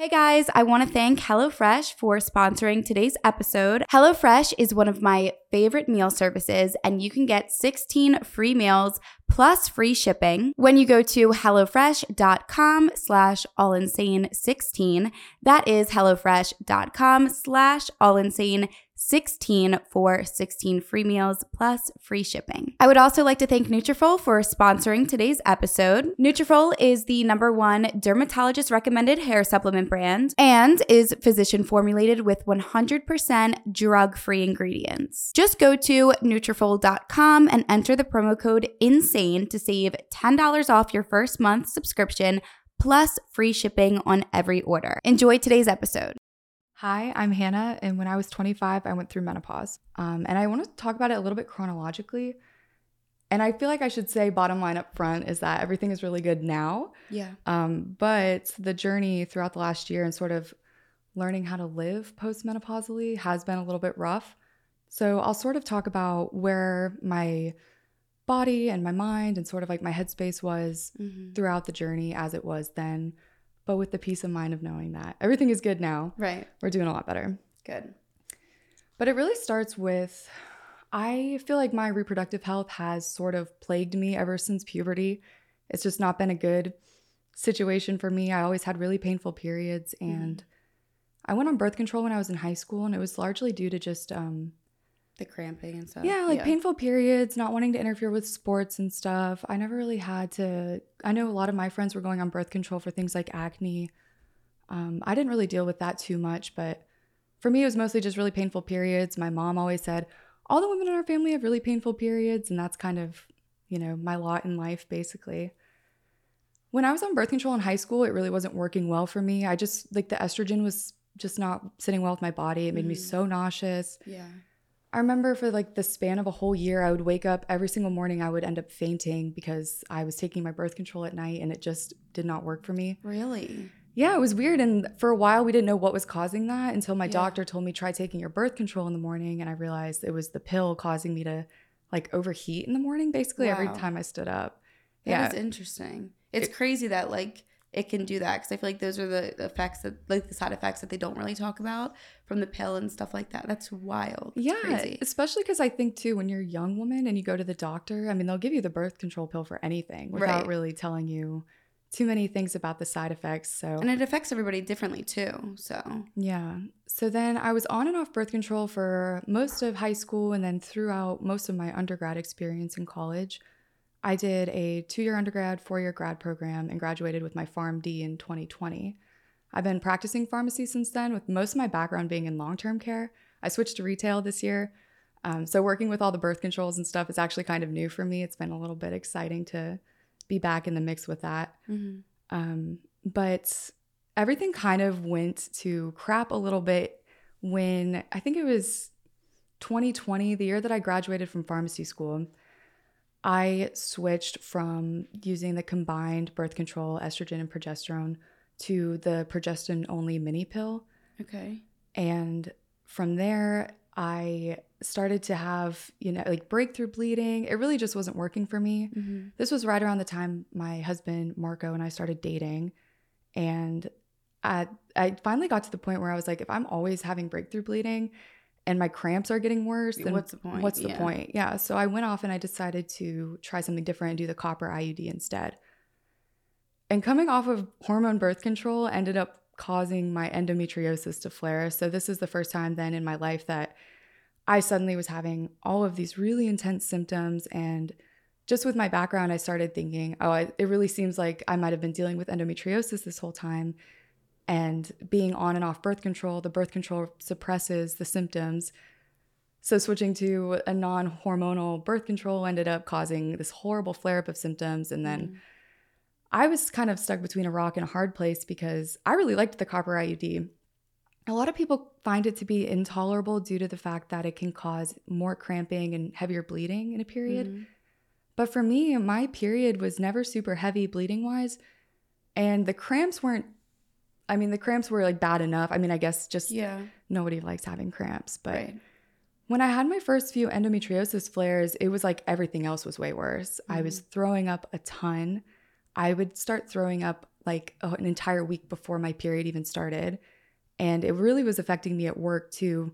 Hey guys, I want to thank HelloFresh for sponsoring today's episode. HelloFresh is one of my favorite meal services, and you can get 16 free meals plus free shipping when you go to HelloFresh.com slash allinsane16. That is HelloFresh.com slash allinsane16. 16 for 16 free meals plus free shipping. I would also like to thank Nutrafol for sponsoring today's episode. Nutrafol is the number one dermatologist recommended hair supplement brand and is physician formulated with 100% drug-free ingredients. Just go to Nutrafol.com and enter the promo code INSANE to save $10 off your first month subscription plus free shipping on every order. Enjoy today's episode. Hi, I'm Hanna, and when I was 25, I went through menopause. Um, and I want to talk about it a little bit chronologically. And I feel like I should say, bottom line up front, is that everything is really good now. Yeah. Um, but the journey throughout the last year and sort of learning how to live postmenopausally has been a little bit rough. So I'll sort of talk about where my body and my mind and sort of like my headspace was Mm-hmm. throughout the journey as it was then, but with the peace of mind of knowing that everything is good now. Right. We're doing a lot better. Good. But it really starts with I feel like my reproductive health has sort of plagued me ever since puberty. It's just not been a good situation for me. I always had really painful periods and I went on birth control when I was in high school and it was largely due to just um The cramping and stuff. yeah, like painful periods, not wanting to interfere with sports and stuff. I never really had to. I know a lot of my friends were going on birth control for things like acne. Um, I didn't really deal with that too much, but for me, it was mostly just really painful periods. My mom always said, all the women in our family have really painful periods, and that's kind of, you know, my lot in life, basically. When I was on birth control in high school, it really wasn't working well for me. I just, like, the estrogen was just not sitting well with my body. It made me Mhm. so nauseous. Yeah. I remember for like the span of a whole year, I would wake up every single morning. I would end up fainting because I was taking my birth control at night and it just did not work for me. Really? Yeah, it was weird. And for a while, we didn't know what was causing that until my Yeah. doctor told me, try taking your birth control in the morning. And I realized it was the pill causing me to like overheat in the morning, basically, every time I stood up. That yeah. is interesting. It's It- crazy that like it can do that because I feel like those are the effects that like the side effects that they don't really talk about from the pill and stuff like that. That's wild. It's yeah, crazy. especially because I think too, when you're a young woman and you go to the doctor, I mean, they'll give you the birth control pill for anything without Right. really telling you too many things about the side effects. So and it affects everybody differently too. So Yeah. So then I was on and off birth control for most of high school and then throughout most of my undergrad experience in college. I did a two year undergrad, four year grad program, and graduated with my PharmD in 2020. I've been practicing pharmacy since then, with most of my background being in long term care. I switched to retail this year. Um, so working with all the birth controls and stuff is actually kind of new for me. It's been a little bit exciting to be back in the mix with that. Um, but everything kind of went to crap a little bit when I think it was 2020, the year that I graduated from pharmacy school. I switched from using the combined birth control, estrogen and progesterone, to the progesterone only mini pill. okay. And from there, I started to have, you know, like breakthrough bleeding. It really just wasn't working for me. Mm-hmm. This was right around the time my husband Marco and I started dating, and I I finally got to the point where I was like, if I'm always having breakthrough bleeding, and my cramps are getting worse, then What's the point? What's the Yeah. point? Yeah. So I went off and I decided to try something different and do the copper IUD instead. And coming off of hormone birth control ended up causing my endometriosis to flare. So this is the first time then in my life that I suddenly was having all of these really intense symptoms and just with my background I started thinking, oh, I, it really seems like I might have been dealing with endometriosis this whole time and being on and off birth control, the birth control suppresses the symptoms. So switching to a non-hormonal birth control ended up causing this horrible flare up of symptoms and then Mm-hmm. I was kind of stuck between a rock and a hard place because I really liked the copper IUD. A lot of people find it to be intolerable due to the fact that it can cause more cramping and heavier bleeding in a period. Mhm. But for me, my period was never super heavy bleeding wise. And the cramps weren't, I mean, the cramps were like bad enough. I mean, I guess just Yeah. nobody likes having cramps. But right. when I had my first few endometriosis flares, it was like everything else was way worse. I was throwing up a ton. I would start throwing up like an entire week before my period even started. And it really was affecting me at work too.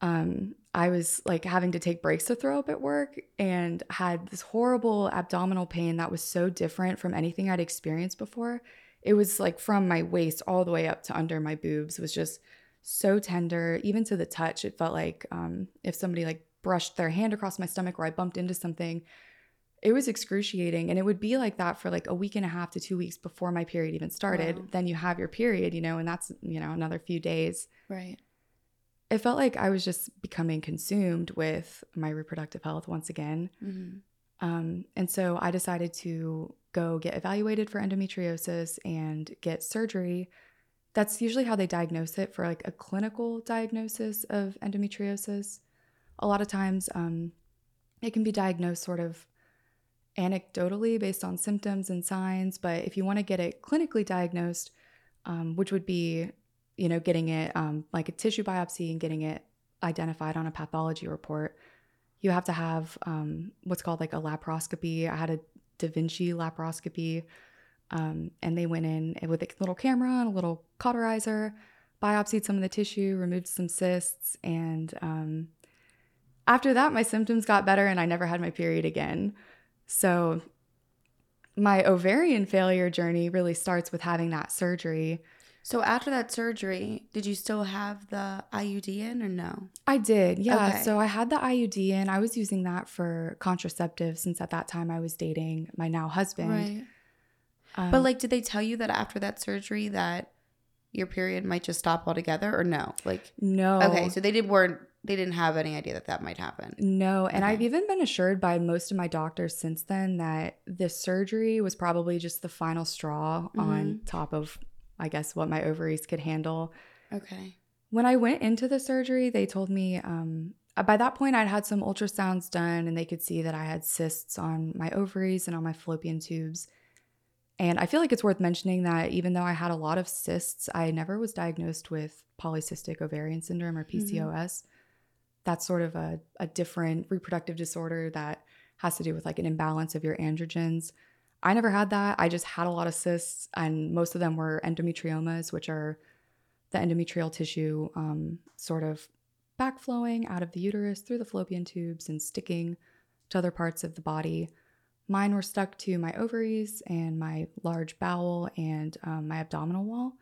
Um, I was like having to take breaks to throw up at work and had this horrible abdominal pain that was so different from anything I'd experienced before. It was like from my waist all the way up to under my boobs. Was just so tender, even to the touch. It felt like um, if somebody like brushed their hand across my stomach or I bumped into something, it was excruciating. And it would be like that for like a week and a half to two weeks before my period even started. Wow. Then you have your period, you know, and that's, you know, another few days. Right. It felt like I was just becoming consumed with my reproductive health once again. Mm-hmm. Um, and so I decided to go get evaluated for endometriosis and get surgery that's usually how they diagnose it for like a clinical diagnosis of endometriosis. A lot of times, um, it can be diagnosed sort of anecdotally based on symptoms and signs. But if you want to get it clinically diagnosed, um, which would be, you know, getting it um, like a tissue biopsy and getting it identified on a pathology report, you have to have um, what's called like a laparoscopy. I had a Da Vinci laparoscopy um, and they went in with a little camera and a little cauterizer, biopsied some of the tissue, removed some cysts, and um, after that, my symptoms got better and I never had my period again. So, my ovarian failure journey really starts with having that surgery. So, after that surgery, did you still have the IUD in or no? I did, yeah. Okay. So, I had the IUD in. I was using that for contraceptive since at that time I was dating my now husband. Right. Um, but like, did they tell you that after that surgery that your period might just stop altogether, or no? Like, no. Okay, so they did weren't they didn't have any idea that that might happen. No, and okay. I've even been assured by most of my doctors since then that this surgery was probably just the final straw mm-hmm. on top of, I guess, what my ovaries could handle. Okay. When I went into the surgery, they told me um, by that point I'd had some ultrasounds done, and they could see that I had cysts on my ovaries and on my fallopian tubes. And I feel like it's worth mentioning that even though I had a lot of cysts, I never was diagnosed with polycystic ovarian syndrome or PCOS. Mm-hmm. That's sort of a, a different reproductive disorder that has to do with like an imbalance of your androgens. I never had that. I just had a lot of cysts, and most of them were endometriomas, which are the endometrial tissue um, sort of backflowing out of the uterus through the fallopian tubes and sticking to other parts of the body. Mine were stuck to my ovaries and my large bowel and um, my abdominal wall.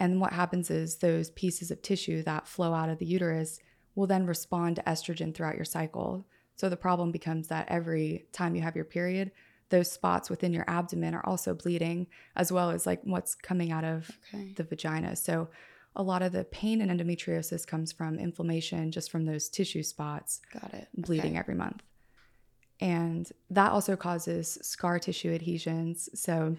And what happens is those pieces of tissue that flow out of the uterus will then respond to estrogen throughout your cycle. So the problem becomes that every time you have your period, those spots within your abdomen are also bleeding, as well as like what's coming out of okay. the vagina. So a lot of the pain in endometriosis comes from inflammation just from those tissue spots. Got it. Bleeding okay. every month. And that also causes scar tissue adhesions. So,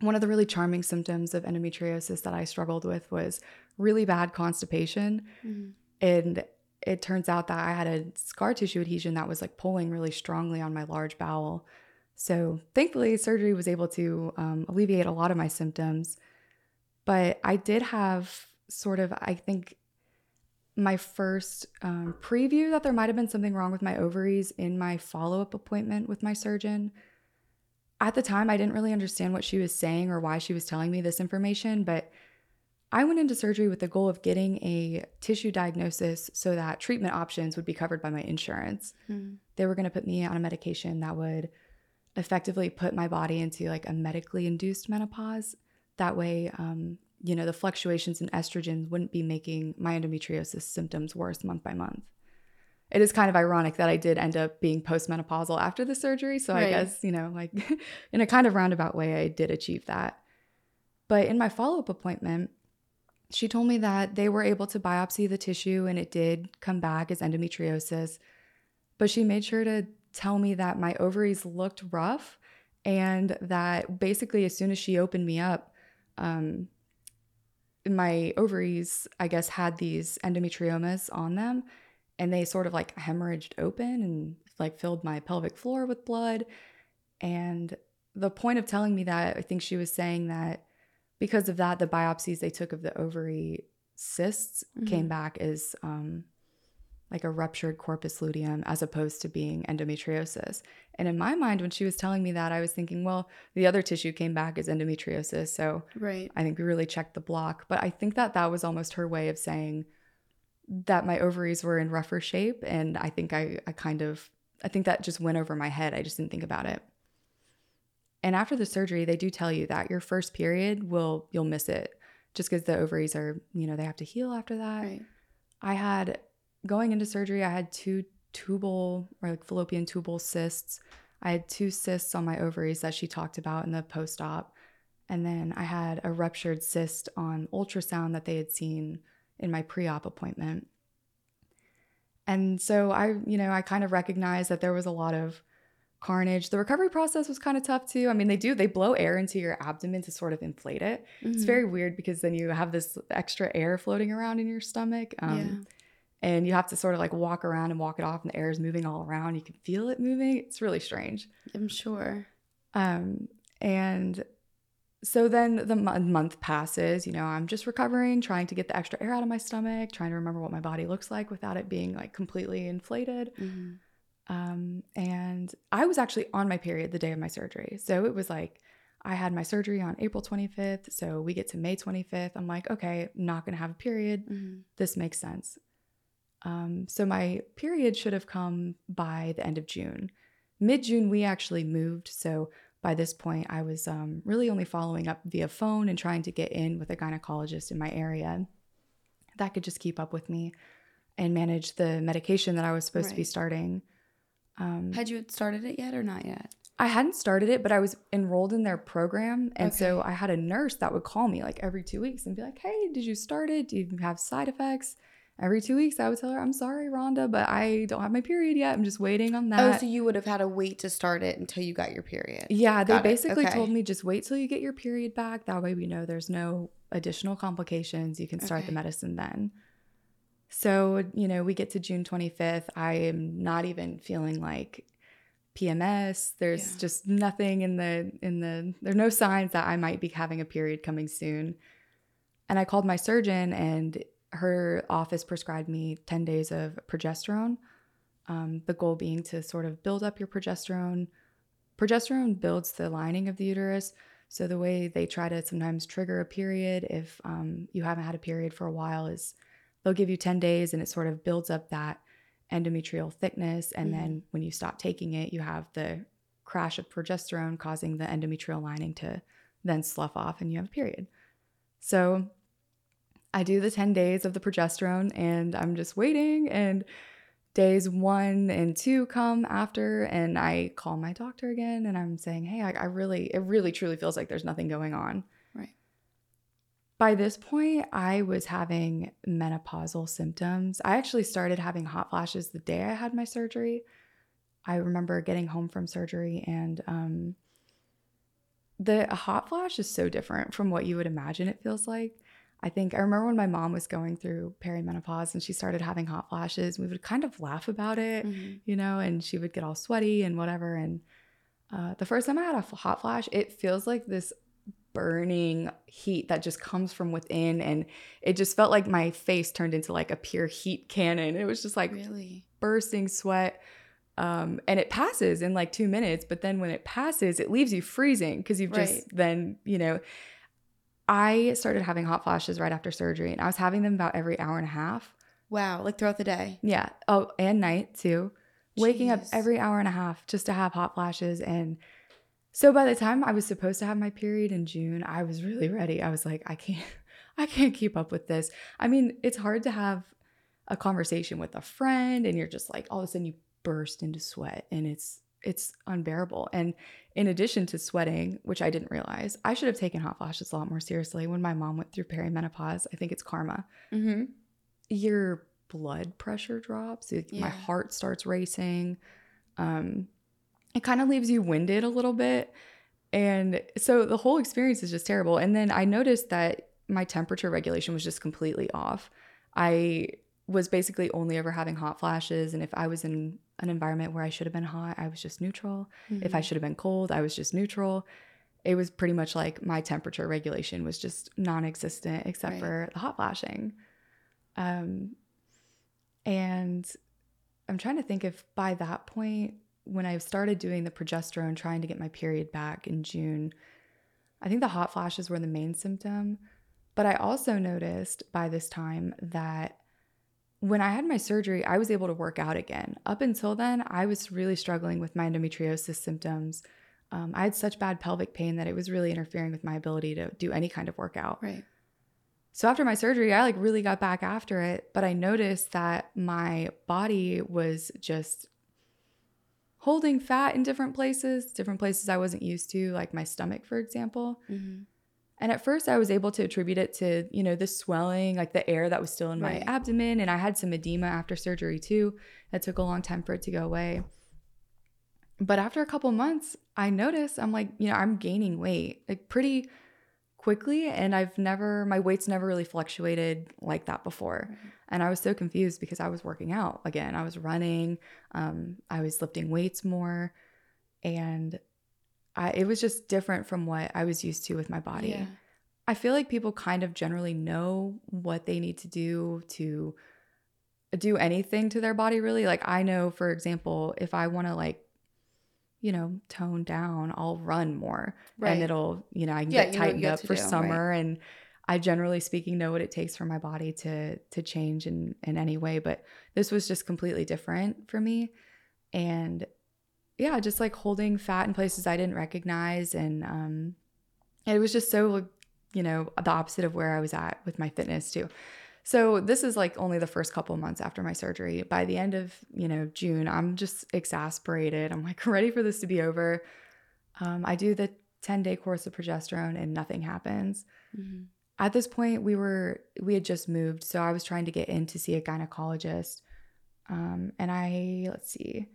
one of the really charming symptoms of endometriosis that I struggled with was really bad constipation. Mm-hmm. And it turns out that I had a scar tissue adhesion that was like pulling really strongly on my large bowel. So, thankfully, surgery was able to um, alleviate a lot of my symptoms. But I did have sort of, I think, my first um, preview that there might have been something wrong with my ovaries in my follow up appointment with my surgeon. At the time, I didn't really understand what she was saying or why she was telling me this information, but I went into surgery with the goal of getting a tissue diagnosis so that treatment options would be covered by my insurance. Mm. They were going to put me on a medication that would effectively put my body into like a medically induced menopause. That way, um, you know, the fluctuations in estrogen wouldn't be making my endometriosis symptoms worse month by month. It is kind of ironic that I did end up being postmenopausal after the surgery. So right. I guess, you know, like in a kind of roundabout way, I did achieve that. But in my follow up appointment, she told me that they were able to biopsy the tissue and it did come back as endometriosis. But she made sure to tell me that my ovaries looked rough and that basically, as soon as she opened me up, um, my ovaries, I guess, had these endometriomas on them and they sort of like hemorrhaged open and like filled my pelvic floor with blood. And the point of telling me that, I think she was saying that because of that, the biopsies they took of the ovary cysts mm-hmm. came back as um, like a ruptured corpus luteum as opposed to being endometriosis. And in my mind, when she was telling me that, I was thinking, well, the other tissue came back as endometriosis. So Right. I think we really checked the block. But I think that that was almost her way of saying that my ovaries were in rougher shape. And I think I, I kind of, I think that just went over my head. I just didn't think about it. And after the surgery, they do tell you that your first period will, you'll miss it just because the ovaries are, you know, they have to heal after that. Right. I had going into surgery, I had two tubal or like fallopian tubal cysts. I had two cysts on my ovaries that she talked about in the post op. And then I had a ruptured cyst on ultrasound that they had seen in my pre op appointment. And so I, you know, I kind of recognized that there was a lot of carnage. The recovery process was kind of tough too. I mean, they do, they blow air into your abdomen to sort of inflate it. It's Mhm. very weird because then you have this extra air floating around in your stomach. Um, Yeah. And you have to sort of like walk around and walk it off, and the air is moving all around. You can feel it moving. It's really strange. I'm sure. Um, and so then the mo- month passes, you know, I'm just recovering, trying to get the extra air out of my stomach, trying to remember what my body looks like without it being like completely inflated. Mhm. Um, and I was actually on my period the day of my surgery. So it was like I had my surgery on April 25th. So we get to May 25th. I'm like, okay, not going to have a period. Mhm. This makes sense. Um, so my period should have come by the end of June. Mid June, we actually moved. So by this point, I was um, really only following up via phone and trying to get in with a gynecologist in my area that could just keep up with me and manage the medication that I was supposed to be starting. Um, Had you started it yet or not yet? I hadn't started it, but I was enrolled in their program. And so I had a nurse that would call me like every two weeks and be like, hey, did you start it? Do you have side effects? Every two weeks, I would tell her, I'm sorry, Rhonda, but I don't have my period yet. I'm just waiting on that. Oh, that. so you would have had to wait to start it until you got your period. yeah, they Got basically Okay. told me just wait till you get your period back. That way we know there's no additional complications. You can start the medicine then. So, you know, we get to June 25th. I am not even feeling like PMS. There's Yeah. just nothing in the in the there are no signs that I might be having a period coming soon. And I called my surgeon and her office prescribed me 10 days of progesterone. Um, the goal being to sort of build up your progesterone. Progesterone builds the lining of the uterus. So the way they try to sometimes trigger a period if um, you haven't had a period for a while is they'll give you 10 days and it sort of builds up that endometrial thickness. And then when you stop taking it, you have the crash of progesterone causing the endometrial lining to then slough off and you have a period. So I do the 10 days of the progesterone and I'm just waiting. And days one and two come after, and I call my doctor again and I'm saying, hey, I, I really, it really truly feels like there's nothing going on. Right. By this point, I was having menopausal symptoms. I actually started having hot flashes the day I had my surgery. I remember getting home from surgery and um, the hot flash is so different from what you would imagine it feels like. I think I remember when my mom was going through perimenopause and she started having hot flashes, we would kind of laugh about it, Mhm. you know, and she would get all sweaty and whatever. And uh, the first time I had a hot flash, it feels like this burning heat that just comes from within. And it just felt like my face turned into like a pure heat cannon. It was just like Really? bursting sweat. Um, and it passes in like two minutes, but then when it passes, it leaves you freezing because you've just then, you know, I started having hot flashes right after surgery and I was having them about every hour and a half. Wow. Like throughout the day. Yeah. Oh, and night too. Waking up every hour and a half just to have hot flashes. And so by the time I was supposed to have my period in June, I was really ready. I was like, I can't, I can't keep up with this. I mean, it's hard to have a conversation with a friend and you're just like, all of a sudden you burst into sweat and it's, it's unbearable. And in addition to sweating, which I didn't realize, I should have taken hot flashes a lot more seriously when my mom went through perimenopause. I think it's karma Mm-hmm. your blood pressure drops. It- Yeah. My heart starts racing. Um, it kind of leaves you winded a little bit. And so the whole experience is just terrible. And then I noticed that my temperature regulation was just completely off. I was basically only ever having hot flashes. And if I was in an environment where I should have been hot, I was just neutral. If I should have been cold, I was just neutral. It was pretty much like my temperature regulation was just non existent except Right. for the hot flashing. Um, And I'm trying to think if by that point, when I started doing the progesterone, trying to get my period back in June, I think the hot flashes were the main symptom. But I also noticed by this time that when I had my surgery, I was able to work out again. Up until then, I was really struggling with my endometriosis symptoms. Um, I had such bad pelvic pain that it was really interfering with my ability to do any kind of workout. Right. So after my surgery, I like really got back after it, but I noticed that my body was just holding fat in different places, different places I wasn't used to, like my stomach, for example. Mm-hmm. And at first, I was able to attribute it to, you know, the swelling, like the air that was still in Right. my abdomen. And I had some edema after surgery too. That took a long time for it to go away. But after a couple months, I noticed I'm like, you know, I'm gaining weight like pretty quickly. And I've never, my weight's never really fluctuated like that before. Right. And I was so confused because I was working out again. I was running, um, I was lifting weights more. And I, it was just different from what I was used to with my body. Yeah. I feel like people kind of generally know what they need to do to do anything to their body, really. Like, I know, for example, if I want to, like, you know, tone down, I'll run more Right. and it'll, you know, I can Yeah, get you know what tightened up for do, right. summer. And I generally speaking know what it takes for my body to to change in in any way. But this was just completely different for me. And yeah, just like holding fat in places I didn't recognize. And um it was just so, you know, the opposite of where I was at with my fitness too. So this is like only the first couple months after my surgery. By the end of, you know, June, I'm just exasperated. I'm like ready for this to be over. Um, I do the 10 day course of progesterone and nothing happens. Mhm. At this point, we were, we had just moved. So I was trying to get in to see a gynecologist. Um, and I, let's see,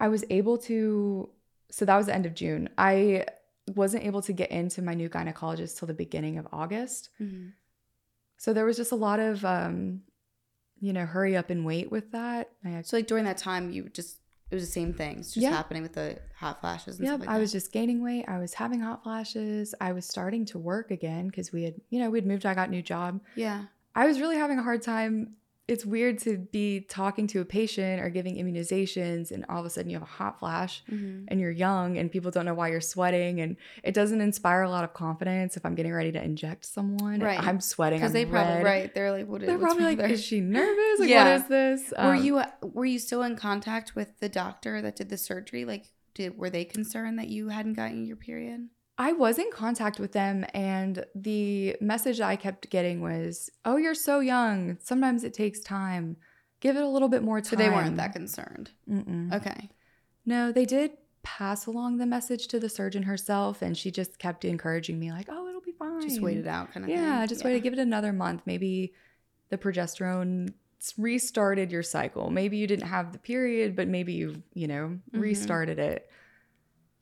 I was able to, so that was the end of June. I wasn't able to get into my new gynecologist till the beginning of August. Mhm. So there was just a lot of, um, you know, hurry up and wait with that. I So like during that time, you just it was the same things just Yeah. happening with the hot flashes. yeah, like I was just gaining weight. I was having hot flashes. I was starting to work again because we had, you know, we'd moved. I got a new job. yeah. I was really having a hard time. It's weird to be talking to a patient or giving immunizations, and all of a sudden you have a hot flash Mhm. and you're young and people don't know why you're sweating. And it doesn't inspire a lot of confidence if I'm getting ready to inject someone. Right. I'm sweating. Because they probably right. They're like, what is They're probably like, there? is she nervous? Like, Yeah. what is this? were Um, you were you still in contact with the doctor that did the surgery? Like, did were they concerned that you hadn't gotten your period? I was in contact with them, and the message I kept getting was, "Oh, you're so young. Sometimes it takes time. Give it a little bit more time." So they weren't that concerned. Mm-mm. Okay. No, they did pass along the message to the surgeon herself, and she just kept encouraging me, like, "Oh, it'll be fine. Just wait it out, kind of. Yeah, thing. just wait. Give it another month. Maybe the progesterone restarted your cycle. Maybe you didn't have the period, but maybe you've, you know, Mhm. restarted it.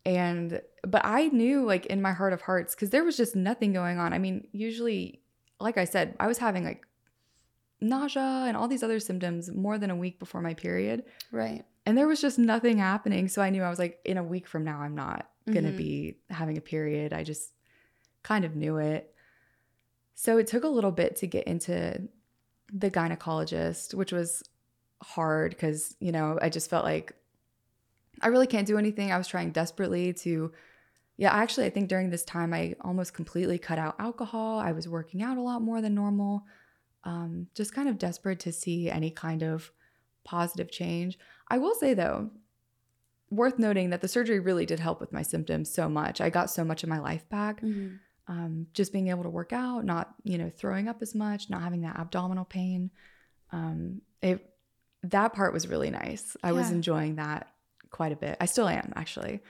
And but I knew like in my heart of hearts cuz there was just nothing going on. I mean, usually like I said, I was having like nausea and all these other symptoms more than a week before my period, Right. and there was just nothing happening. So I knew I was like in a week from now I'm not going to Mhm. be having a period. I just kind of knew it. So it took a little bit to get into the gynecologist, which was hard because, you know, I just felt like I really can't do anything. I was trying desperately to, yeah, actually, I think during this time, I almost completely cut out alcohol. I was working out a lot more than normal, um, just kind of desperate to see any kind of positive change. I will say, though, worth noting that the surgery really did help with my symptoms so much. I got so much of my life back Mhm. um, just being able to work out, not you know throwing up as much, not having that abdominal pain. Um, it that part was really nice. I was enjoying that quite a bit. I still am actually,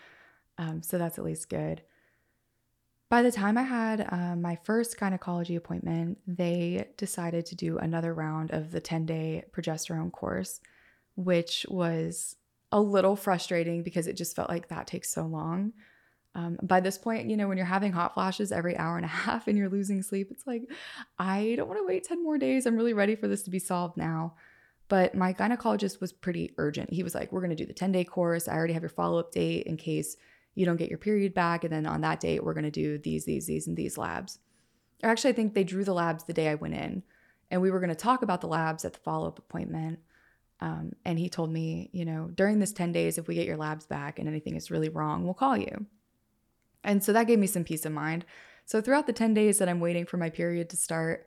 um, so that's at least good. By the time I had uh, my first gynecology appointment, they decided to do another round of the 10 day progesterone course, which was a little frustrating because it just felt like that takes so long. Um, by this point, you know, when you're having hot flashes every hour and a half and you're losing sleep, it's like, I don't want to wait 10 more days. I'm really ready for this to be solved now. But my gynecologist was pretty urgent. He was like, We're going to do the 10 day course. I already have your follow up date in case you don't get your period back. And then on that date, we're going to do these, these, these, and these labs. Or actually, I think they drew the labs the day I went in. And we were going to talk about the labs at the follow up appointment. Um, and he told me, you know, during this 10 days, if we get your labs back and anything is really wrong, we'll call you. And so that gave me some peace of mind. So throughout the 10 days that I'm waiting for my period to start,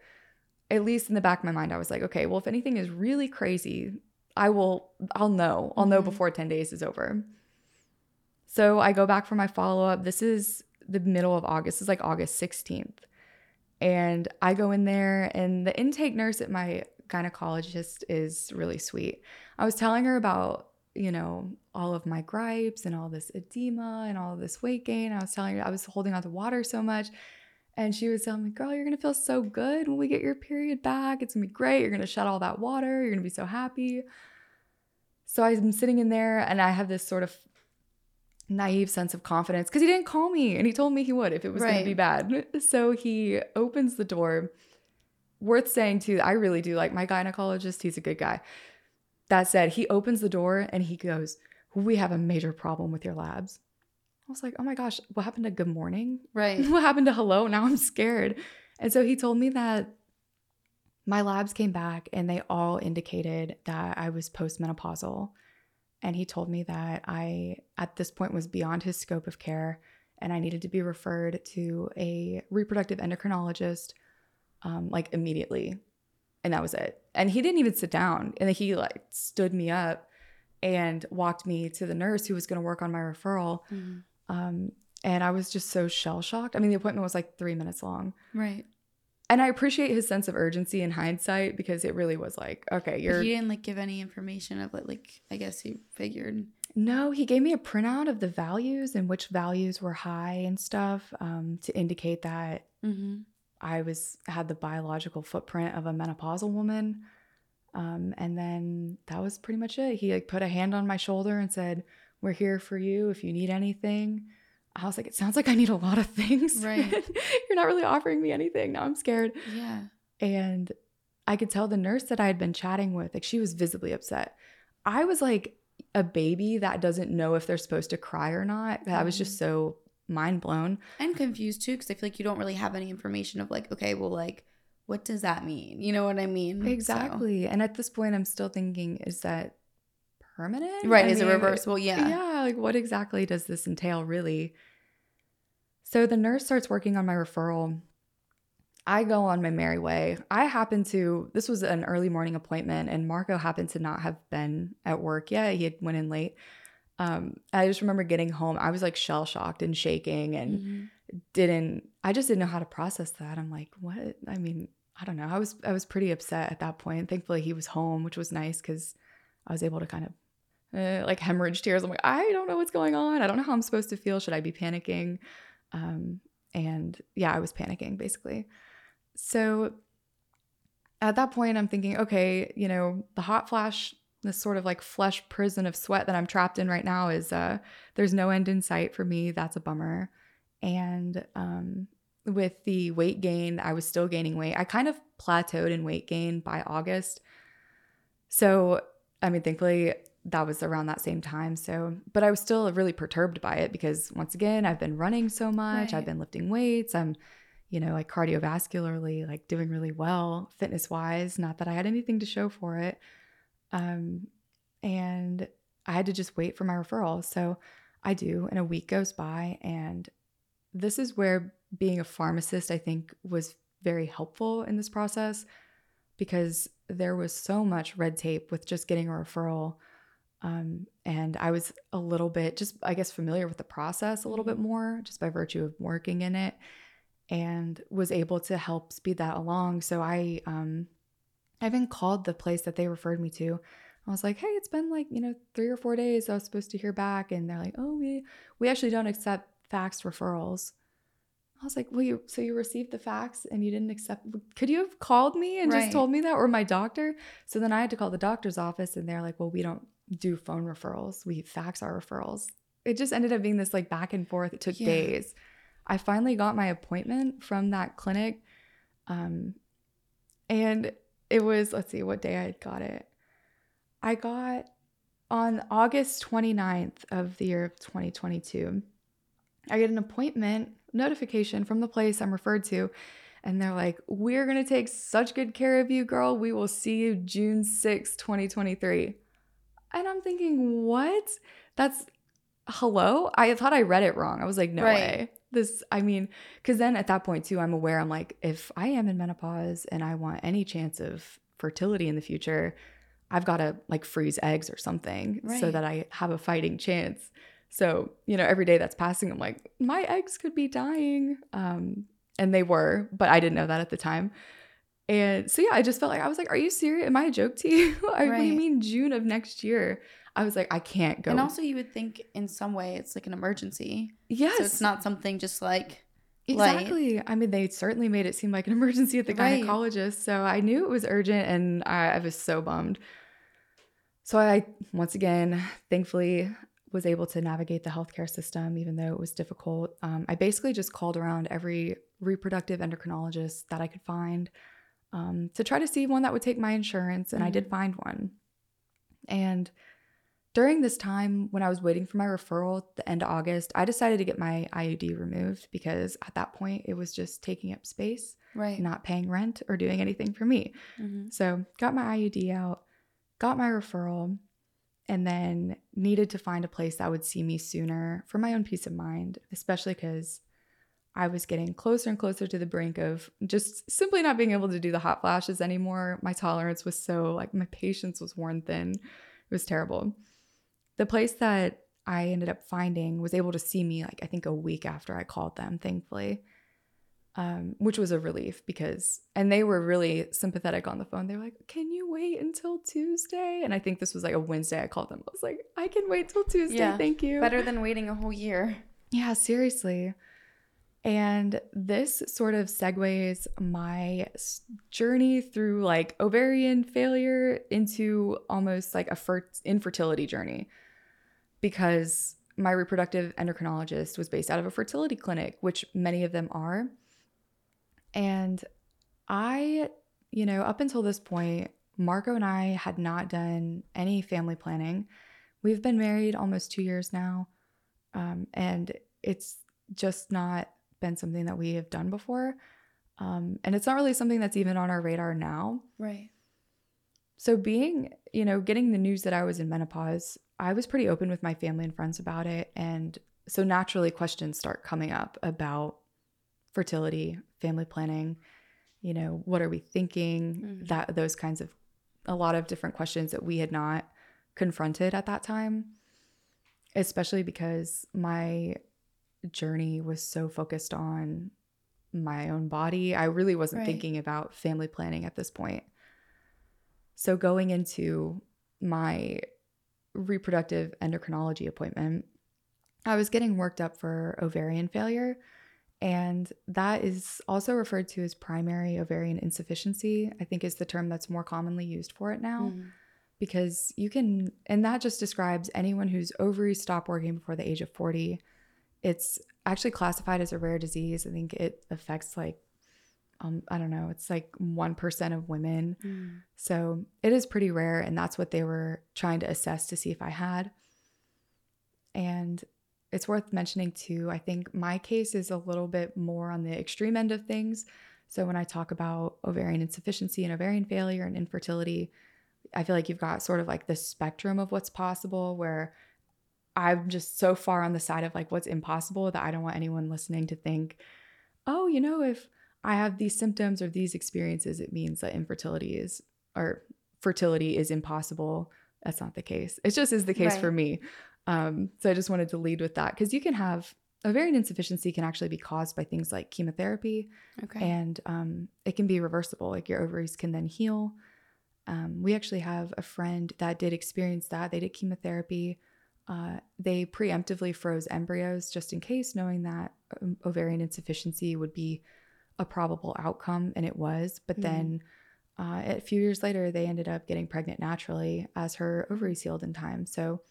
at least in the back of my mind, I was like, okay, well, if anything is really crazy, I will, I'll know. I'll know Mhm. before 10 days is over. So I go back for my follow up. This is the middle of August, it's like August 16th. And I go in there, and the intake nurse at my gynecologist is really sweet. I was telling her about, you know, all of my gripes and all this edema and all this weight gain. I was telling her I was holding on to water so much. And she was telling me, girl, you're going to feel so good when we get your period back. It's going to be great. You're going to shed all that water. You're going to be so happy. So I'm sitting in there and I have this sort of naive sense of confidence because he didn't call me and he told me he would if it was going to be bad. So he opens the door. Worth saying too, I really do like my gynecologist. He's a good guy. That said, he opens the door and he goes, We have a major problem with your labs. I was like, Oh my gosh, what happened to good morning? Right. what happened to hello? Now I'm scared. And so he told me that my labs came back and they all indicated that I was postmenopausal. And he told me that I, at this point, was beyond his scope of care and I needed to be referred to a reproductive endocrinologist um, like immediately. And that was it. And he didn't even sit down. And he like stood me up and walked me to the nurse who was going to work on my referral. Mhm. Um, and I was just so shell shocked. I mean, the appointment was like three minutes long. Right. And I appreciate his sense of urgency in hindsight because it really was like, okay, you're. he didn't like give any information of it. Like, I guess he figured. No, he gave me a printout of the values and which values were high and stuff um, to indicate that Mm-hmm. I was had the biological footprint of a menopausal woman. Um, and then that was pretty much it. He like put a hand on my shoulder and said, "We're here for you if you need anything." I was like, "It sounds like I need a lot of things. Right. You're not really offering me anything. Now I'm scared." Yeah. And I could tell the nurse that I had been chatting with, like she was visibly upset. I was like a baby that doesn't know if they're supposed to cry or not. I was just mm-hmm. so mind blown. And confused too, because I feel like you don't really have any information of like, okay, well, like, what does that mean? You know what I mean? So- Exactly. And at this point, I'm still thinking, is that permanent? Right. I is it reversible? Yeah. Yeah. Like, what exactly does this entail, really? So the nurse starts working on my referral. I go on my merry way. I happen to, this was an early morning appointment, and Marco happened to not have been at work yet. He had went in late. Um, I just remember getting home. I was like shell shocked and shaking and Mhm. didn't I just didn't know how to process that. I'm like, what? I mean, I don't know. I was I was pretty upset at that point. Thankfully, he was home, which was nice because I was able to kind of uh, like hemorrhage tears. I'm like, I don't know what's going on. I don't know how I'm supposed to feel. Should I be panicking? Um, and yeah, I was panicking basically. So at that point, I'm thinking, okay, you know, the hot flash, this sort of like flesh prison of sweat that I'm trapped in right now is uh, there's no end in sight for me. That's a bummer. And um, with the weight gain, I was still gaining weight. I kind of plateaued in weight gain by August. So, I mean, thankfully, that was around that same time. So, but I was still really perturbed by it because once again, I've been running so much, Right. I've been lifting weights, I'm, you know, like cardiovascularly, like doing really well fitness wise. Not that I had anything to show for it. Um, and I had to just wait for my referral. So I do, and a week goes by, and this is where being a pharmacist, I think, was very helpful in this process because there was so much red tape with just getting a referral. Um, and I was a little bit just, I guess, familiar with the process a little bit more just by virtue of working in it and was able to help speed that along. So I, um, I even called the place that they referred me to. I was like, hey, it's been like, you know, three or four days. I was supposed to hear back. And they're like, oh, we, we actually don't accept fax referrals. I was like, well, you, so you received the fax and you didn't accept, could you have called me and Right. just told me that or my doctor? So then I had to call the doctor's office and they're like, well, we don't do phone referrals. We fax our referrals. It just ended up being this like back and forth. It took Yeah. days. I finally got my appointment from that clinic. Um, and it was, let's see what day I got it. I got on August 29th of the year of 2022. I get an appointment notification from the place I'm referred to, And they're like, We're going to take such good care of you, girl. We will see you June 6, 2023. And I'm thinking, What? That's hello? I thought I read it wrong. I was like, No Right. way. This, I mean, because then at that point, too, I'm aware, I'm like, if I am in menopause and I want any chance of fertility in the future, I've got to like freeze eggs or something so that I have a fighting chance. So, you know, every day that's passing, I'm like, my eggs could be dying. Um, and they were, but I didn't know that at the time. And so, yeah, I just felt like, I was like, are you serious? Am I a joke to you? I- What do you Right. mean June of next year? I was like, I can't go. And also, you would think in some way it's like an emergency. yes. So it's not something just like, light. Exactly. I mean, they certainly made it seem like an emergency at the Right. gynecologist. So I knew it was urgent and I, I was so bummed. So I, once again, thankfully was able to navigate the healthcare system, even though it was difficult. Um, I basically just called around every reproductive endocrinologist that I could find um, to try to see one that would take my insurance. And I did find one. And during this time, when I was waiting for my referral at the end of August, I decided to get my IUD removed because at that point it was just taking up space, right. not paying rent or doing anything for me. Mhm. So, got my IUD out, got my referral, and then needed to find a place that would see me sooner for my own peace of mind, especially because I was getting closer and closer to the brink of just simply not being able to do the hot flashes anymore. My tolerance was so, like, my patience was worn thin. It was terrible. The place that I ended up finding was able to see me, like, I think a week after I called them, thankfully um, which was a relief because, and they were really sympathetic on the phone. They were like, "Can you wait until Tuesday?" And I think this was like a Wednesday. I called them. I was like, "I can wait till Tuesday. Yeah. Thank you." Better than waiting a whole year. Yeah, seriously. And this sort of segues my journey through like ovarian failure into almost like a fer- infertility journey because my reproductive endocrinologist was based out of a fertility clinic, which many of them are. And I, you know, up until this point, Marco and I had not done any family planning. We've been married almost two years now. Um, and it's just not been something that we have done before. Um, and it's not really something that's even on our radar now. Right. So, being, you know, getting the news that I was in menopause, I was pretty open with my family and friends about it. And so, naturally, questions start coming up about fertility, family planning, you know, what are we thinking? Mhm. That, those kinds of, a lot of different questions that we had not confronted at that time, especially because my journey was so focused on my own body. I really wasn't Right. thinking about family planning at this point. So going into my reproductive endocrinology appointment, I was getting worked up for ovarian failure. And that is also referred to as primary ovarian insufficiency, I think is the term that's more commonly used for it now. Mhm. Because you can, and that just describes anyone whose ovaries stop working before the age of 40. It's actually classified as a rare disease. I think it affects like, um, I don't know, it's like 1% of women. Mm. So it is pretty rare, and that's what they were trying to assess to see if I had. And it's worth mentioning too, I think my case is a little bit more on the extreme end of things. So when I talk about ovarian insufficiency and ovarian failure and infertility, I feel like you've got sort of like the spectrum of what's possible where I'm just so far on the side of like what's impossible that I don't want anyone listening to think, oh, you know, if I have these symptoms or these experiences, it means that infertility is or fertility is impossible. That's not the case. It just is the case for me. Um, so I just wanted to lead with that because you can have ovarian insufficiency can actually be caused by things like chemotherapy Okay. and um, it can be reversible. Like your ovaries can then heal. Um, we actually have a friend that did experience that. They did chemotherapy. Uh, they preemptively froze embryos just in case, knowing that um, ovarian insufficiency would be a probable outcome, and it was. But Mhm. then uh, a few years later, they ended up getting pregnant naturally as her ovaries healed in time. So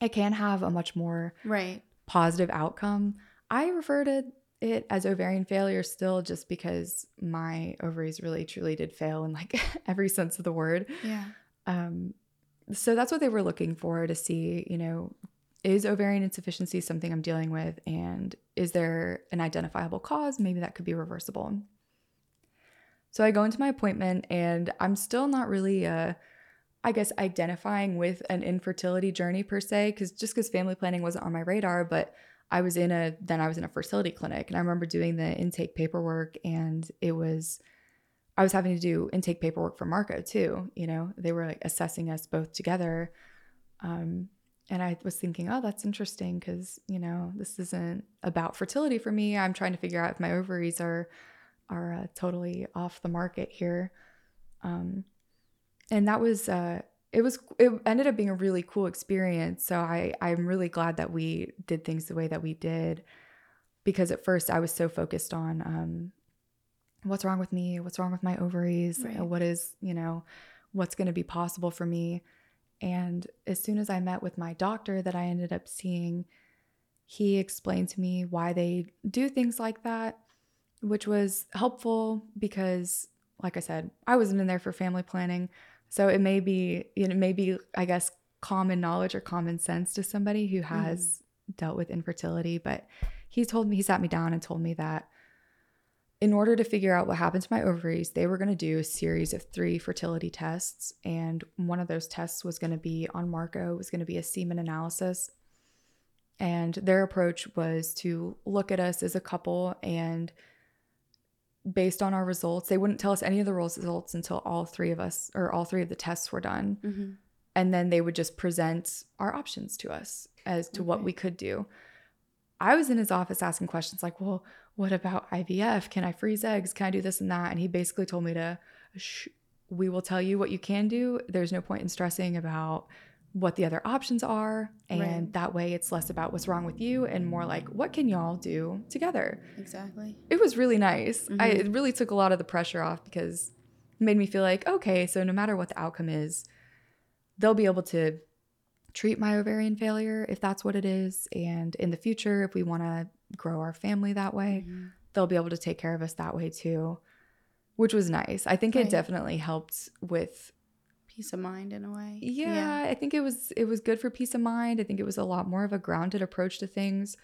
it can have a much more right. positive outcome. I refer to it as ovarian failure still just because my ovaries really truly did fail in like every sense of the word. Yeah. Um, so that's what they were looking for to see, you know, is ovarian insufficiency something I'm dealing with? And is there an identifiable cause? Maybe that could be reversible. So I go into my appointment and I'm still not really, uh, I guess, identifying with an infertility journey per se, because just because family planning wasn't on my radar, but I was in a, then I was in a fertility clinic. And I remember doing the intake paperwork and it was, I was having to do intake paperwork for Marco too. You know, they were like assessing us both together. Um, and I was thinking, oh, that's interesting because, you know, this isn't about fertility for me. I'm trying to figure out if my ovaries are are uh, totally off the market here. Um, and that was uh, it was it ended up being a really cool experience. So I I'm really glad that we did things the way that we did because at first I was so focused on um, what's wrong with me, what's wrong with my ovaries, right. what is you know what's going to be possible for me. And as soon as I met with my doctor that I ended up seeing, he explained to me why they do things like that which was helpful because, like I said, I wasn't in there for family planning. So it may be, you know, maybe, I guess, common knowledge or common sense to somebody who has mm. dealt with infertility. But he told me, he sat me down and told me that in order to figure out what happened to my ovaries, they were going to do a series of three fertility tests. And one of those tests was going to be on Marco, it was going to be a semen analysis. And their approach was to look at us as a couple and based on our results. They wouldn't tell us any of the results until all three of us or all three of the tests were done. Mm-hmm. And then they would just present our options to us as to okay. what we could do. I was in his office asking questions like, well, what about IVF? Can I freeze eggs? Can I do this and that? And he basically told me to, we will tell you what you can do. There's no point in stressing about what the other options are and right. that way it's less about what's wrong with you and more like what can y'all do together exactly it was really nice mm-hmm. I, it really took a lot of the pressure off because it made me feel like okay so no matter what the outcome is they'll be able to treat my ovarian failure if that's what it is and in the future if we want to grow our family that way mm-hmm. they'll be able to take care of us that way too which was nice i think right. it definitely helped with peace of mind in a way. Yeah, yeah, I think it was it was good for peace of mind. I think it was a lot more of a grounded approach to things.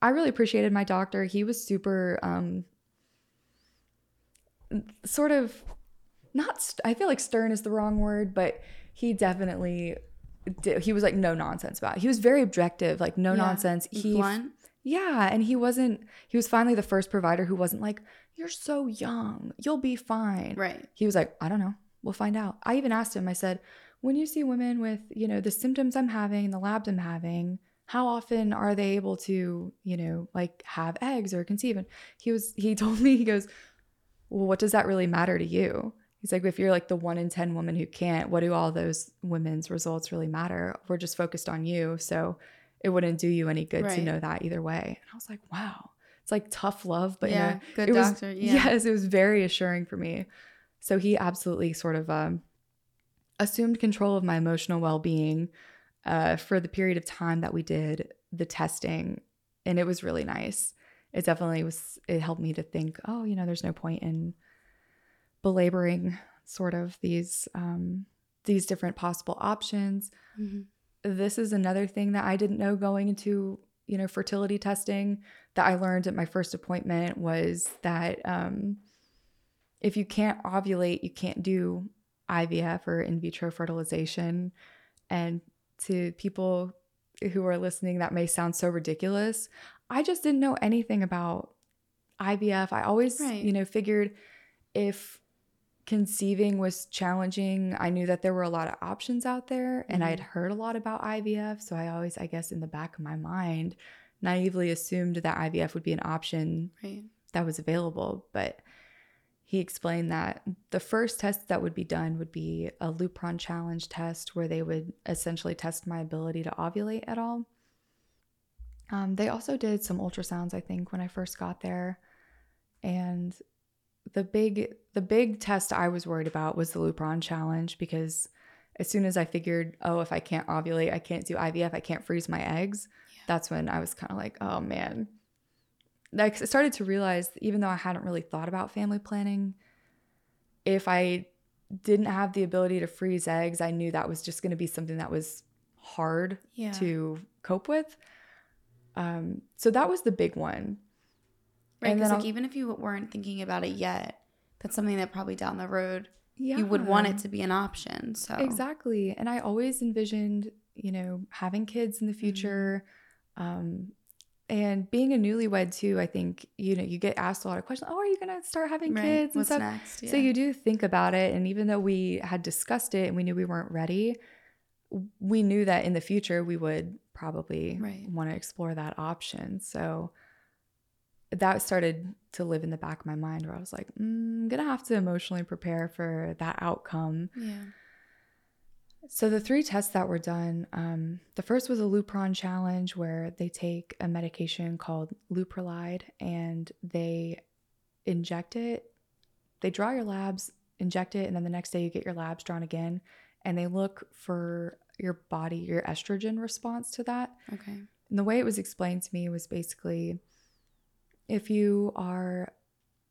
I really appreciated my doctor. He was super um sort of not st- I feel like stern is the wrong word, but he definitely did, he was like no nonsense about it. He was very objective, like no yeah. nonsense. He Blunt. Yeah, and he wasn't he was finally the first provider who wasn't like you're so young, you'll be fine. Right. He was like, I don't know we'll find out. I even asked him, I said, when you see women with, you know, the symptoms I'm having, the labs I'm having, how often are they able to, you know, like have eggs or conceive? And he was, he told me, he goes, well, what does that really matter to you? He's like, if you're like the one in 10 woman who can't, what do all those women's results really matter? We're just focused on you. So it wouldn't do you any good right. to know that either way. And I was like, wow, it's like tough love, but yeah, good it doctor. Was, yeah. Yes, it was very assuring for me. So he absolutely sort of um, assumed control of my emotional well being uh, for the period of time that we did the testing. And it was really nice. It definitely was, it helped me to think, oh, you know, there's no point in belaboring sort of these um, these different possible options. Mm-hmm. This is another thing that I didn't know going into you know fertility testing that I learned at my first appointment was that um, if you can't ovulate, you can't do IVF or in vitro fertilization. And to people who are listening, that may sound so ridiculous. I just didn't know anything about IVF. I always, right. you know, figured if conceiving was challenging, I knew that there were a lot of options out there and mm-hmm. I had heard a lot about IVF. So I always, I guess, in the back of my mind, naively assumed that IVF would be an option right. that was available. But he explained that the first test that would be done would be a Lupron challenge test where they would essentially test my ability to ovulate at all. Um, they also did some ultrasounds, I think, when I first got there. And the big the big test I was worried about was the Lupron challenge because as soon as I figured, oh, if I can't ovulate, I can't do IVF, I can't freeze my eggs, yeah. that's when I was kind of like, oh man, I started to realize, even though I hadn't really thought about family planning, if I didn't have the ability to freeze eggs, I knew that was just going to be something that was hard yeah. to cope with. Um, so that was the big one. Right, because like even if you weren't thinking about it yet, that's something that probably down the road yeah. you would want it to be an option. So Exactly. And I always envisioned, you know, having kids in the Mm-hmm. future. Um, and being a newlywed too, I think, you know, you get asked a lot of questions. Oh, are you going to start having Right. kids and What's stuff? next? So you do think about it. And even though we had discussed it and we knew we weren't ready, we knew that in the future we would probably Right. want to explore that option. So that started to live in the back of my mind where I was like, mm, I'm to have to emotionally prepare for that outcome. yeah. So the three tests that were done, um, the first was a Lupron challenge where they take a medication called Leuprolide and they inject it. They draw your labs, inject it, and then the next day you get your labs drawn again, and they look for your body, your estrogen response to that. Okay. And the way it was explained to me was basically if you are,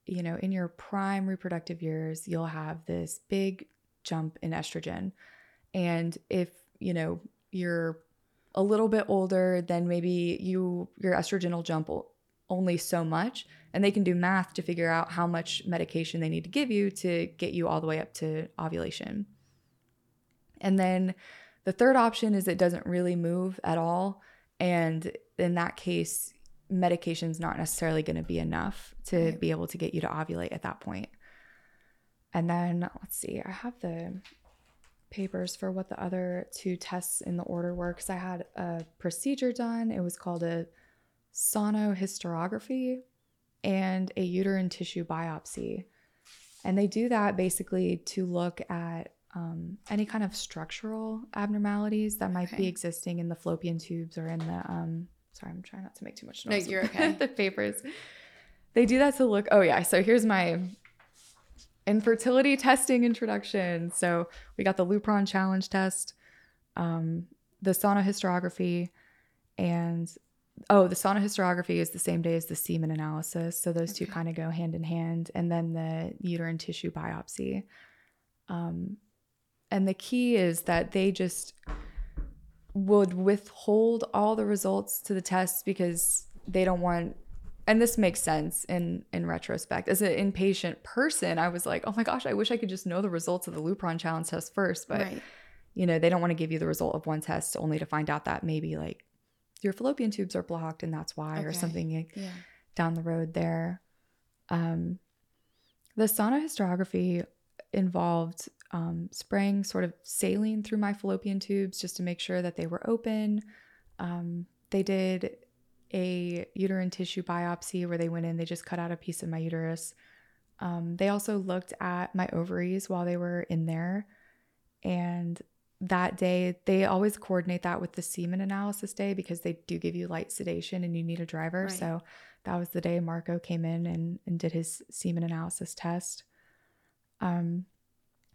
you know, in your prime reproductive years, you'll have this big jump in estrogen. And if, you know, you're a little bit older, then maybe you your estrogen will jump only so much and they can do math to figure out how much medication they need to give you to get you all the way up to ovulation. And then the third option is it doesn't really move at all. And in that case, medication's not necessarily going to be enough to Right. be able to get you to ovulate at that point. And then let's see, I have the papers for what the other two tests in the order were because I had a procedure done. It was called a sonohysterography and a uterine tissue biopsy. And they do that basically to look at um, any kind of structural abnormalities that might Okay. be existing in the fallopian tubes or in the. Um, sorry, I'm trying not to make too much noise. with you're okay. the papers. They do that to look. Oh yeah. So here's my infertility testing introduction. So we got the Lupron challenge test, um, the sonohysterography, and oh, the sonohysterography is the same day as the semen analysis. So those two kind of go hand in hand, and then the uterine tissue biopsy. Um, and the key is that they just would withhold all the results to the tests because they don't want and this makes sense in in retrospect as an inpatient person i was like oh my gosh i wish i could just know the results of the lupron challenge test first but right. you know they don't want to give you the result of one test only to find out that maybe like your fallopian tubes are blocked and that's why or something like, Yeah. down the road there. Um, the sonohysterography involved um, spraying sort of saline through my fallopian tubes just to make sure that they were open. Um, they did a uterine tissue biopsy where they went in, they just cut out a piece of my uterus. Um, they also looked at my ovaries while they were in there. And that day, they always coordinate that with the semen analysis day because they do give you light sedation and you need a driver. Right. So that was the day Marco came in and, and did his semen analysis test. Um,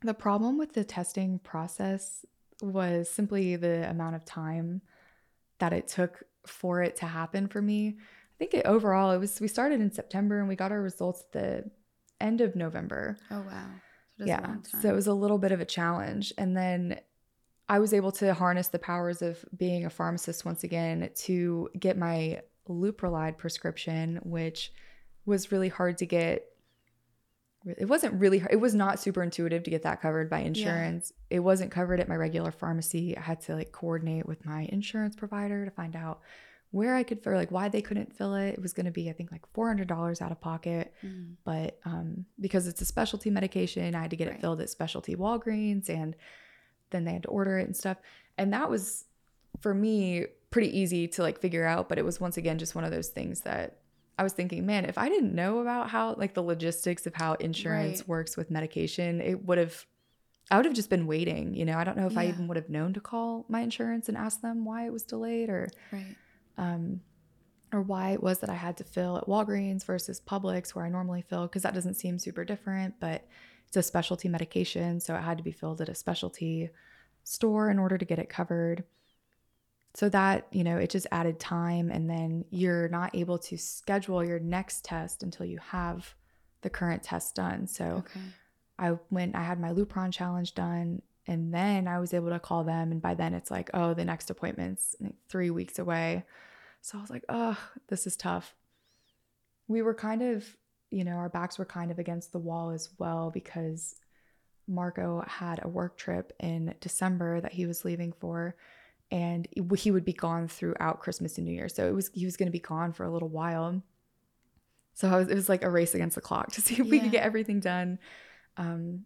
the problem with the testing process was simply the amount of time that it took for it to happen for me. I think it overall it was we started in September and we got our results at the end of November. Oh wow. So it is a yeah. So it was a little bit of a challenge. And then I was able to harness the powers of being a pharmacist once again to get my Leuprolide prescription, which was really hard to get. It wasn't really hard. It was not super intuitive to get that covered by insurance. It wasn't covered at my regular pharmacy. I had to like coordinate with my insurance provider to find out where I could fill, like why they couldn't fill it. It was going to be, I think, like $400 out of pocket Mm. but um, because it's a specialty medication, I had to get Right. it filled at specialty Walgreens, and then they had to order it and stuff. And that was for me pretty easy to like figure out. But it was once again just one of those things that I was thinking, man, if I didn't know about how like the logistics of how insurance Right. works with medication, it would have. I would have just been waiting, you know. I don't know if I even would have known to call my insurance and ask them why it was delayed or Right. um, or why it was that I had to fill at Walgreens versus Publix where I normally fill because that doesn't seem super different, but it's a specialty medication, so it had to be filled at a specialty store in order to get it covered. So that, you know, it just added time and then you're not able to schedule your next test until you have the current test done. So Okay. I went, I had my Lupron challenge done, and then I was able to call them. And by then it's like, oh, the next appointment's like three weeks away. So I was like, oh, this is tough. We were kind of you know, our backs were kind of against the wall as well because Marco had a work trip in December that he was leaving for and he would be gone throughout Christmas and New Year. So it was he was going to be gone for a little while. So was, it was like a race against the clock to see if yeah. we could get everything done. Um,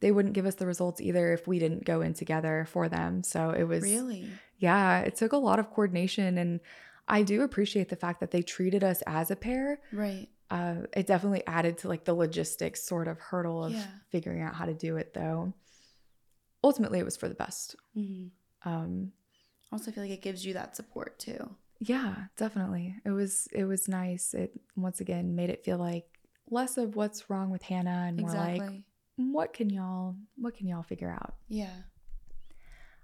they wouldn't give us the results either if we didn't go in together for them. So it was really, yeah, it took a lot of coordination. And I do appreciate the fact that they treated us as a pair. Right. Uh, it definitely added to like the logistics sort of hurdle of yeah. figuring out how to do it though. Ultimately, it was for the best. Mm-hmm. Um, also, feel like it gives you that support too. Yeah, definitely. It was it was nice. It once again made it feel like less of what's wrong with Hanna and more exactly. like what can y'all what can y'all figure out? Yeah.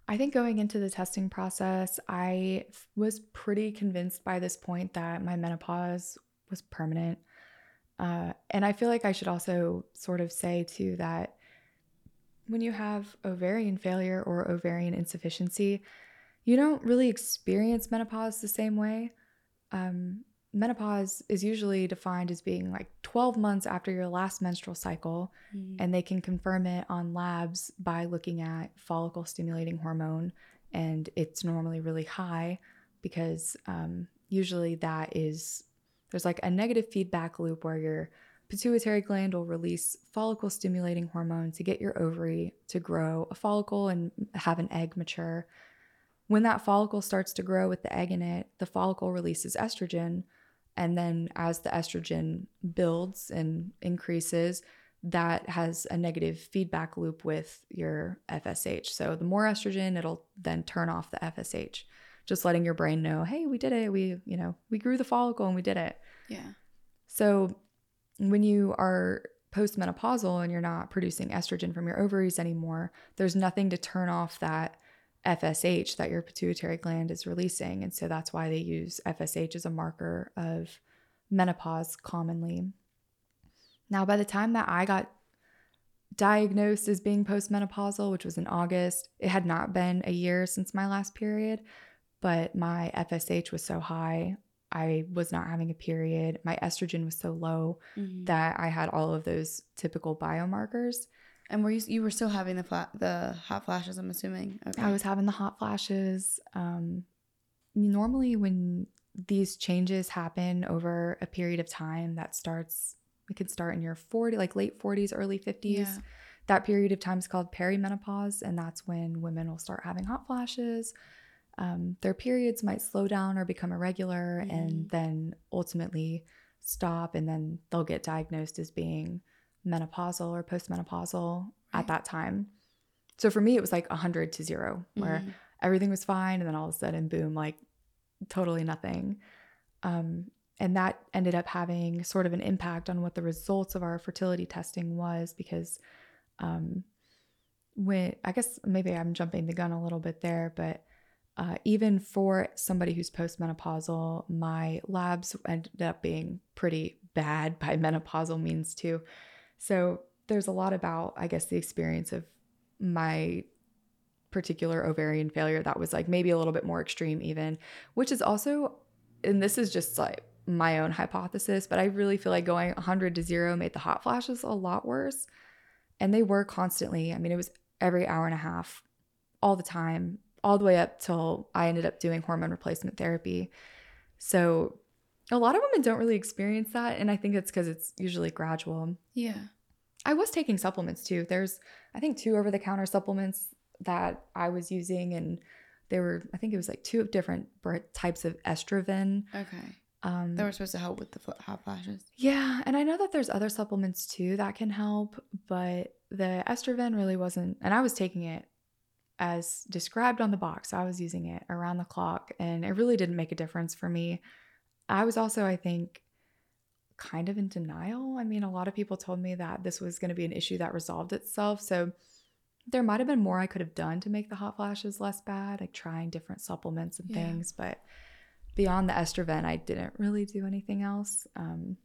I think going into the testing process, I was pretty convinced by this point that my menopause was permanent. Uh, and I feel like I should also sort of say too that when you have ovarian failure or ovarian insufficiency, you don't really experience menopause the same way. Um, menopause is usually defined as being like 12 months after your last menstrual cycle, mm-hmm. and they can confirm it on labs by looking at follicle stimulating hormone, and it's normally really high because um, usually that is there's like a negative feedback loop where your pituitary gland will release follicle stimulating hormone to get your ovary to grow a follicle and have an egg mature. When that follicle starts to grow with the egg in it, the follicle releases estrogen, and then as the estrogen builds and increases, that has a negative feedback loop with your FSH. So the more estrogen, it'll then turn off the FSH, just letting your brain know, hey, we did it. We, you know, we grew the follicle and we did it. Yeah. So when you are postmenopausal and you're not producing estrogen from your ovaries anymore, there's nothing to turn off that FSH that your pituitary gland is releasing. And so that's why they use FSH as a marker of menopause commonly. Now, by the time that I got diagnosed as being postmenopausal, which was in August, it had not been a year since my last period, but my FSH was so high. I was not having a period. My estrogen was so low mm-hmm. that I had all of those typical biomarkers. And were you you were still having the flat the hot flashes? I'm assuming. Okay. I was having the hot flashes. Um, normally, when these changes happen over a period of time, that starts. It can start in your 40, like late 40s, early 50s. Yeah. That period of time is called perimenopause, and that's when women will start having hot flashes. Um, their periods might slow down or become irregular, mm. and then ultimately stop, and then they'll get diagnosed as being menopausal or postmenopausal right. at that time. So for me, it was like 100 to 0, where mm-hmm. everything was fine. And then all of a sudden, boom, like totally nothing. Um, and that ended up having sort of an impact on what the results of our fertility testing was because um, when I guess maybe I'm jumping the gun a little bit there, but uh, even for somebody who's postmenopausal, my labs ended up being pretty bad by menopausal means too. So there's a lot about, I guess, the experience of my particular ovarian failure that was like maybe a little bit more extreme, even, which is also, and this is just like my own hypothesis, but I really feel like going 100 to zero made the hot flashes a lot worse. And they were constantly, I mean, it was every hour and a half, all the time, all the way up till I ended up doing hormone replacement therapy. So a lot of women don't really experience that. And I think it's because it's usually gradual. Yeah. I was taking supplements too. There's, I think, two over the counter supplements that I was using. And they were, I think it was like two different types of estroven. Okay. Um, they were supposed to help with the hot flashes. Yeah. And I know that there's other supplements too that can help, but the estroven really wasn't, and I was taking it as described on the box. I was using it around the clock and it really didn't make a difference for me. I was also, I think, kind of in denial. I mean, a lot of people told me that this was going to be an issue that resolved itself. So there might have been more I could have done to make the hot flashes less bad, like trying different supplements and yeah. things. But beyond the estroven, I didn't really do anything else. Um,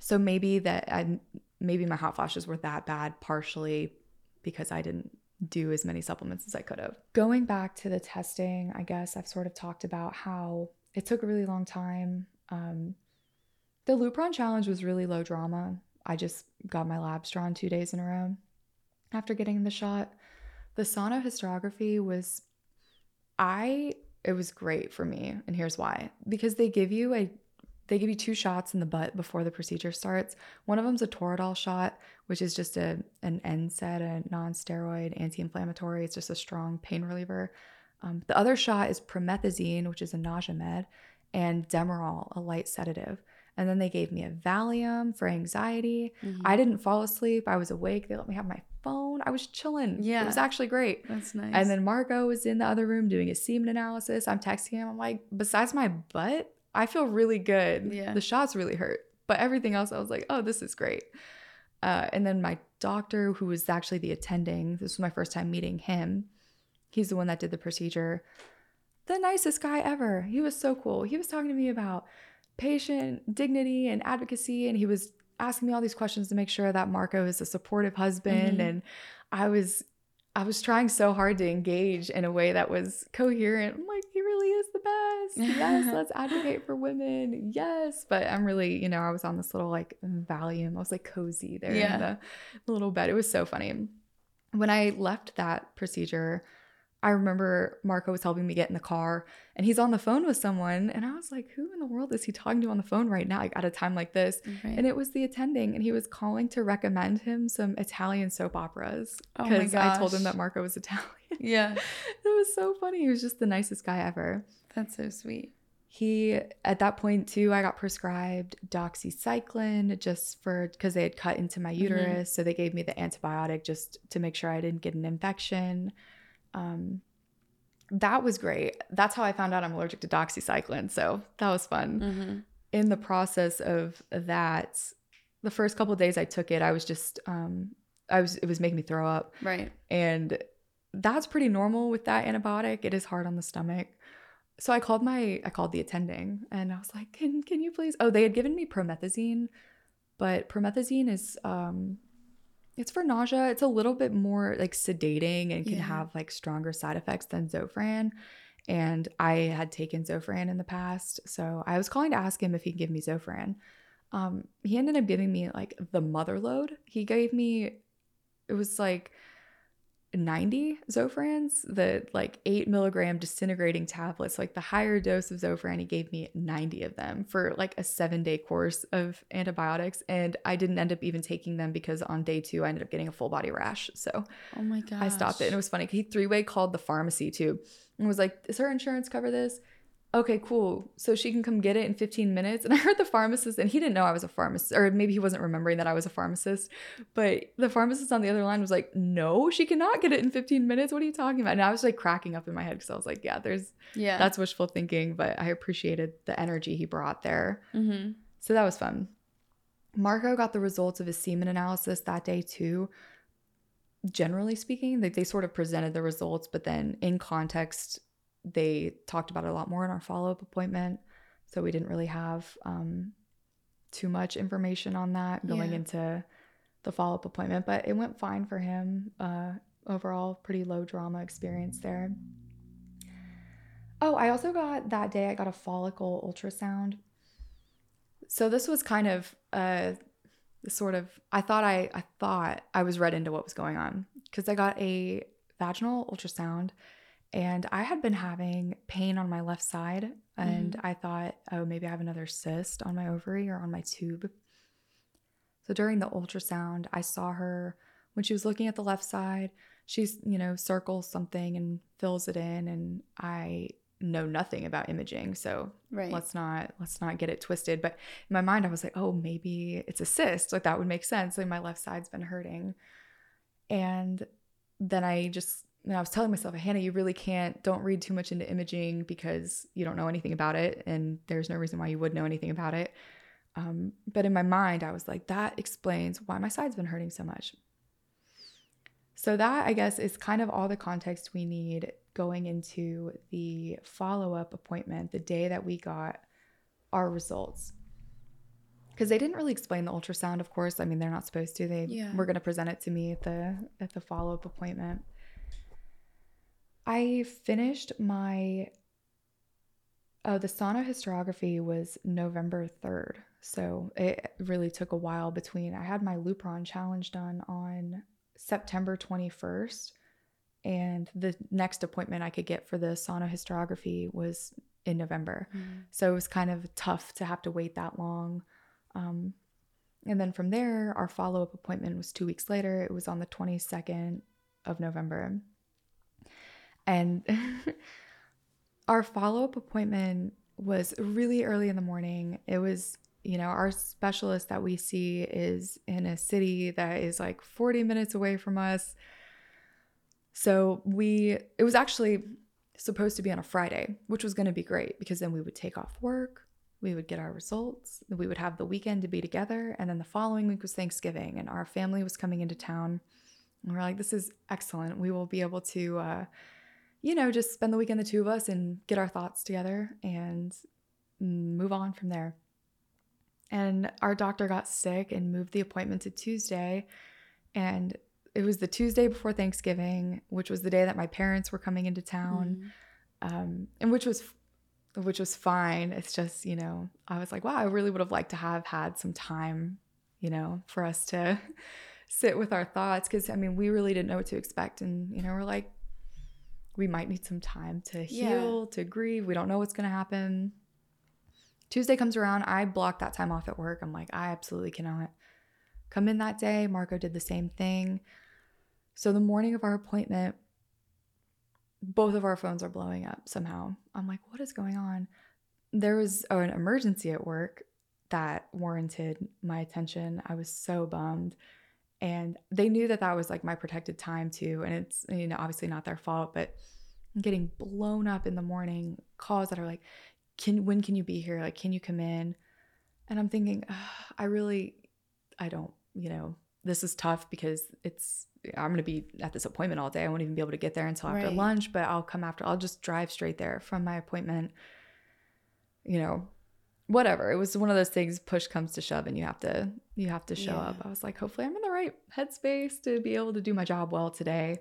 so maybe that I maybe my hot flashes were that bad partially because I didn't do as many supplements as I could have. Going back to the testing, I guess I've sort of talked about how it took a really long time. Um, The Lupron challenge was really low drama. I just got my labs drawn two days in a row after getting the shot. The sonohysterography was, I, it was great for me. And here's why because they give you a, they give you two shots in the butt before the procedure starts. One of them's a Toradol shot, which is just a an NSAID, a non-steroid anti-inflammatory. It's just a strong pain reliever. Um, the other shot is promethazine, which is a nausea med, and Demerol, a light sedative. And then they gave me a Valium for anxiety. Mm-hmm. I didn't fall asleep. I was awake. They let me have my phone. I was chilling. Yeah. It was actually great. That's nice. And then Marco was in the other room doing a semen analysis. I'm texting him. I'm like, besides my butt, I feel really good. Yeah. The shots really hurt. But everything else, I was like, oh, this is great. Uh, and then my doctor, who was actually the attending, this was my first time meeting him. He's the one that did the procedure. The nicest guy ever. He was so cool. He was talking to me about patient dignity and advocacy, and he was asking me all these questions to make sure that Marco is a supportive husband. Mm-hmm. And I was I was trying so hard to engage in a way that was coherent. I'm like, he really is the best. Yes, let's advocate for women. Yes. But I'm really, you know, I was on this little like Valium. I was like cozy there yeah. in the little bed. It was so funny. When I left that procedure, I remember Marco was helping me get in the car and he's on the phone with someone. And I was like, who in the world is he talking to on the phone right now? Like at a time like this. Right. And it was the attending and he was calling to recommend him some Italian soap operas. Because oh I told him that Marco was Italian. Yeah. it was so funny. He was just the nicest guy ever. That's so sweet. He, at that point too, I got prescribed doxycycline just for, because they had cut into my mm-hmm. uterus. Mm-hmm. So they gave me the antibiotic just to make sure I didn't get an infection um, that was great. That's how I found out I'm allergic to doxycycline. So that was fun. Mm-hmm. In the process of that, the first couple days I took it, I was just, um, I was, it was making me throw up. Right. And that's pretty normal with that antibiotic. It is hard on the stomach. So I called my, I called the attending and I was like, can, can you please? Oh, they had given me promethazine, but promethazine is, um, it's for nausea. It's a little bit more like sedating and can yeah. have like stronger side effects than Zofran. And I had taken Zofran in the past. So I was calling to ask him if he could give me Zofran. Um, he ended up giving me like the mother load. He gave me, it was like 90 Zofrans, the like eight milligram disintegrating tablets, like the higher dose of Zofran, he gave me 90 of them for like a seven day course of antibiotics. And I didn't end up even taking them because on day two, I ended up getting a full body rash. So oh my god, I stopped it. And it was funny. He three way called the pharmacy too and was like, Does her insurance cover this? Okay, cool. So she can come get it in 15 minutes. And I heard the pharmacist, and he didn't know I was a pharmacist, or maybe he wasn't remembering that I was a pharmacist. But the pharmacist on the other line was like, no, she cannot get it in 15 minutes. What are you talking about? And I was like cracking up in my head because I was like, yeah, there's, yeah, that's wishful thinking. But I appreciated the energy he brought there. Mm-hmm. So that was fun. Marco got the results of his semen analysis that day too. Generally speaking, they, they sort of presented the results, but then in context, they talked about it a lot more in our follow up appointment. So we didn't really have um, too much information on that going yeah. into the follow up appointment, but it went fine for him. Uh, overall, pretty low drama experience there. Oh, I also got that day, I got a follicle ultrasound. So this was kind of a sort of I thought I I thought I was read into what was going on because I got a vaginal ultrasound and I had been having pain on my left side, and mm-hmm. I thought, oh, maybe I have another cyst on my ovary or on my tube. So during the ultrasound, I saw her when she was looking at the left side. She's, you know, circles something and fills it in, and I know nothing about imaging so right. let's not let's not get it twisted but in my mind i was like oh maybe it's a cyst like that would make sense like my left side's been hurting and then i just and I was telling myself, Hanna, you really can't, don't read too much into imaging because you don't know anything about it. And there's no reason why you would know anything about it. Um, but in my mind, I was like, that explains why my side's been hurting so much. So, that I guess is kind of all the context we need going into the follow up appointment, the day that we got our results. Because they didn't really explain the ultrasound, of course. I mean, they're not supposed to. They yeah. were going to present it to me at the at the follow up appointment. I finished my Oh, the sauna sonohysterography was November 3rd. So it really took a while between. I had my Lupron challenge done on September 21st, and the next appointment I could get for the sauna sonohysterography was in November. Mm. So it was kind of tough to have to wait that long. Um, and then from there, our follow up appointment was two weeks later. It was on the 22nd of November. And our follow up appointment was really early in the morning. It was, you know, our specialist that we see is in a city that is like 40 minutes away from us. So we, it was actually supposed to be on a Friday, which was going to be great because then we would take off work, we would get our results, we would have the weekend to be together. And then the following week was Thanksgiving, and our family was coming into town. And we're like, this is excellent. We will be able to, uh, you know, just spend the weekend, the two of us, and get our thoughts together and move on from there. And our doctor got sick and moved the appointment to Tuesday. And it was the Tuesday before Thanksgiving, which was the day that my parents were coming into town, mm. um, and which was which was fine. It's just you know I was like, wow, I really would have liked to have had some time, you know, for us to sit with our thoughts because I mean we really didn't know what to expect, and you know we're like, we might need some time to heal, yeah. to grieve. We don't know what's gonna happen. Tuesday comes around, I block that time off at work. I'm like, I absolutely cannot come in that day. Marco did the same thing. So the morning of our appointment, both of our phones are blowing up somehow. I'm like, what is going on? There was an emergency at work that warranted my attention. I was so bummed. And they knew that that was like my protected time too. And it's, you know, obviously not their fault, but I'm getting blown up in the morning calls that are like, can, when can you be here? Like, can you come in? And I'm thinking, I really, I don't, you know, this is tough because it's I'm going to be at this appointment all day. I won't even be able to get there until after right. lunch, but I'll come after. I'll just drive straight there from my appointment. You know, whatever. It was one of those things push comes to shove and you have to you have to show yeah. up. I was like, hopefully I'm in the right headspace to be able to do my job well today.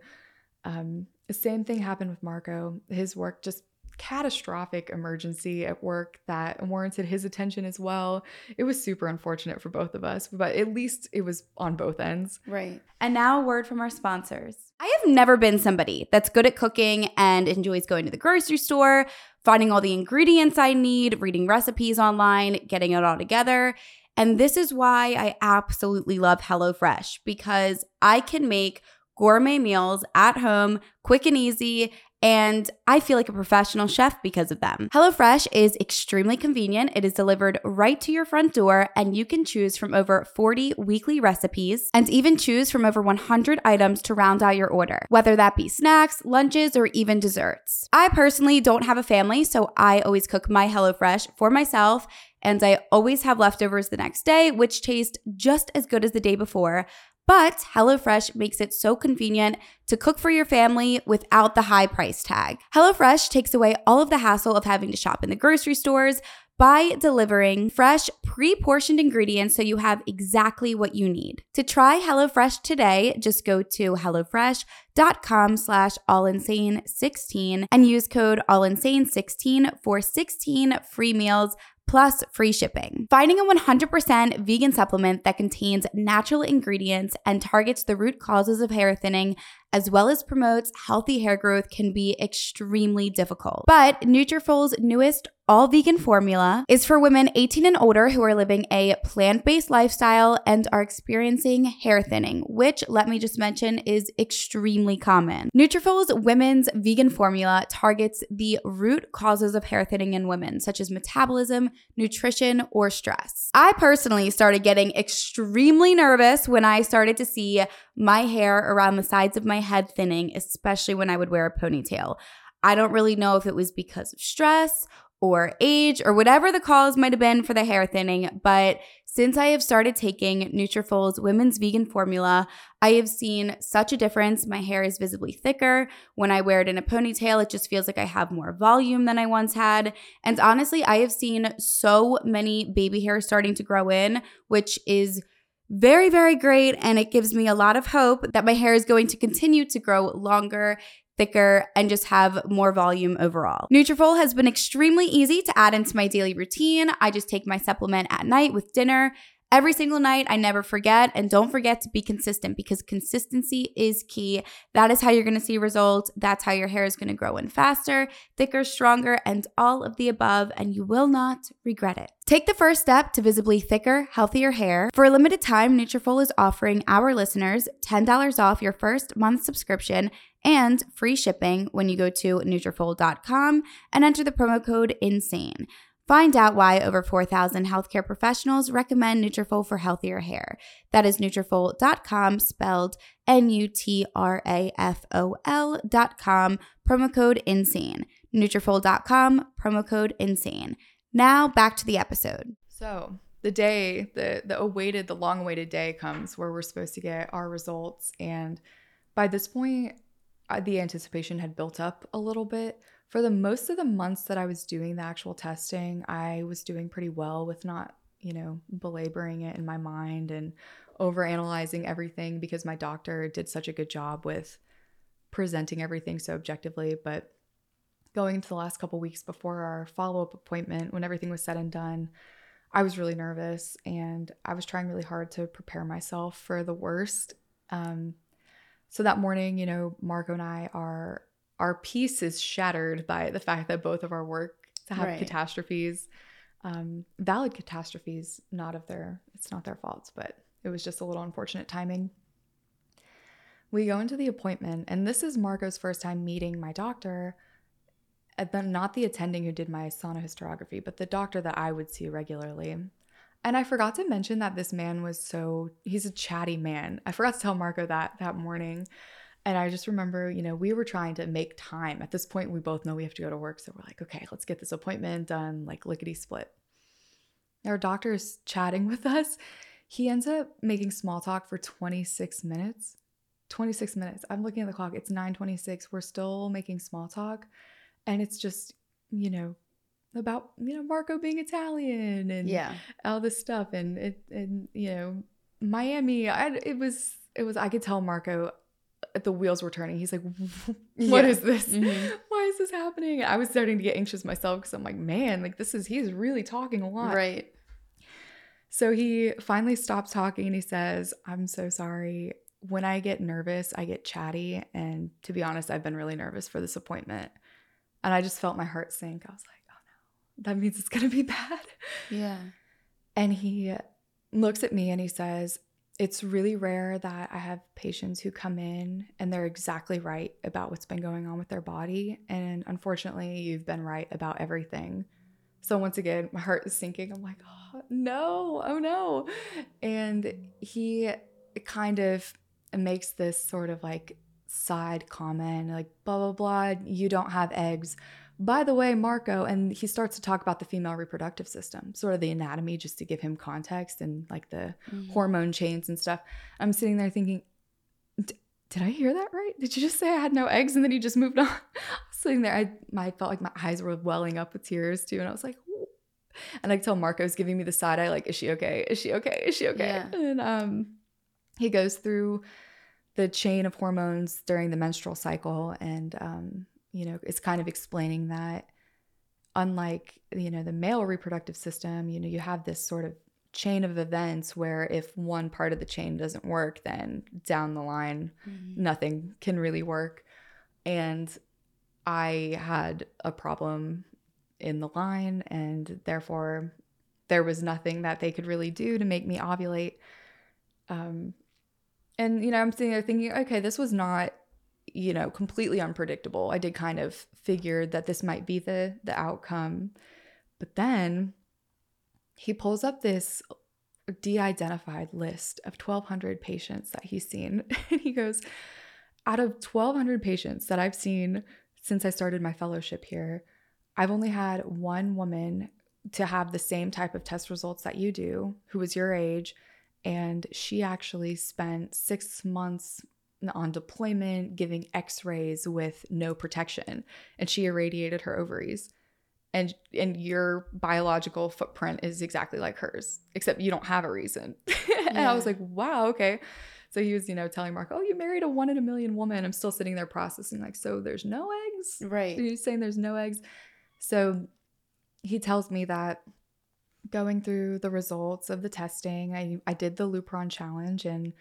Um, the same thing happened with Marco. His work just catastrophic emergency at work that warranted his attention as well. It was super unfortunate for both of us, but at least it was on both ends. Right. And now, a word from our sponsors. I have never been somebody that's good at cooking and enjoys going to the grocery store, finding all the ingredients I need, reading recipes online, getting it all together. And this is why I absolutely love HelloFresh because I can make gourmet meals at home, quick and easy, and I feel like a professional chef because of them. HelloFresh is extremely convenient. It is delivered right to your front door, and you can choose from over 40 weekly recipes and even choose from over 100 items to round out your order, whether that be snacks, lunches, or even desserts. I personally don't have a family, so I always cook my HelloFresh for myself and I always have leftovers the next day, which taste just as good as the day before. But HelloFresh makes it so convenient to cook for your family without the high price tag. HelloFresh takes away all of the hassle of having to shop in the grocery stores by delivering fresh, pre-portioned ingredients so you have exactly what you need. To try HelloFresh today, just go to HelloFresh.com slash allinsane16 and use code allinsane16 for 16 free meals plus free shipping. Finding a 100% vegan supplement that contains natural ingredients and targets the root causes of hair thinning as well as promotes healthy hair growth can be extremely difficult. But Nutrafol's newest all vegan formula is for women 18 and older who are living a plant based lifestyle and are experiencing hair thinning, which, let me just mention, is extremely common. Nutrafol's women's vegan formula targets the root causes of hair thinning in women, such as metabolism, nutrition, or stress. I personally started getting extremely nervous when I started to see my hair around the sides of my head thinning, especially when I would wear a ponytail. I don't really know if it was because of stress or age or whatever the cause might have been for the hair thinning, but since I have started taking Nutrafol's women's vegan formula, I have seen such a difference. My hair is visibly thicker. When I wear it in a ponytail, it just feels like I have more volume than I once had. And honestly, I have seen so many baby hairs starting to grow in, which is very, very great. And it gives me a lot of hope that my hair is going to continue to grow longer thicker, and just have more volume overall. Nutrafol has been extremely easy to add into my daily routine. I just take my supplement at night with dinner every single night. I never forget. And don't forget to be consistent because consistency is key. That is how you're going to see results. That's how your hair is going to grow in faster, thicker, stronger, and all of the above. And you will not regret it. Take the first step to visibly thicker, healthier hair. For a limited time, Nutrafol is offering our listeners $10 off your first month subscription and free shipping when you go to Nutrafol.com and enter the promo code INSANE. Find out why over 4,000 healthcare professionals recommend Nutrafol for healthier hair. That is Nutrafol.com, spelled N-U-T-R-A-F-O-L dot com, promo code INSANE. Nutrafol.com, promo code INSANE. Now back to the episode. So the day, the the awaited, the long-awaited day comes where we're supposed to get our results, and by this point, uh, the anticipation had built up a little bit for the most of the months that I was doing the actual testing, I was doing pretty well with not, you know, belaboring it in my mind and over analyzing everything because my doctor did such a good job with presenting everything so objectively. But going into the last couple weeks before our follow up appointment, when everything was said and done, I was really nervous and I was trying really hard to prepare myself for the worst. Um, so that morning, you know, Marco and I are our peace is shattered by the fact that both of our work to have right. catastrophes, um, valid catastrophes, not of their, it's not their faults, but it was just a little unfortunate timing. We go into the appointment, and this is Marco's first time meeting my doctor. Then not the attending who did my sonohysterography, but the doctor that I would see regularly. And I forgot to mention that this man was so he's a chatty man. I forgot to tell Marco that that morning. And I just remember, you know, we were trying to make time. At this point, we both know we have to go to work. So we're like, okay, let's get this appointment done, like lickety split. Our doctor is chatting with us. He ends up making small talk for 26 minutes. 26 minutes. I'm looking at the clock. It's 9:26. We're still making small talk. And it's just, you know, about, you know, Marco being Italian and yeah. all this stuff and it and you know, Miami. I, it was it was I could tell Marco the wheels were turning. He's like, "What yeah. is this? Mm-hmm. Why is this happening?" I was starting to get anxious myself because I'm like, "Man, like this is he's really talking a lot." Right. So he finally stops talking and he says, "I'm so sorry. When I get nervous, I get chatty, and to be honest, I've been really nervous for this appointment." And I just felt my heart sink. I was like, "Oh no, that means it's gonna be bad." Yeah. And he looks at me and he says, it's really rare that I have patients who come in and they're exactly right about what's been going on with their body. And unfortunately, you've been right about everything. So once again, my heart is sinking. I'm like, oh no, oh no. And he kind of makes this sort of like side comment, like, blah, blah, blah, you don't have eggs by the way, Marco, and he starts to talk about the female reproductive system, sort of the anatomy, just to give him context and like the mm-hmm. hormone chains and stuff. I'm sitting there thinking, did I hear that right? Did you just say I had no eggs and then he just moved on? I was sitting there, I, I felt like my eyes were welling up with tears too. And I was like, Ooh. and I tell Marco's giving me the side eye, like, is she okay? Is she okay? Is she okay? Yeah. And um, he goes through the chain of hormones during the menstrual cycle and um, you know, it's kind of explaining that unlike, you know, the male reproductive system, you know, you have this sort of chain of events where if one part of the chain doesn't work, then down the line, mm-hmm. nothing can really work. And I had a problem in the line, and therefore, there was nothing that they could really do to make me ovulate. Um, and you know, I'm sitting there thinking, okay, this was not you know, completely unpredictable. I did kind of figure that this might be the the outcome. But then he pulls up this de-identified list of 1200 patients that he's seen and he goes out of 1200 patients that I've seen since I started my fellowship here, I've only had one woman to have the same type of test results that you do, who was your age, and she actually spent 6 months on deployment, giving x rays with no protection. And she irradiated her ovaries. And, and your biological footprint is exactly like hers, except you don't have a reason. and yeah. I was like, wow, okay. So he was, you know, telling Mark, "Oh, you married a one in a million woman." I'm still sitting there processing, like, so there's no eggs. Right. He's saying there's no eggs. So he tells me that going through the results of the testing, I I did the Lupron challenge, and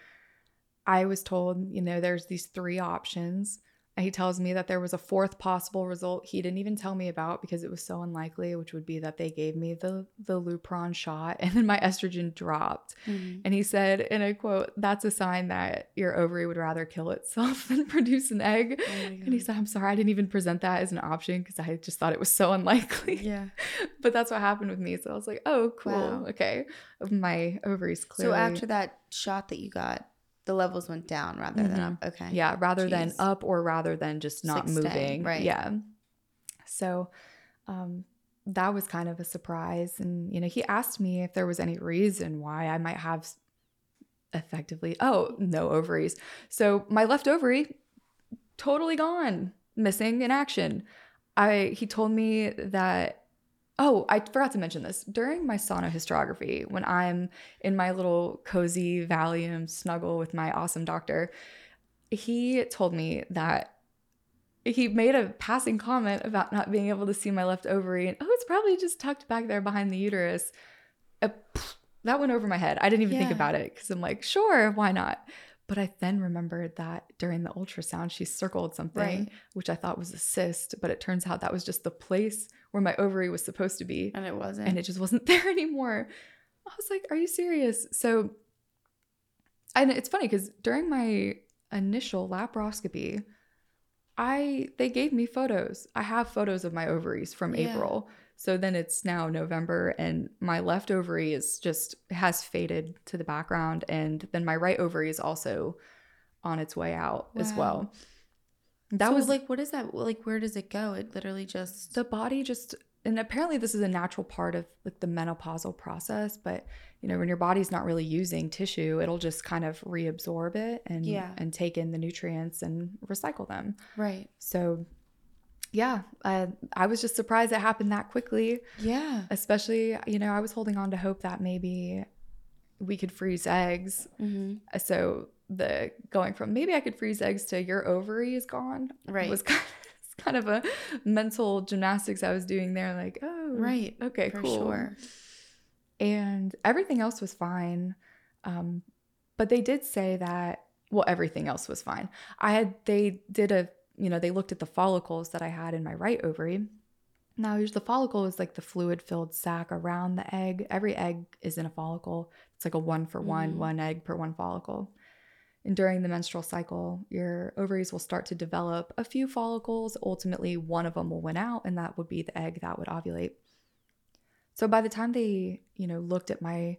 I was told, you know, there's these three options he tells me that there was a fourth possible result he didn't even tell me about because it was so unlikely, which would be that they gave me the the Lupron shot and then my estrogen dropped. Mm-hmm. And he said, in a quote, that's a sign that your ovary would rather kill itself than produce an egg. Oh and he said, I'm sorry, I didn't even present that as an option because I just thought it was so unlikely. Yeah. but that's what happened with me. So I was like, oh, cool. Wow. Okay. My ovaries clearly. So after that shot that you got, the levels went down rather mm-hmm. than up. Okay. Yeah, rather Jeez. than up or rather than just not Six moving. right. Yeah. So um that was kind of a surprise and you know, he asked me if there was any reason why I might have effectively oh, no ovaries. So my left ovary totally gone, missing in action. I he told me that Oh, I forgot to mention this. During my sonohysterography, when I'm in my little cozy Valium snuggle with my awesome doctor, he told me that he made a passing comment about not being able to see my left ovary and oh, it's probably just tucked back there behind the uterus. Uh, that went over my head. I didn't even yeah. think about it because I'm like, sure, why not? But I then remembered that during the ultrasound, she circled something, right. which I thought was a cyst, but it turns out that was just the place where my ovary was supposed to be. And it wasn't. And it just wasn't there anymore. I was like, are you serious? So, and it's funny because during my initial laparoscopy, I they gave me photos. I have photos of my ovaries from yeah. April. So then it's now November and my left ovary is just has faded to the background and then my right ovary is also on its way out wow. as well. That so was like what is that like where does it go? It literally just the body just and apparently this is a natural part of like the menopausal process, but you know when your body's not really using tissue, it'll just kind of reabsorb it and yeah. and take in the nutrients and recycle them. Right. So yeah, I, I was just surprised it happened that quickly. Yeah. Especially, you know, I was holding on to hope that maybe we could freeze eggs. Mm-hmm. So the going from maybe I could freeze eggs to your ovary is gone. Right. Was kind of, kind of a mental gymnastics I was doing there. Like, oh, right. Okay, For cool. Sure. And everything else was fine. Um, but they did say that, well, everything else was fine. I had, they did a you know, they looked at the follicles that I had in my right ovary. Now, the follicle is like the fluid filled sac around the egg. Every egg is in a follicle. It's like a one for one, mm. one egg per one follicle. And during the menstrual cycle, your ovaries will start to develop a few follicles. Ultimately, one of them will win out, and that would be the egg that would ovulate. So by the time they, you know, looked at my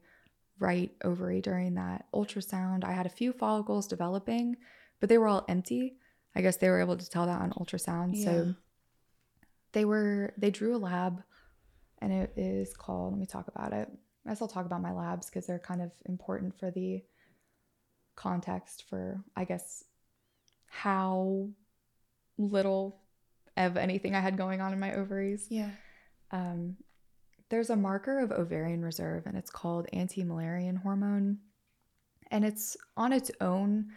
right ovary during that ultrasound, I had a few follicles developing, but they were all empty. I guess they were able to tell that on ultrasound. Yeah. So they were they drew a lab and it is called let me talk about it. I guess I'll talk about my labs because they're kind of important for the context for I guess how little of anything I had going on in my ovaries. Yeah. Um, there's a marker of ovarian reserve and it's called anti-Müllerian hormone. And it's on its own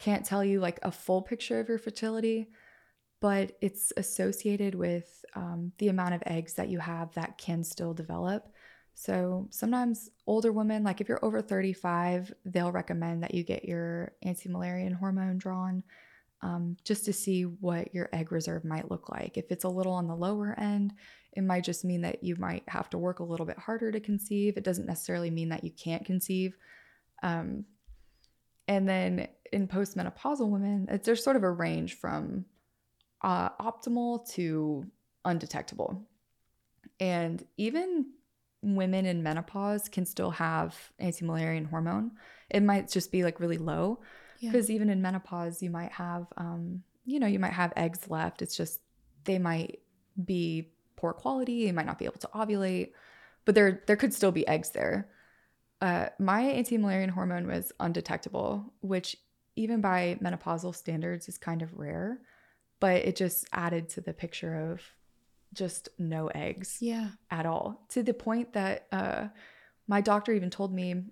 can't tell you like a full picture of your fertility, but it's associated with um, the amount of eggs that you have that can still develop. So sometimes older women, like if you're over 35, they'll recommend that you get your anti Müllerian hormone drawn um, just to see what your egg reserve might look like. If it's a little on the lower end, it might just mean that you might have to work a little bit harder to conceive. It doesn't necessarily mean that you can't conceive. Um, and then in postmenopausal women, there's sort of a range from uh, optimal to undetectable. And even women in menopause can still have anti-Müllerian hormone. It might just be like really low because yeah. even in menopause, you might have, um, you know, you might have eggs left. It's just they might be poor quality. You might not be able to ovulate, but there there could still be eggs there uh, my anti-Müllerian hormone was undetectable, which even by menopausal standards is kind of rare, but it just added to the picture of just no eggs yeah at all to the point that uh, my doctor even told me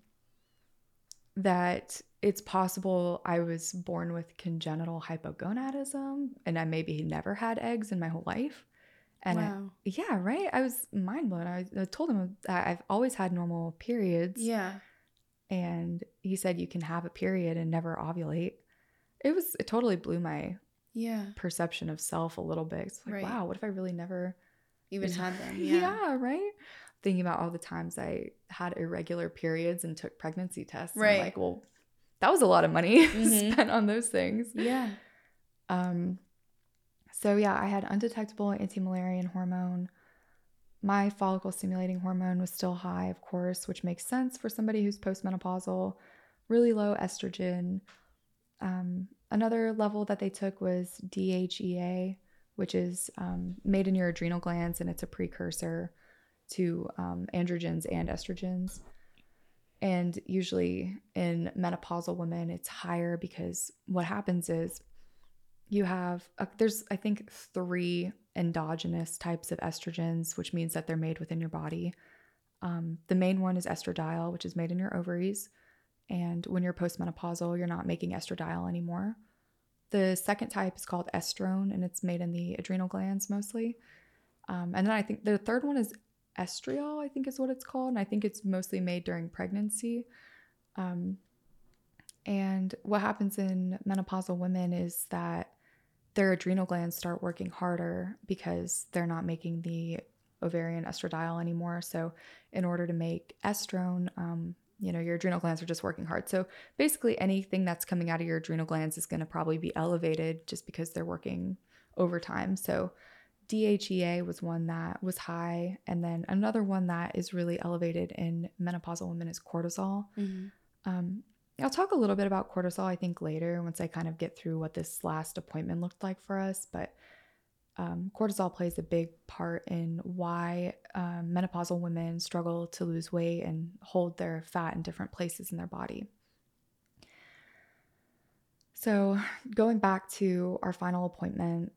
that it's possible I was born with congenital hypogonadism and I maybe never had eggs in my whole life. And I- wow. yeah, right. I was mind blown. I, I told him I've always had normal periods. Yeah. And he said you can have a period and never ovulate. It was, it totally blew my Yeah. perception of self a little bit. It's like, Right. wow, what if I really never Even had them. yeah. Yeah. right. Thinking about all the times I had irregular periods and took pregnancy tests. Right. like, well, that was a lot of money Mhm. spent on those things. Yeah. Um, so yeah, I had undetectable anti-Müllerian hormone. My follicle stimulating hormone was still high, of course, which makes sense for somebody who's postmenopausal. Really low estrogen. Um, another level that they took was DHEA, which is um, made in your adrenal glands, and it's a precursor to um, androgens and estrogens. And usually in menopausal women, it's higher because what happens is you have uh, there's I think three endogenous types of estrogens, which means that they're made within your body. Um, the main one is estradiol, which is made in your ovaries, and when you're postmenopausal, you're not making estradiol anymore. The second type is called estrone, and it's made in the adrenal glands mostly. Um, and then I think the third one is estriol, I think is what it's called, and I think it's mostly made during pregnancy. Um, and what happens in menopausal women is that their adrenal glands start working harder because they're not making the ovarian estradiol anymore. So, in order to make estrone, um, you know, your adrenal glands are just working hard. So, basically, anything that's coming out of your adrenal glands is going to probably be elevated just because they're working overtime. So, DHEA was one that was high. And then another one that is really elevated in menopausal women is cortisol. Mhm. Um, I'll talk a little bit about cortisol, I think, later once I kind of get through what this last appointment looked like for us. But um, cortisol plays a big part in why um, menopausal women struggle to lose weight and hold their fat in different places in their body. So, going back to our final appointment,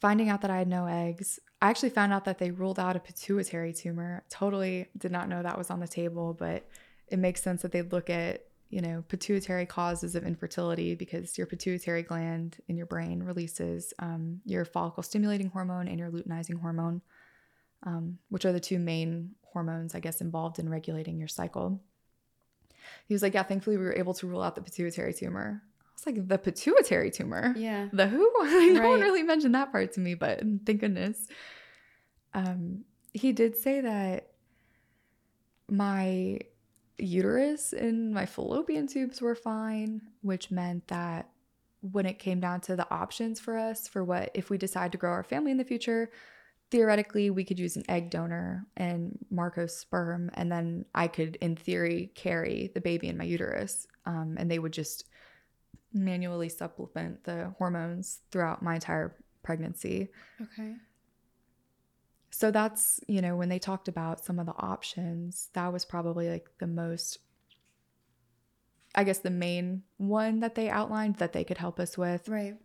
finding out that I had no eggs, I actually found out that they ruled out a pituitary tumor. Totally did not know that was on the table, but it makes sense that they look at you know pituitary causes of infertility because your pituitary gland in your brain releases um, your follicle stimulating hormone and your luteinizing hormone um, which are the two main hormones i guess involved in regulating your cycle he was like yeah thankfully we were able to rule out the pituitary tumor i was like the pituitary tumor Yeah. the who? no one really mentioned that part to me, but thank goodness. Um, he did say that my uterus and my fallopian tubes were fine, which meant that when it came down to the options for us for what if we decide to grow our family in the future, theoretically we could use an egg donor and Marco's sperm, and then I could, in theory, carry the baby in my uterus, um, and they would just manually supplement the hormones throughout my entire pregnancy. Okay. So that's, you know, when they talked about some of the options, that was probably like the most, I guess, the main one that they outlined that they could help us with. Right.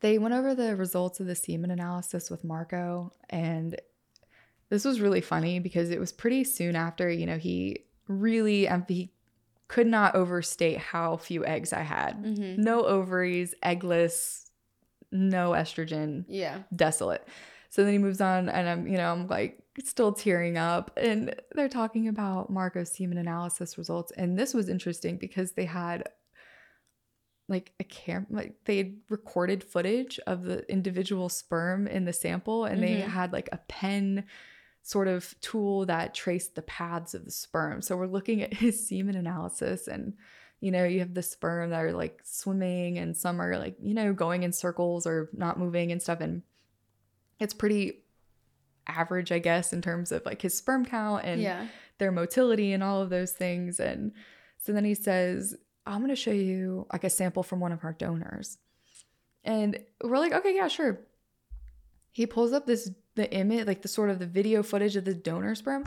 They went over the results of the semen analysis with Marco, and this was really funny because it was pretty soon after, you know, he really, he could not overstate how few eggs I had. Mm-hmm. No ovaries, eggless, no estrogen, Yeah. desolate. So then he moves on, and I'm, you know, I'm like still tearing up. And they're talking about Marco's semen analysis results. And this was interesting because they had like a cam, like they had recorded footage of the individual sperm in the sample, and they Mhm. had like a pen sort of tool that traced the paths of the sperm. So we're looking at his semen analysis and you know, you have the sperm that are like swimming and some are like, you know, going in circles or not moving and stuff and it's pretty average, I guess, in terms of like his sperm count and yeah. their motility and all of those things. And so then he says, I'm going to show you like a sample from one of our donors. And we're like, okay, yeah, sure. He pulls up this, the image, like the sort of the video footage of the donor sperm.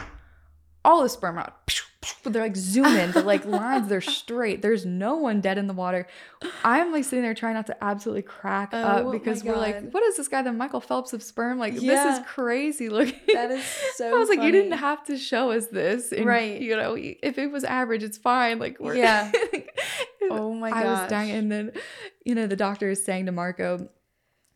All the sperm out. But they're like zoom in. The like lines, they're straight. There's no one dead in the water. I'm like sitting there trying not to absolutely crack Oh up because we're like, what is this guy, the Michael Phelps of sperm? Like, this is crazy looking. That is so I was like, you didn't have to show us this. And, Right. You know, if it was average, it's fine. Like, we're, Yeah. Oh my God. I was dying. And then, you know, the doctor is saying to Marco,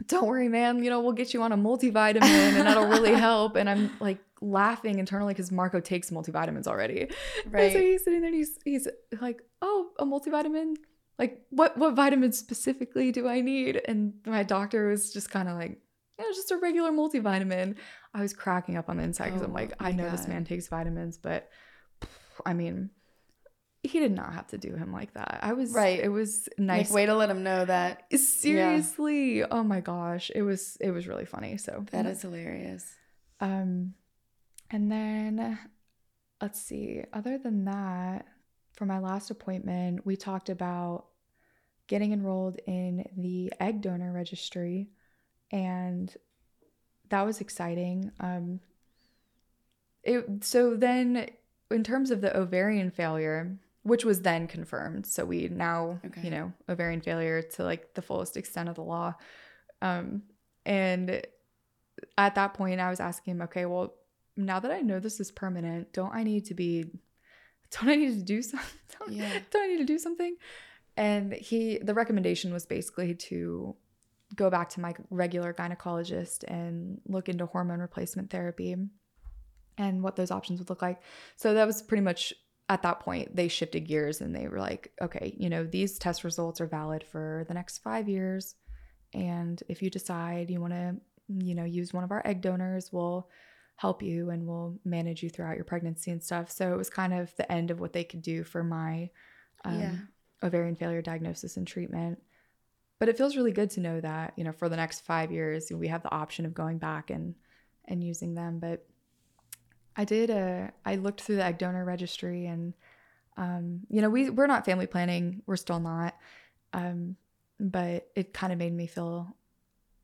don't worry, man, you know, we'll get you on a multivitamin and that'll really help. And I'm like laughing internally because Marco takes multivitamins already. And so he's sitting there and he's, he's like, oh, a multivitamin? Like, what, what vitamins specifically do I need? And my doctor was just kind of like, yeah, just a regular multivitamin. I was cracking up on the inside because I'm Oh like, I know this man takes vitamins, but I mean, he did not have to do him like that. I was Right. It was nice. Like, way to let him know that. Seriously. Oh my gosh. It was it was really funny. So That is hilarious. um and then let's see. Other than that, for my last appointment, we talked about getting enrolled in the egg donor registry and that was exciting. Um it so then in terms of the ovarian failure, which was then confirmed, so we now, Okay. you know, ovarian failure to like the fullest extent of the law. Um and at that point I was asking him, okay, well, now that I know this is permanent, don't I need to be don't I need to do something? Don't, Yeah. don't I need to do something? And he the recommendation was basically to go back to my regular gynecologist and look into hormone replacement therapy and what those options would look like. So that was pretty much at that point they shifted gears and they were like, okay, you know, these test results are valid for the next 5 years and if you decide you want to, you know, use one of our egg donors, we'll help you and we'll manage you throughout your pregnancy and stuff. So it was kind of the end of what they could do for my um, Yeah. ovarian failure diagnosis and treatment. But it feels really good to know that, you know, for the next five years, we have the option of going back and and using them. But I did a, I looked through the egg donor registry and um, you know, we we're not family planning, we're still not. Um, but it kind of made me feel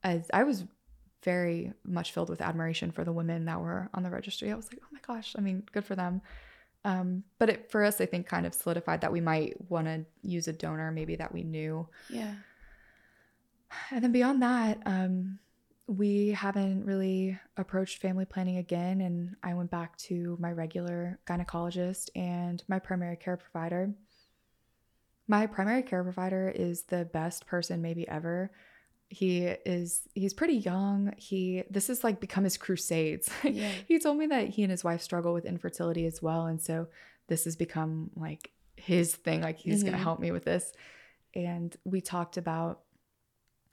as I was very much filled with admiration for the women that were on the registry. I was like, oh my gosh, I mean, good for them. Um, but it, for us, I think kind of solidified that we might want to use a donor, maybe that we knew. Yeah. And then beyond that, um, we haven't really approached family planning again. And I went back to my regular gynecologist and my primary care provider. My primary care provider is the best person maybe ever. He is he's pretty young. He this has like become his crusades. Yeah. he told me that he and his wife struggle with infertility as well. And so this has become like his thing. Like he's gonna Mhm. help me with this. And we talked about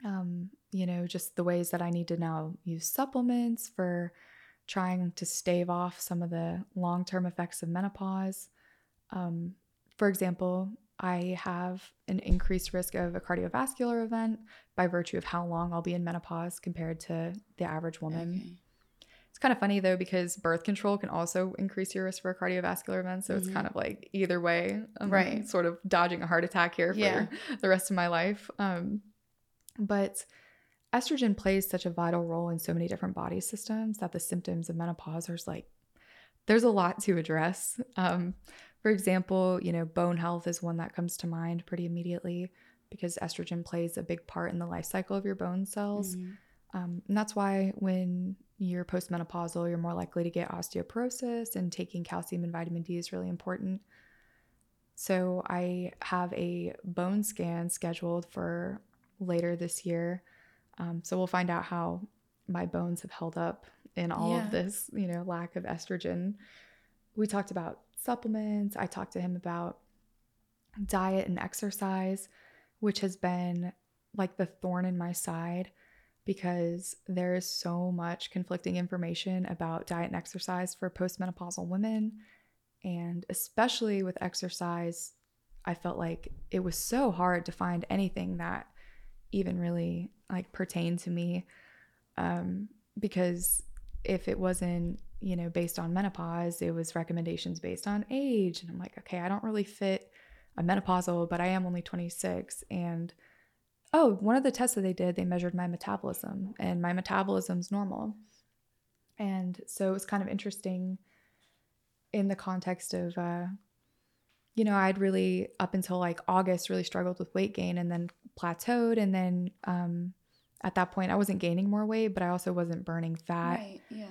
um, you know, just the ways that I need to now use supplements for trying to stave off some of the long term effects of menopause. Um, for example, I have an increased risk of a cardiovascular event by virtue of how long I'll be in menopause compared to the average woman. Okay. It's kind of funny though because birth control can also increase your risk for a cardiovascular event. So it's Mhm. kind of like either way, I'm Right. Sort of dodging a heart attack here for Yeah. the rest of my life. Um, but estrogen plays such a vital role in so many different body systems that the symptoms of menopause are like there's a lot to address. Um, for example, you know, bone health is one that comes to mind pretty immediately because estrogen plays a big part in the life cycle of your bone cells. Mhm. Um, and that's why when you're postmenopausal, you're more likely to get osteoporosis, and taking calcium and vitamin D is really important. So I have a bone scan scheduled for later this year. Um, so we'll find out how my bones have held up in all Yeah. of this, you know, lack of estrogen. We talked about supplements. I talked to him about diet and exercise, which has been like the thorn in my side because there is so much conflicting information about diet and exercise for postmenopausal women. And especially with exercise, I felt like it was so hard to find anything that even really like pertained to me. Um, because if it wasn't, you know, based on menopause, it was recommendations based on age. And I'm like, okay, I don't really fit a menopausal, but I am only 26. And oh, one of the tests that they did, they measured my metabolism, and my metabolism's normal. And so it was kind of interesting in the context of, uh, you know, I'd really, up until like August, really struggled with weight gain and then plateaued. And then um, at that point, I wasn't gaining more weight, but I also wasn't burning fat. Right. Yeah.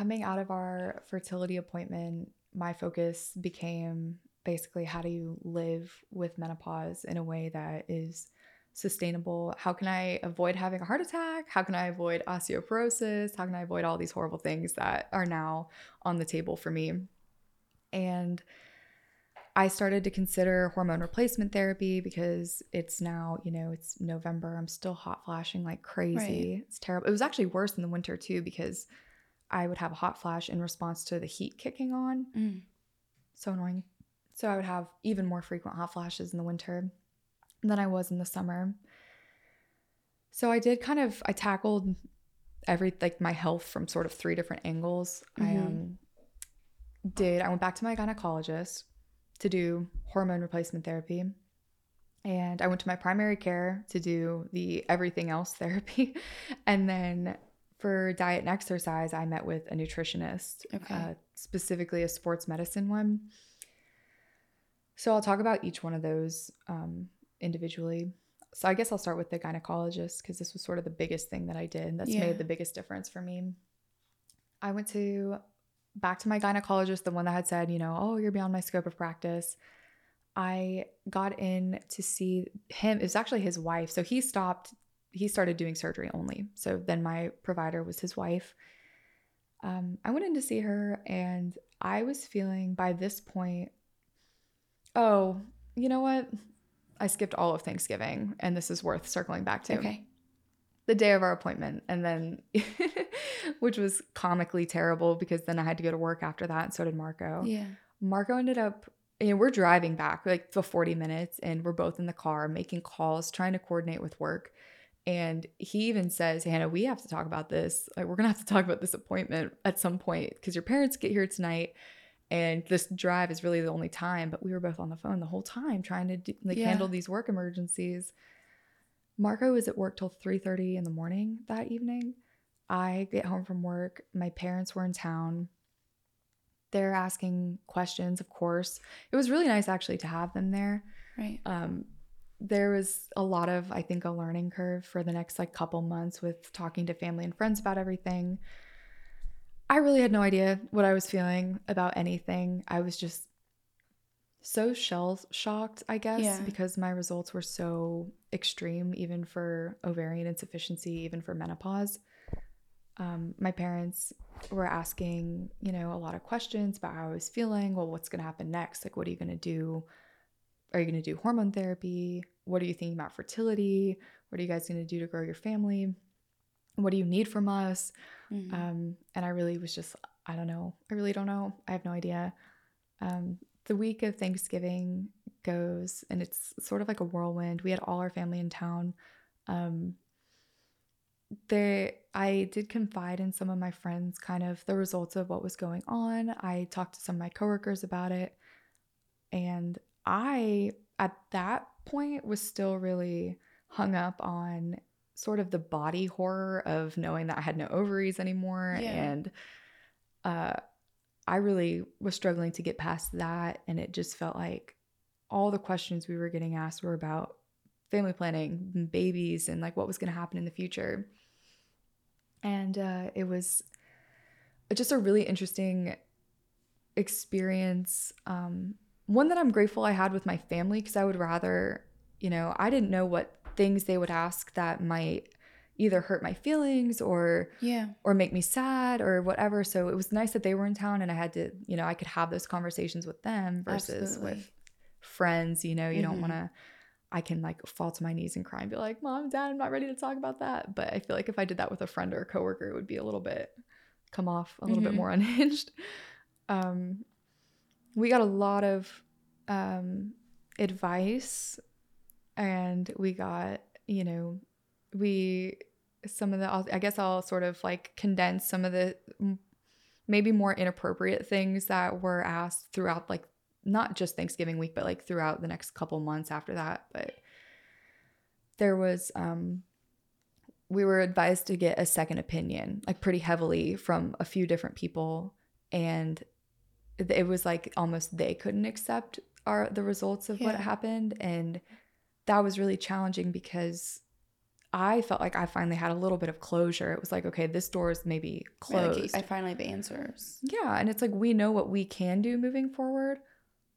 Coming out of our fertility appointment, my focus became basically how do you live with menopause in a way that is sustainable? How can I avoid having a heart attack? How can I avoid osteoporosis? How can I avoid all these horrible things that are now on the table for me? And I started to consider hormone replacement therapy because it's now, you know, it's November. I'm still hot flashing like crazy. Right. It's terrible. It was actually worse in the winter too because I would have a hot flash in response to the heat kicking on. Mm. So annoying. So I would have even more frequent hot flashes in the winter than I was in the summer. So I did kind of I tackled every like my health from sort of three different angles. Mm-hmm. I um did I went back to my gynecologist to do hormone replacement therapy. And I went to my primary care to do the everything else therapy. and then for diet and exercise, I met with a nutritionist, okay. uh, specifically a sports medicine one. So I'll talk about each one of those um, individually. So I guess I'll start with the gynecologist because this was sort of the biggest thing that I did that's yeah. made the biggest difference for me. I went to back to my gynecologist, the one that had said, you know, oh, you're beyond my scope of practice. I got in to see him. It was actually his wife. So he stopped, he started doing surgery only. So then my provider was his wife. Um, I went in to see her and I was feeling by this point, oh, you know what? I skipped all of Thanksgiving and this is worth circling back to. Okay the day of our appointment and then which was comically terrible because then I had to go to work after that and so did Marco. Yeah. Marco ended up you know, we're driving back like for 40 minutes and we're both in the car making calls, trying to coordinate with work. And he even says, Hanna, we have to talk about this. Like, we're going to have to talk about this appointment at some point because your parents get here tonight and this drive is really the only time. But we were both on the phone the whole time trying to do, like yeah. handle these work emergencies. Marco was at work till 3:30 in the morning that evening. I get home from work. My parents were in town. They're asking questions, of course. It was really nice actually to have them there. Right. Um, there was a lot of, I think, a learning curve for the next like couple months with talking to family and friends about everything. I really had no idea what I was feeling about anything. I was just so shell shocked, I guess, yeah. because my results were so extreme, even for ovarian insufficiency, even for menopause. Um, my parents were asking, you know, a lot of questions about how I was feeling. Well, what's going to happen next? Like, what are you going to do? Are you going to do hormone therapy? What are you thinking about fertility? What are you guys going to do to grow your family? What do you need from us? Mm-hmm. Um, and I really was just, I don't know. I really don't know. I have no idea. Um, the week of Thanksgiving goes and it's sort of like a whirlwind. We had all our family in town. Um, there I did confide in some of my friends kind of the results of what was going on. I talked to some of my coworkers about it. And I at that point was still really hung up on sort of the body horror of knowing that I had no ovaries anymore yeah. and uh I really was struggling to get past that. And it just felt like all the questions we were getting asked were about family planning, and babies, and like what was going to happen in the future. And uh, it was just a really interesting experience. Um, one that I'm grateful I had with my family because I would rather, you know, I didn't know what things they would ask that might either hurt my feelings or yeah or make me sad or whatever so it was nice that they were in town and i had to you know i could have those conversations with them versus Absolutely. with friends you know you mm-hmm. don't want to i can like fall to my knees and cry and be like mom dad i'm not ready to talk about that but i feel like if i did that with a friend or a coworker it would be a little bit come off a little mm-hmm. bit more unhinged um we got a lot of um advice and we got you know we some of the i guess i'll sort of like condense some of the maybe more inappropriate things that were asked throughout like not just thanksgiving week but like throughout the next couple months after that. But there was um we were advised to get a second opinion like pretty heavily from a few different people. And it was like almost they couldn't accept our the results of what happened and that was really challenging because I felt like I finally had a little bit of closure. It was like, okay, this door is maybe Right, like, closed. I finally have answers. Yeah, and it's like we know what we can do moving forward.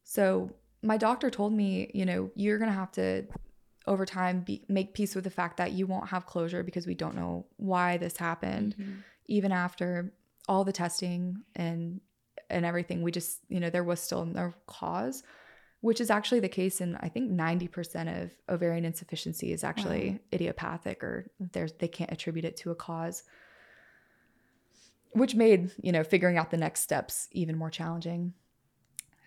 So my doctor told me, you know, you're gonna have to over time be, make peace with the fact that you won't have closure because we don't know why this happened. Mhm. Even after all the testing and and everything, we just, you know, there was still no cause, which is actually the case in I think 90% of ovarian insufficiency is actually Wow. idiopathic or there's they can't attribute it to a cause which made you know figuring out the next steps even more challenging.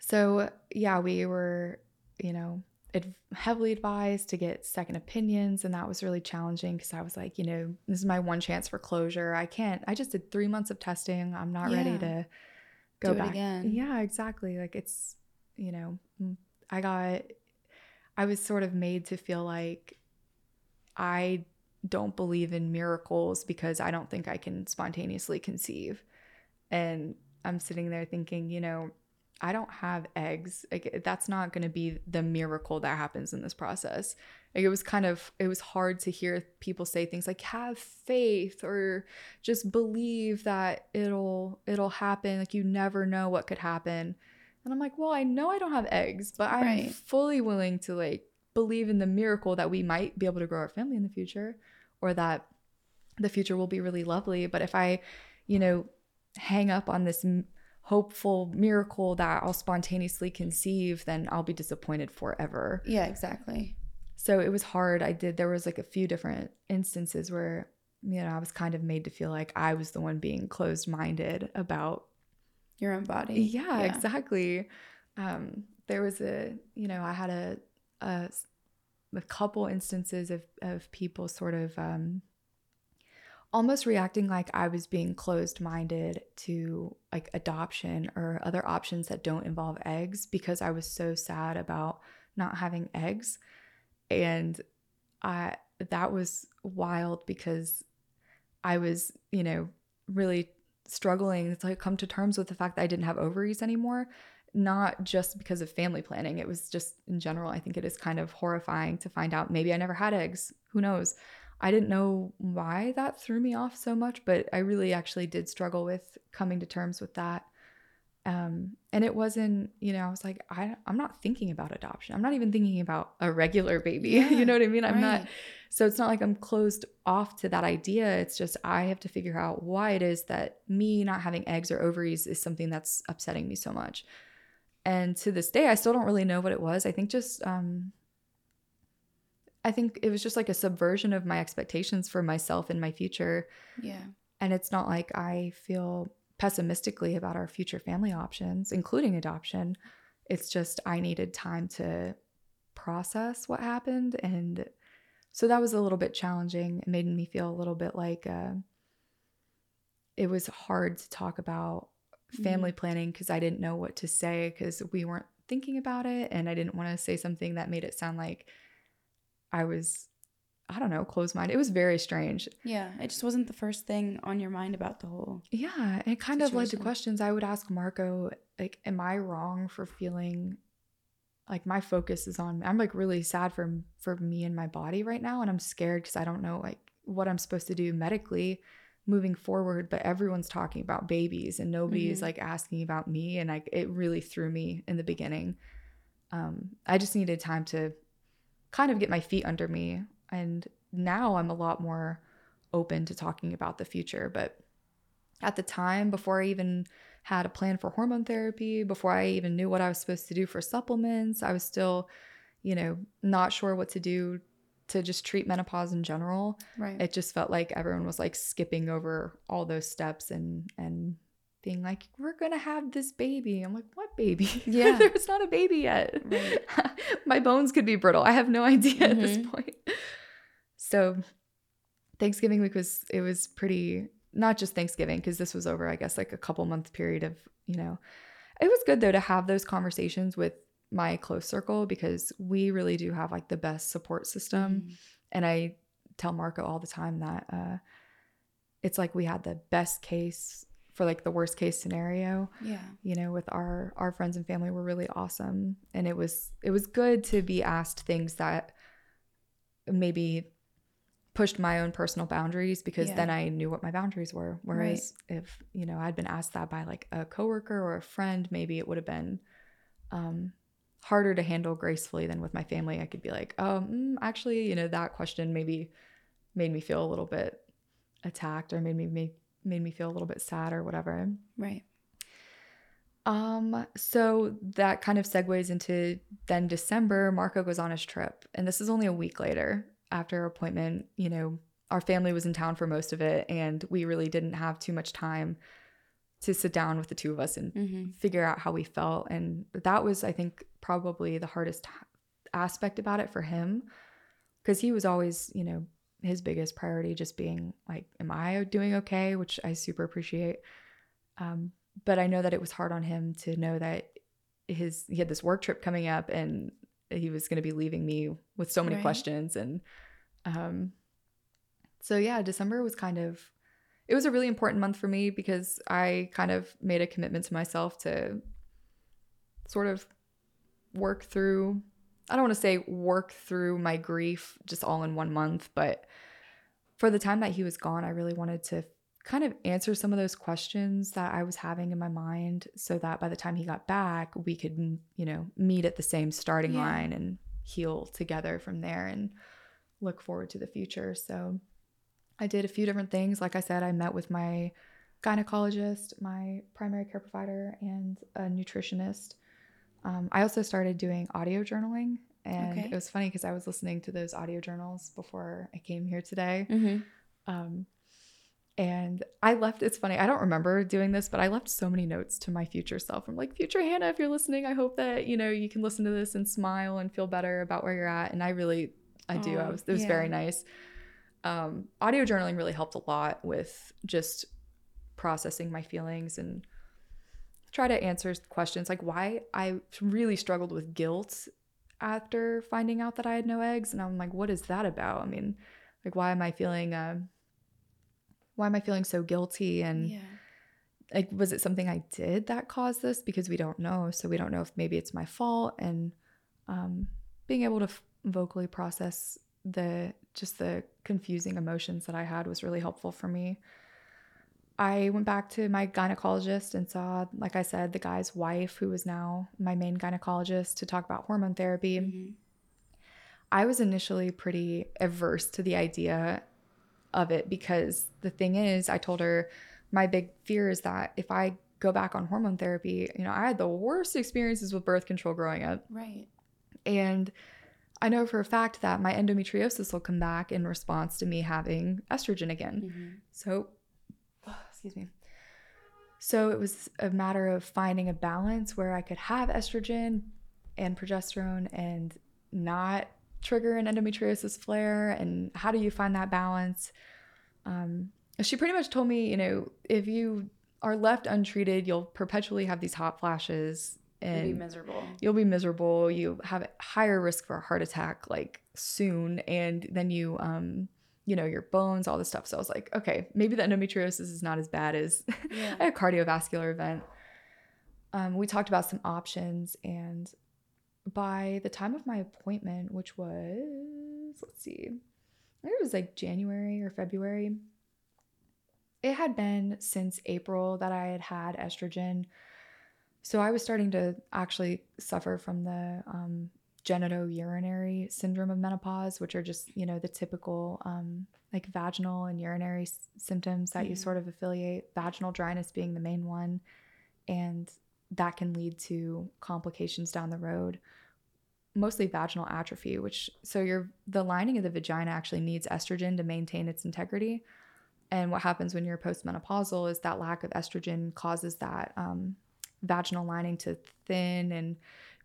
So yeah we were you know ad- heavily advised to get second opinions and that was really challenging because i was like you know this is my one chance for closure. I can't i just did three months of testing. I'm not ready to go Do it back again. yeah exactly like it's you know mm, i got i was sort of made to feel like i don't believe in miracles because I don't think I can spontaneously conceive. And I'm sitting there thinking, you know, I don't have eggs. Like that's not going to be the miracle that happens in this process. Like it was kind of it was hard to hear people say things like have faith or just believe that it'll it'll happen. Like you never know what could happen. And I'm like, well, I know I don't have eggs, but I'm Right. fully willing to like believe in the miracle that we might be able to grow our family in the future or that the future will be really lovely. But if I, you know, hang up on this m- hopeful miracle that I'll spontaneously conceive, then I'll be disappointed forever. Yeah, exactly. So it was hard. I did, there was like a few different instances where, you know, I was kind of made to feel like I was the one being closed minded about Your own body. yeah, exactly. Um, there was a, you know, I had a, a, a couple instances of, of people sort of um, almost reacting like I was being closed minded to like adoption or other options that don't involve eggs because I was so sad about not having eggs. And I, that was wild because I was, you know, really struggling to come to terms with the fact that I didn't have ovaries anymore. Not just because of family planning. It was just in general, I think it is kind of horrifying to find out maybe I never had eggs. Who knows? I didn't know why that threw me off so much, but I really actually did struggle with coming to terms with that. Um, and it wasn't, you know, I was like, I, I'm not thinking about adoption. I'm not even thinking about a regular baby. Yeah, you know what I mean? I'm not so it's not like I'm closed off to that idea. It's just I have to figure out why it is that me not having eggs or ovaries is something that's upsetting me so much. And to this day, I still don't really know what it was. I think just, um, I think it was just like a subversion of my expectations for myself and my future. Yeah. And it's not like I feel pessimistically about our future family options, including adoption. It's just I needed time to process what happened. And so that was a little bit challenging. It made me feel a little bit like uh, it was hard to talk about family planning because I didn't know what to say because we weren't thinking about it. And I didn't want to say something that made it sound like I was, I don't know, closed mind. It was very strange. Yeah. It just wasn't the first thing on your mind about the whole. Yeah, it kind of led to questions I would ask Marco like am I wrong for feeling like my focus is on I'm like really sad for for me and my body right now and I'm scared cuz I don't know like what I'm supposed to do medically moving forward but everyone's talking about babies and nobody is Mhm. like asking about me and like it really threw me in the beginning. Um I just needed time to kind of get my feet under me and now I'm a lot more open to talking about the future but at the time before I even had a plan for hormone therapy, before I even knew what I was supposed to do for supplements, I was still, you know, not sure what to do to just treat menopause in general. Right. It just felt like everyone was like skipping over all those steps and and being like, "We're going to have this baby." I'm like, "What baby?" Yeah. There's not a baby yet. Right. My bones could be brittle. I have no idea at this Mhm. point. So Thanksgiving week was it was pretty not just Thanksgiving because this was over I guess like a couple month period of, you know. It was good though to have those conversations with my close circle because we really do have like the best support system Mhm. and I tell Marco all the time that uh it's like we had the best case for like the worst case scenario Yeah. you know with our our friends and family were really awesome and it was it was good to be asked things that maybe pushed my own personal boundaries because Yeah. then I knew what my boundaries were whereas if you know I'd been asked that by like a coworker or a friend maybe it would have been um harder to handle gracefully than with my family I could be like oh mm, actually you know that question maybe made me feel a little bit attacked or made me made, made me feel a little bit sad or whatever Right. um, so that kind of segues into then December, Marco goes on his trip. And this is only a week later after our appointment. You know, our family was in town for most of it, and we really didn't have too much time to sit down with the two of us and Mm-hmm. figure out how we felt. And that was, I think, probably the hardest aspect about it for him because he was always, you know, his biggest priority just being like, Am I doing okay? Which I super appreciate. Um, but I know that it was hard on him to know that his he had this work trip coming up and he was going to be leaving me with so many Right. questions and um so yeah december was kind of it was a really important month for me because i kind of made a commitment to myself to sort of work through i don't want to say work through my grief just all in one month but for the time that he was gone i really wanted to kind of answer some of those questions that i was having in my mind so that by the time he got back we could you know meet at the same starting Yeah. line and heal together from there and look forward to the future so I did a few different things. Like I said, I met with my gynecologist, my primary care provider, and a nutritionist. Um, I also started doing audio journaling. And Okay. it was funny because I was listening to those audio journals before I came here today. Mm-hmm. Um, and I left, it's funny, I don't remember doing this, but I left so many notes to my future self. I'm like, future Hanna, if you're listening, I hope that, you know, you can listen to this and smile and feel better about where you're at. And I really, I do. I was, it was yeah. very nice. Um, audio journaling really helped a lot with just processing my feelings and try to answer questions like why I really struggled with guilt after finding out that I had no eggs. And I'm like, what is that about? I mean, like, why am I feeling, um, why am I feeling so guilty? And Yeah. like, was it something I did that caused this? Because we don't know. So we don't know if maybe it's my fault. And um, being able to f- vocally process the just the confusing emotions that I had was really helpful for me. I went back to my gynecologist and saw, like I said, the guy's wife, who was now my main gynecologist, to talk about hormone therapy. Mhm. I was initially pretty averse to the idea of it because the thing is, I told her my big fear is that if I go back on hormone therapy, you know, I had the worst experiences with birth control growing up. Right. And I know for a fact that my endometriosis will come back in response to me having estrogen again. Mm-hmm. So, excuse me. So it was a matter of finding a balance where I could have estrogen and progesterone and not trigger an endometriosis flare. And how do you find that balance? Um, she pretty much told me, you know, if you are left untreated, you'll perpetually have these hot flashes and you'll be miserable. you'll be miserable you have higher risk for a heart attack like soon and then you um you know your bones all this stuff so i was like okay maybe the endometriosis is not as bad as Yeah. a cardiovascular event um, we talked about some options and by the time of my appointment which was let's see I think it was like january or february it had been since april that i had had estrogen so I was starting to actually suffer from the um, genitourinary syndrome of menopause, which are just, you know, the typical um, like vaginal and urinary s- symptoms that you Mhm. sort of affiliate, vaginal dryness being the main one. And that can lead to complications down the road, mostly vaginal atrophy, which so your the lining of the vagina actually needs estrogen to maintain its integrity. And what happens when you're postmenopausal is that lack of estrogen causes that um, vaginal lining to thin and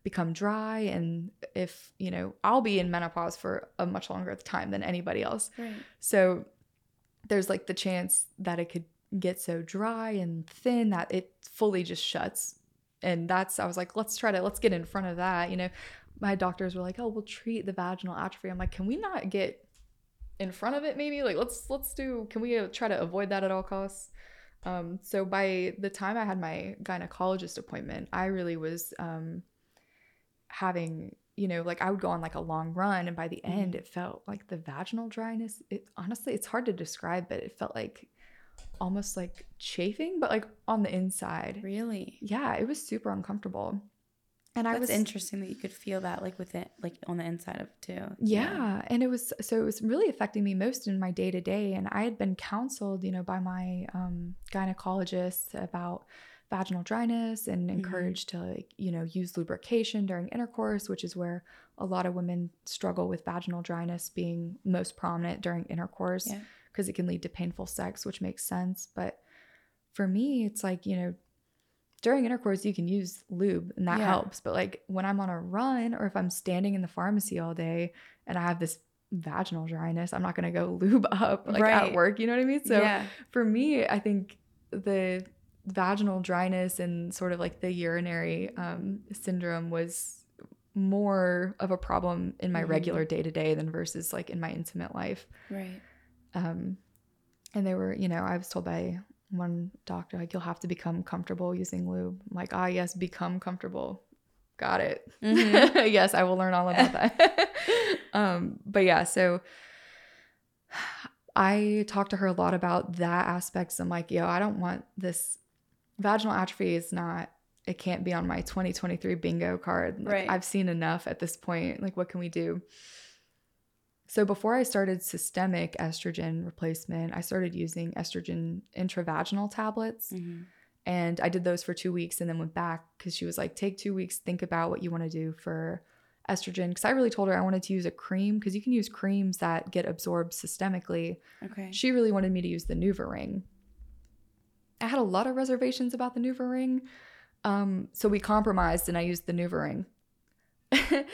become dry. And if, you know, I'll be in menopause for a much longer time than anybody else. Right. So there's like the chance that it could get so dry and thin that it fully just shuts. And that's, I was like, let's try to, let's get in front of that. You know, my doctors were like, oh, we'll treat the vaginal atrophy. I'm like, can we not get in front of it maybe? Like, let's, let's do, can we uh, try to avoid that at all costs? Um, so by the time I had my gynecologist appointment, I really was um, having, you know, like I would go on like a long run, and by the end, Mhm. it felt like the vaginal dryness. It honestly, it's hard to describe, but it felt like almost like chafing, but like on the inside. Really? Yeah, it was super uncomfortable. And I was interesting that you could feel that like with it, like on the inside of too. Yeah. And it was so it was really affecting me most in my day to day. And I had been counseled, you know, by my um, gynecologist about vaginal dryness and Mhm. encouraged to like, you know, use lubrication during intercourse, which is where a lot of women struggle with vaginal dryness being most prominent during intercourse Yeah. Because it can lead to painful sex, which makes sense. But for me, it's like, you know, during intercourse, you can use lube and that Yeah. helps. But like when I'm on a run or if I'm standing in the pharmacy all day and I have this vaginal dryness, I'm not going to go lube up like Right. at work. You know what I mean? So yeah. for me, I think the vaginal dryness and sort of like the urinary um, syndrome was more of a problem in my Mhm. regular day to day than versus like in my intimate life. Right. Um, and they were, you know, I was told by one doctor, like, you'll have to become comfortable using lube. I'm like, ah, yes, become comfortable. Got it. Mhm. yes, I will learn all about that. um, but yeah, so I talked to her a lot about that aspects. I'm like, yo, I don't want this vaginal atrophy is not it can't be on my 2023 bingo card. Like, Right. I've seen enough at this point. Like, what can we do? So before I started systemic estrogen replacement, I started using estrogen intravaginal tablets. Mhm. And I did those for two weeks and then went back because she was like, take two weeks, think about what you want to do for estrogen. Because I really told her I wanted to use a cream because you can use creams that get absorbed systemically. Okay. She really wanted me to use the NuvaRing. I had a lot of reservations about the NuvaRing. Um, so we compromised and I used the NuvaRing.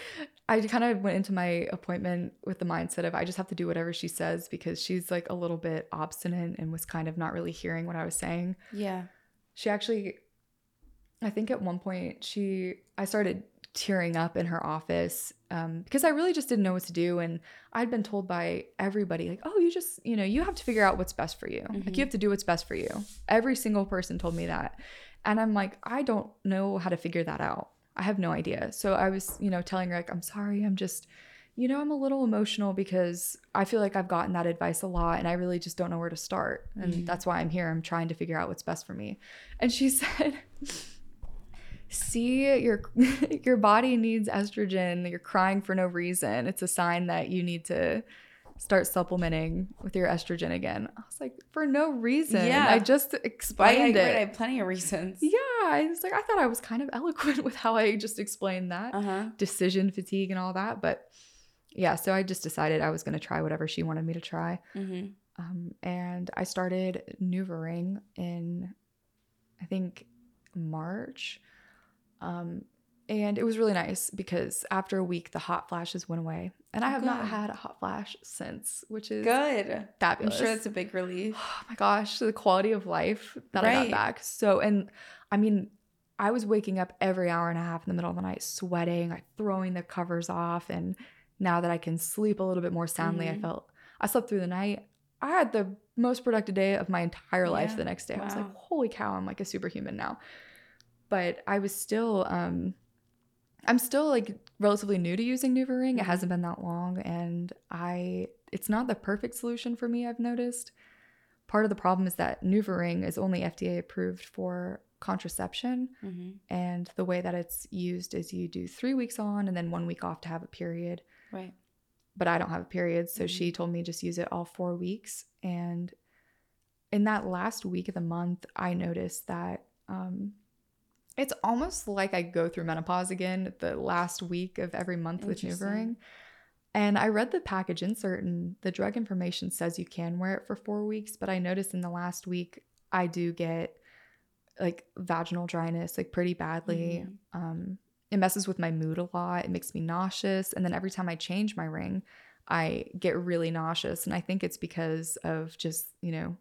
I kind of went into my appointment with the mindset of I just have to do whatever she says because she's like a little bit obstinate and was kind of not really hearing what I was saying. Yeah. she actually i think at one point she i started tearing up in her office um, because i really just didn't know what to do and i'd been told by everybody like oh you just you know you have to figure out what's best for you. Like Mhm. you have to do what's best for you. Every single person told me that. And i'm like i don't know how to figure that out i have no idea. So i was you know telling her like i'm sorry i'm just you know i'm a little emotional because i feel like i've gotten that advice a lot and i really just don't know where to start. And Mhm. that's why i'm here. I'm trying to figure out what's best for me. And she said see your your body needs estrogen. You're crying for no reason. It's a sign that you need to start supplementing with your estrogen again i was like for no reason Yeah. i just I, I, explained agree. I it have plenty of reasons. yeah i was like i thought i was kind of eloquent with how i just explained that Uh huh. decision fatigue and all that but yeah so i just decided i was going to try whatever she wanted me to try Mm-hmm. um, and I started NuvaRing in, I think, March. Um, and it was really nice because after a week, the hot flashes went away. And I Oh, have not had a hot flash since, which is Good. Fabulous. I'm sure it's a big relief. oh my gosh, the quality of life that I got back. So, and I mean, I was waking up every hour and a half in the middle of the night, sweating, like throwing the covers off. And now that I can sleep a little bit more soundly, I Mhm. felt I slept through the night. I had the most productive day of my entire life Yeah. the next day. I was like, holy cow, I'm like a superhuman now. But I was still, um, I'm still like relatively new to using NuvaRing. Mhm. It hasn't been that long, and I it's not the perfect solution for me. I've noticed. Part of the problem is that NuvaRing is only FDA approved for contraception, Mm-hmm. and the way that it's used is you do three weeks on and then one week off to have a period. Right. But I don't have a period, so Mhm. she told me just use it all four weeks. And in that last week of the month, I noticed that um, it's almost like I go through menopause again the last week of every month with. NuvaRing. And I read the package insert, and the drug information says you can wear it for four weeks. But I noticed in the last week, I do get like vaginal dryness, like pretty badly. Mhm. Um, it messes with my mood a lot. It makes me nauseous. And then every time I change my ring, I get really nauseous. And I think it's because of just, you know,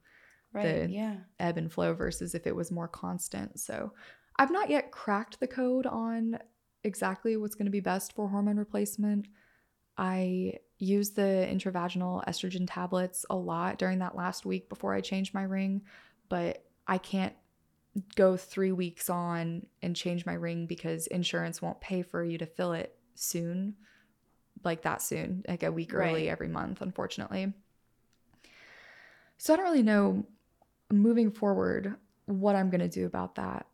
Right. The- yeah. ebb and flow versus if it was more constant. So I've not yet cracked the code on exactly what's going to be best for hormone replacement. I use the intravaginal estrogen tablets a lot during that last week before I changed my ring, but I can't go three weeks on and change my ring because insurance won't pay for you to fill it soon, like that soon, like a week early every month, unfortunately. So I don't really know moving forward what I'm going to do about that.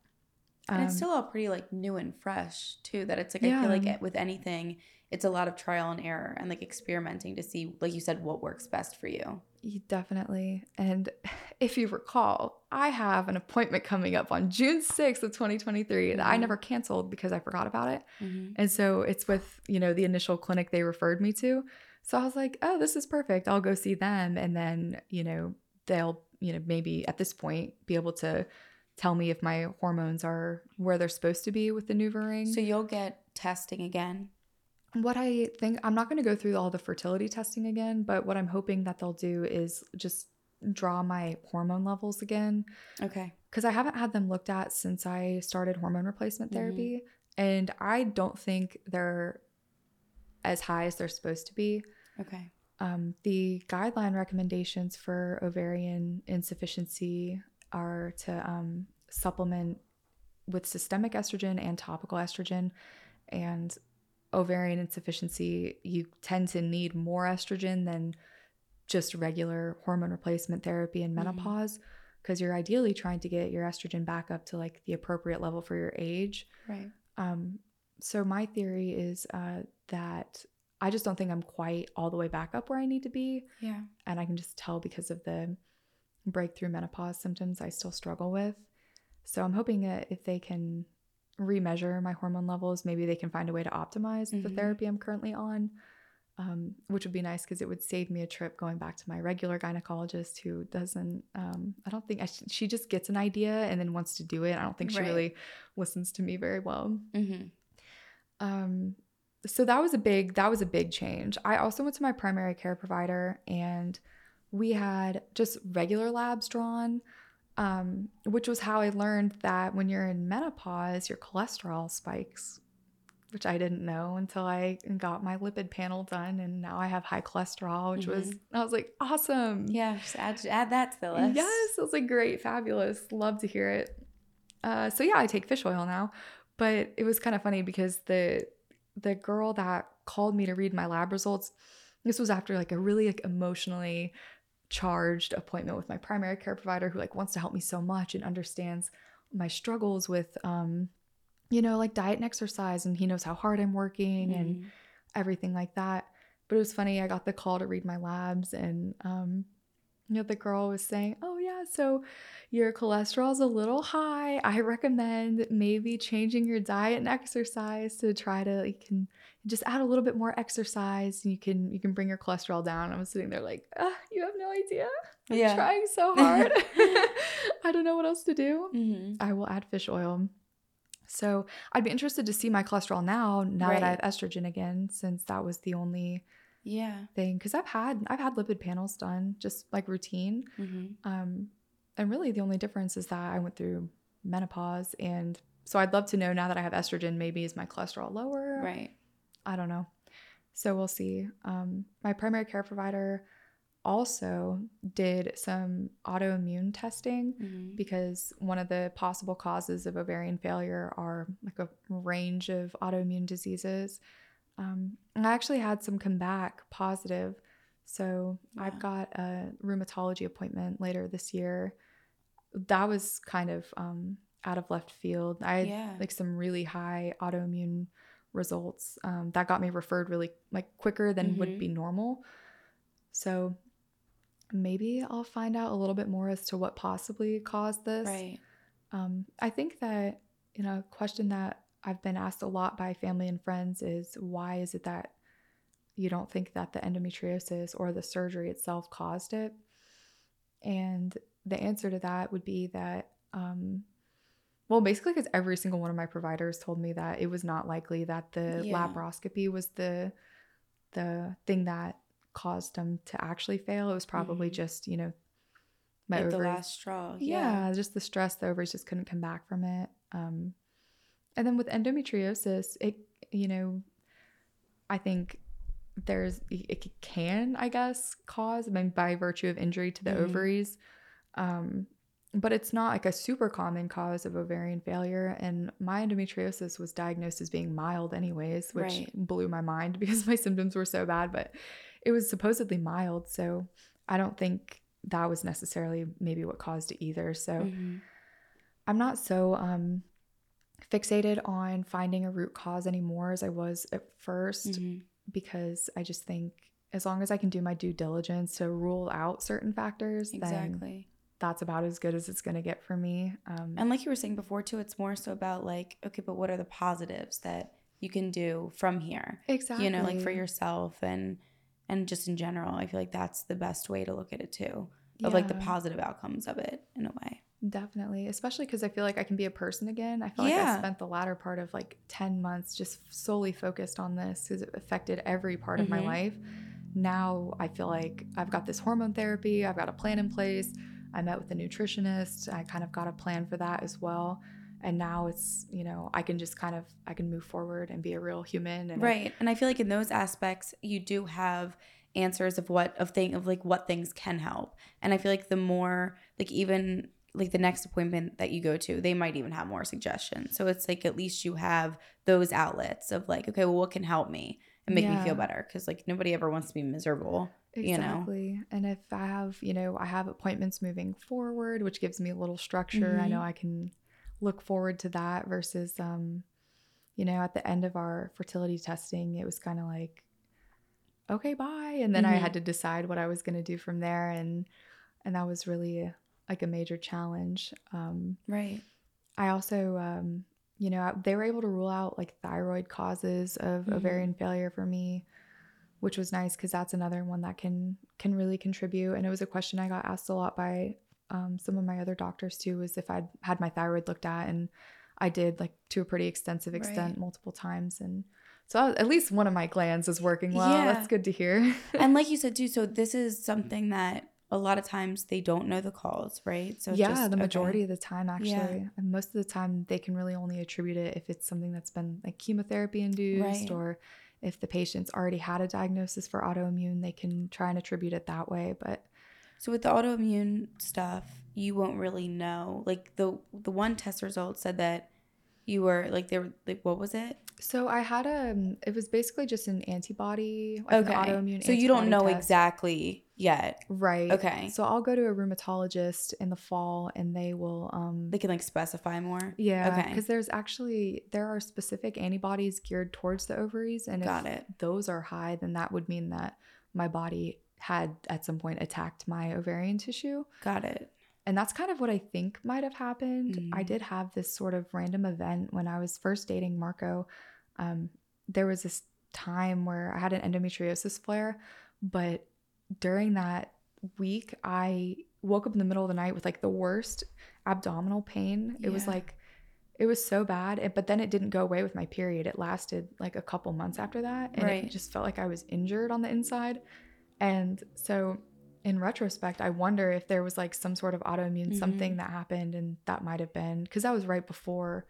And it's Um, still all pretty like new and fresh too. That it's like I feel like it- with anything, it's a lot of trial and error and like experimenting to see, like you said, what works best for you. Definitely. And if you recall, I have an appointment coming up on June 6th of 2023 that I never canceled because I forgot about it. Mm-hmm. And so it's with, you know, the initial clinic they referred me to. So I was like, oh, this is perfect. I'll go see them. And then, you know, they'll, you know, maybe at this point be able to tell me if my hormones are where they're supposed to be with the NuvaRing. So you'll get testing again. What I think, I'm not going to go through all the fertility testing again, but what I'm hoping that they'll do is just draw my hormone levels again. Okay. Because I haven't had them looked at since I started hormone replacement Mhm. therapy. And I don't think they're as high as they're supposed to be. Okay. Um, the guideline recommendations for ovarian insufficiency are to um, supplement with systemic estrogen and topical estrogen. And ovarian insufficiency, you tend to need more estrogen than just regular hormone replacement therapy and Mhm. menopause because you're ideally trying to get your estrogen back up to like the appropriate level for your age. Right. Um, so my theory is uh, that I just don't think I'm quite all the way back up where I need to be, Yeah. and I can just tell because of the breakthrough menopause symptoms I still struggle with. So I'm hoping that if they can remeasure my hormone levels, maybe they can find a way to optimize the Mhm. therapy I'm currently on, um, which would be nice because it would save me a trip going back to my regular gynecologist who doesn't. Um, I don't think I, she just gets an idea and then wants to do it. I don't think she Right. really listens to me very well. Mm-hmm. Um, so that was a big that was a big change. I also went to my primary care provider and we had just regular labs drawn, um, which was how I learned that when you're in menopause, your cholesterol spikes, which I didn't know until I got my lipid panel done, and now I have high cholesterol, which was I was like awesome. Yeah. Just add, add that to the list. Yes, it was like great, fabulous. Love to hear it. Uh, so yeah, I take fish oil now, but it was kind of funny because the the girl that called me to read my lab results, this was after like a really like emotionally charged appointment with my primary care provider who like wants to help me so much and understands my struggles with um you know like diet and exercise and he knows how hard I'm working and Mhm. everything like that. But it was funny. I got the call to read my labs, and um, you know, the girl was saying, "Oh yeah, so your cholesterol's a little high. I recommend maybe changing your diet and exercise to try to you can just add a little bit more exercise, and you can you can bring your cholesterol down." I was sitting there like, "You have no idea. I'm Yeah. trying so hard. I don't know what else to do." Mhm. I will add fish oil. So I'd be interested to see my cholesterol now, now that I have estrogen again, since that was the only Yeah. thing. Because I've had I've had lipid panels done, just like routine. Mm-hmm. Um, and really the only difference is that I went through menopause, and so I'd love to know now that I have estrogen, maybe is my cholesterol lower? Right. I don't know. So we'll see. Um, my primary care provider also did some autoimmune testing Mm-hmm. because one of the possible causes of ovarian failure are like a range of autoimmune diseases. Um, and I actually had some come back positive. So I've got a rheumatology appointment later this year. That was kind of um, out of left field. I had Yeah. like some really high autoimmune results um, that got me referred really like quicker than would Mhm. be normal. So maybe I'll find out a little bit more as to what possibly caused this. Right. Um, I think that you know, a question that I've been asked a lot by family and friends is why is it that you don't think that the endometriosis or the surgery itself caused it? And the answer to that would be that, um, well, basically, because every single one of my providers told me that it was not likely that the Yeah. laparoscopy was the the thing that caused them to actually fail. It was probably Mhm. just you know my Like the last straw. yeah, just the stress the ovaries just couldn't come back from it um and then with endometriosis it you know i think there's it can i guess cause i mean by virtue of injury to the Mhm. ovaries um but it's not like a super common cause of ovarian failure. And my endometriosis was diagnosed as being mild, anyways, which Right. blew my mind because my symptoms were so bad, but it was supposedly mild. So I don't think that was necessarily maybe what caused it either. So Mhm. I'm not so um, fixated on finding a root cause anymore as I was at 1st Mhm. because I just think as long as I can do my due diligence to rule out certain factors, then Exactly. that's about as good as it's going to get for me. Um, And like you were saying before too, it's more so about like, okay, but what are the positives that you can do from here? exactly. You know, like for yourself and and just in general. I feel like that's the best way to look at it too. Of like the positive outcomes of it in a way. Definitely, especially because I feel like I can be a person again. I feel like I spent the latter part of like 10 months just solely focused on this because it affected every part of my Mhm. life. Now I feel like I've got this hormone therapy, I've got a plan in place. I met with a nutritionist, I kind of got a plan for that as well. And now it's, you know, I can just kind of I can move forward and be a real human and Right. And I feel like in those aspects you do have answers of what of thing of like what things can help. And I feel like the more like even like the next appointment that you go to, they might even have more suggestions. So it's like at least you have those outlets of like, okay, well what can help me and make me feel better? Because like nobody ever wants to be miserable. you know? Exactly. And if I have, you know, I have appointments moving forward, which gives me a little structure. I Mhm. know I can look forward to that versus um, you know, at the end of our fertility testing, it was kind of like, okay, bye. And then I Mhm. had to decide what I was gonna do from there. And and that was really like a major challenge. Um Right. I also, um, you know, they were able to rule out like thyroid causes of Mhm. ovarian failure for me, which was nice because that's another one that can can really contribute. And it was a question I got asked a lot by um, some of my other doctors too, was if I'd had my thyroid looked at, and I did like to a pretty extensive extent Right. multiple times, and so at least one of my glands is working well. Yeah. That's good to hear. and like you said too, so this is something that a lot of times they don't know the cause, right? So yeah, just, the okay. majority of the time, actually. Yeah. And most of the time, they can really only attribute it if it's something that's been like chemotherapy induced Right. or if the patient's already had a diagnosis for autoimmune, they can try and attribute it that way. But So with the autoimmune stuff, you won't really know. Like the the one test result said that you were like they were like what was it? so I had a, it was basically just an antibody, like an autoimmune So you don't know test. exactly yet. Right. Okay. So I'll go to a rheumatologist in the fall and they will, um, They can like specify more. yeah, Okay. because there's actually there are specific antibodies geared towards the ovaries, and Got if it. those are high, then that would mean that my body had at some point attacked my ovarian tissue, Got it. and that's kind of what I think might have happened. I Mm. did have this sort of random event when I was first dating Marco. Um, there was this time where I had an endometriosis flare, but during that week, I woke up in the middle of the night with like the worst abdominal pain. It was like, it was so bad. It- But then it didn't go away with my period. It lasted like a couple months after that. And Right. it just felt like I was injured on the inside. And so, in retrospect, I wonder if there was like some sort of autoimmune Mhm. something that happened, and that might have been because that was right before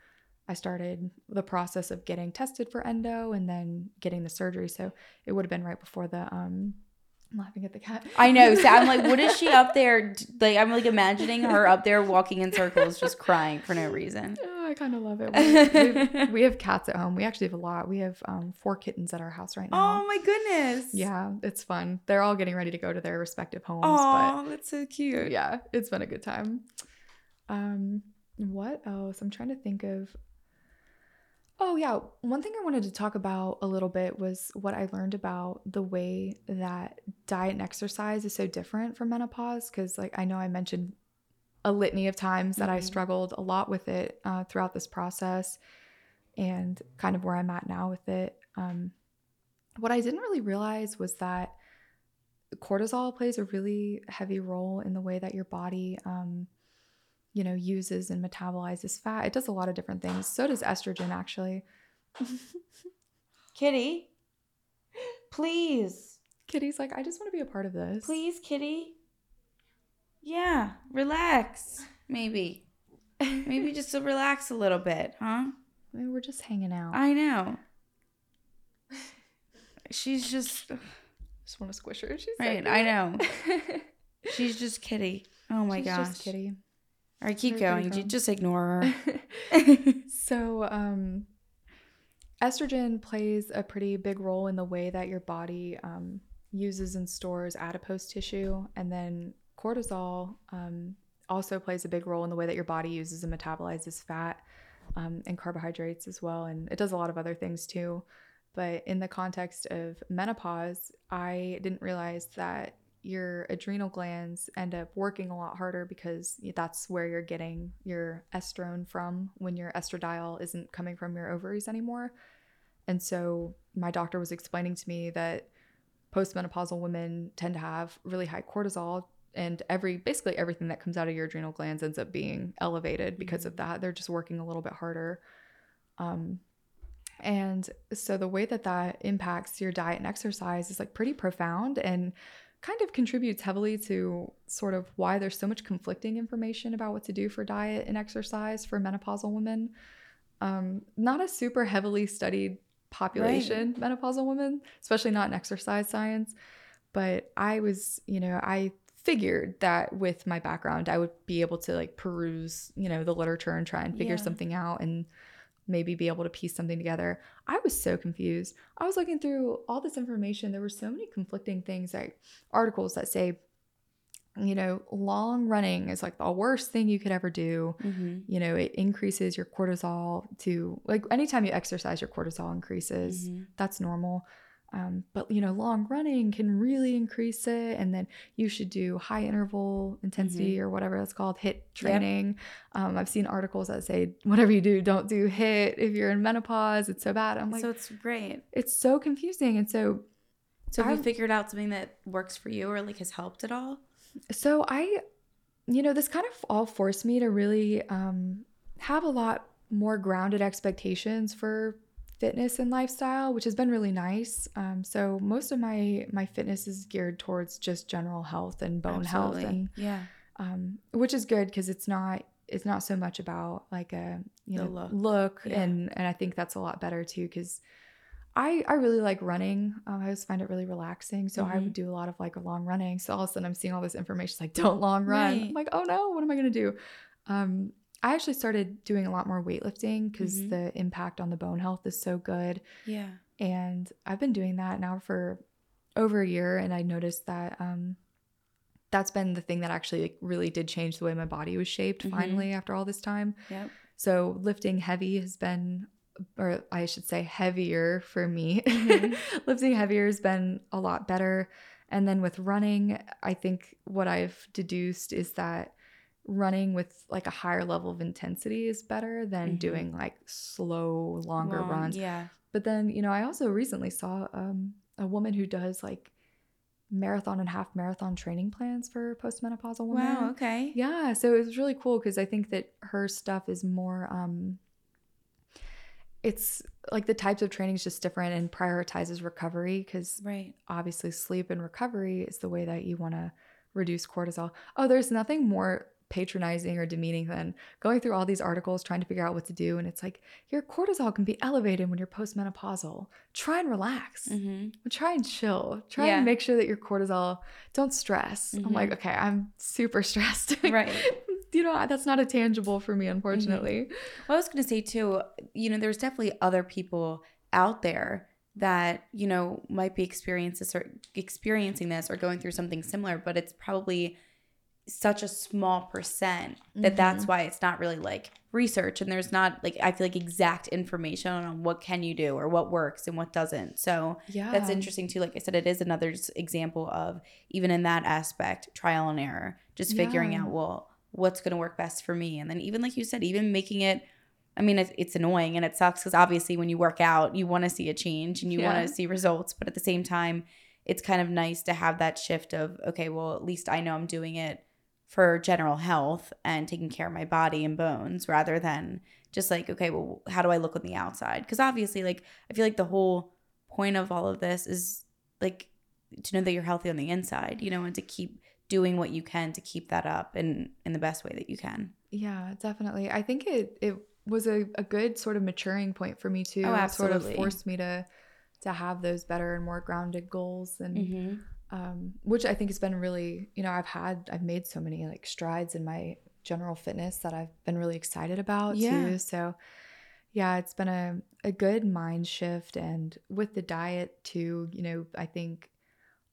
I started the process of getting tested for endo and then getting the surgery. So it would have been right before the um. I'm laughing at the cat. I know. So I'm like, what is she up there? Like I'm like imagining her up there walking in circles, just crying for no reason. Oh, I kind of love it. We, we, have cats at home. We actually have a lot. We have um, four kittens at our house right now. Oh my goodness. Yeah, it's fun. They're all getting ready to go to their respective homes. Oh, that's so cute. yeah, it's been a good time. Um, what else? I'm trying to think of. Oh yeah, one thing I wanted to talk about a little bit was what I learned about the way that diet and exercise is so different from menopause. Because like I know I mentioned a litany of times that I Mhm. struggled a lot with it uh, throughout this process, and kind of where I'm at now with it. Um, what I didn't really realize was that cortisol plays a really heavy role in the way that your body um, you know uses and metabolizes fat it does a lot of different things so does estrogen actually Kitty, please, kitty's like i just want to be a part of this please, Kitty. Yeah, relax. Maybe, maybe just to relax a little bit, huh? We're just hanging out I know. She's just I just want to squish her she's right. I know. She's just Kitty. Oh my She's gosh. just kitty All right, keep Where did it going. From? just ignore her. so, um, estrogen plays a pretty big role in the way that your body um, uses and stores adipose tissue, and then cortisol um, also plays a big role in the way that your body uses and metabolizes fat um, and carbohydrates as well, and it does a lot of other things too. But in the context of menopause, I didn't realize that your adrenal glands end up working a lot harder because that's where you're getting your estrone from when your estradiol isn't coming from your ovaries anymore. And so my doctor was explaining to me that postmenopausal women tend to have really high cortisol and every basically everything that comes out of your adrenal glands ends up being elevated because of that. They're just working a little bit harder. Um, and so the way that that impacts your diet and exercise is like pretty profound and kind of contributes heavily to sort of why there's so much conflicting information about what to do for diet and exercise for menopausal women. Um, not a super heavily studied population, menopausal women, especially not in exercise science. But I was, you know, I figured that with my background, I would be able to like peruse, you know, the literature and try and figure Yeah. something out and maybe be able to piece something together. I was so confused. I was looking through all this information. There were so many conflicting things, like articles that say, you know, long running is like the worst thing you could ever do. mm-hmm. You know, it increases your cortisol to like anytime you exercise, your cortisol increases. Mhm. That's normal. Um, but you know, long running can really increase it, and then you should do high interval intensity or whatever that's called, HIIT training. Um, I've seen articles that say whatever you do, don't do HIIT if you're in menopause. It's so bad. I'm like, so it's great. it's so confusing, and so So have you figured out something that works for you or like has helped at all? so I, you know, this kind of all forced me to really um, have a lot more grounded expectations for fitness and lifestyle, which has been really nice. Um, so most of my my fitness is geared towards just general health and bone health, and yeah. um, which is good because it's not it's not so much about like a you The know look. Yeah. and and I think that's a lot better too because. I, I really like running. Um, I just find it really relaxing. So I Mhm. would do a lot of like long running. So all of a sudden I'm seeing all this information like don't long run. Right. I'm like, oh no, what am I gonna do? Um, I actually started doing a lot more weightlifting because Mhm. the impact on the bone health is so good. Yeah. And I've been doing that now for over a year, and I noticed that um, that's been the thing that actually like, really did change the way my body was shaped Mhm. finally after all this time. Yep. So lifting heavy has been, or I should say, heavier for me. Mhm. lifting heavier has been a lot better. And then with running, I think what I've deduced is that running with like a higher level of intensity is better than Mhm. doing like slow, longer Long- runs. Yeah. But then, you know, I also recently saw um, a woman who does like marathon and half marathon training plans for postmenopausal women. Wow. Okay. Yeah, so it was really cool because I think that her stuff is more um it's like the types of training is just different and prioritizes recovery because Right. obviously sleep and recovery is the way that you want to reduce cortisol. Oh, there's nothing more patronizing or demeaning than going through all these articles trying to figure out what to do and it's like your cortisol can be elevated when you're postmenopausal. Try and relax. Mm-hmm. Try and chill. Try Yeah. and make sure that your cortisol don't stress. I'm like, Mhm. okay, I'm super stressed. Right. you know, that's not a tangible for me, unfortunately. Well, I was going to say too, you know, there's definitely other people out there that, you know, might be experiencing this or experiencing this or going through something similar, but it's probably such a small percent that that's mm-hmm. why it's not really like research and there's not like I feel like exact information on what can you do or what works and what doesn't. So Yeah. that's interesting too. Like I said, it is another example of even in that aspect, trial and error, just figuring Yeah. out well what's going to work best for me, and then even like you said, even making it. I mean, it's, it's annoying and it sucks because obviously when you work out, you want to see a change and you Yeah. want to see results, but at the same time, it's kind of nice to have that shift of okay, well at least I know I'm doing it for general health and taking care of my body and bones rather than just like okay well how do i look on the outside because obviously like i feel like the whole point of all of this is like to know that you're healthy on the inside you know and to keep doing what you can to keep that up in in the best way that you can Yeah, definitely. I think it it was a, a good sort of maturing point for me too. Oh, It sort of absolutely. forced me to to have those better and more grounded goals and mm-hmm. Um which I think has been really, you know, I've had I've made so many like strides in my general fitness that I've been really excited about Yeah. too. So yeah, it's been a, a good mind shift. And with the diet too, you know, I think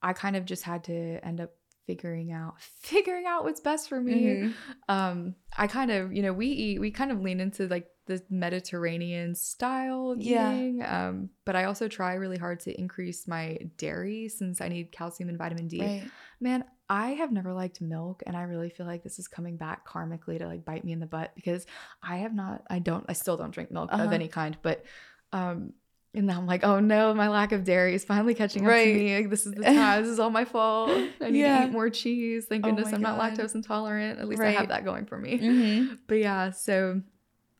I kind of just had to end up figuring out figuring out what's best for me. Mhm. Um, I kind of, you know, we eat, we kind of lean into like the Mediterranean style Yeah. eating. Um, but I also try really hard to increase my dairy since I need calcium and vitamin D. Right. Man, I have never liked milk, and I really feel like this is coming back karmically to like bite me in the butt because I have not, I don't, I still don't drink milk Uh-huh. of any kind. But, um, and now I'm like, oh no, my lack of dairy is finally catching up Right. to me. Like, this is the time. this is all my fault. I need Yeah. to eat more cheese. Thank Oh goodness my I'm not lactose intolerant. At least I have that going for me. Mm-hmm. But yeah, so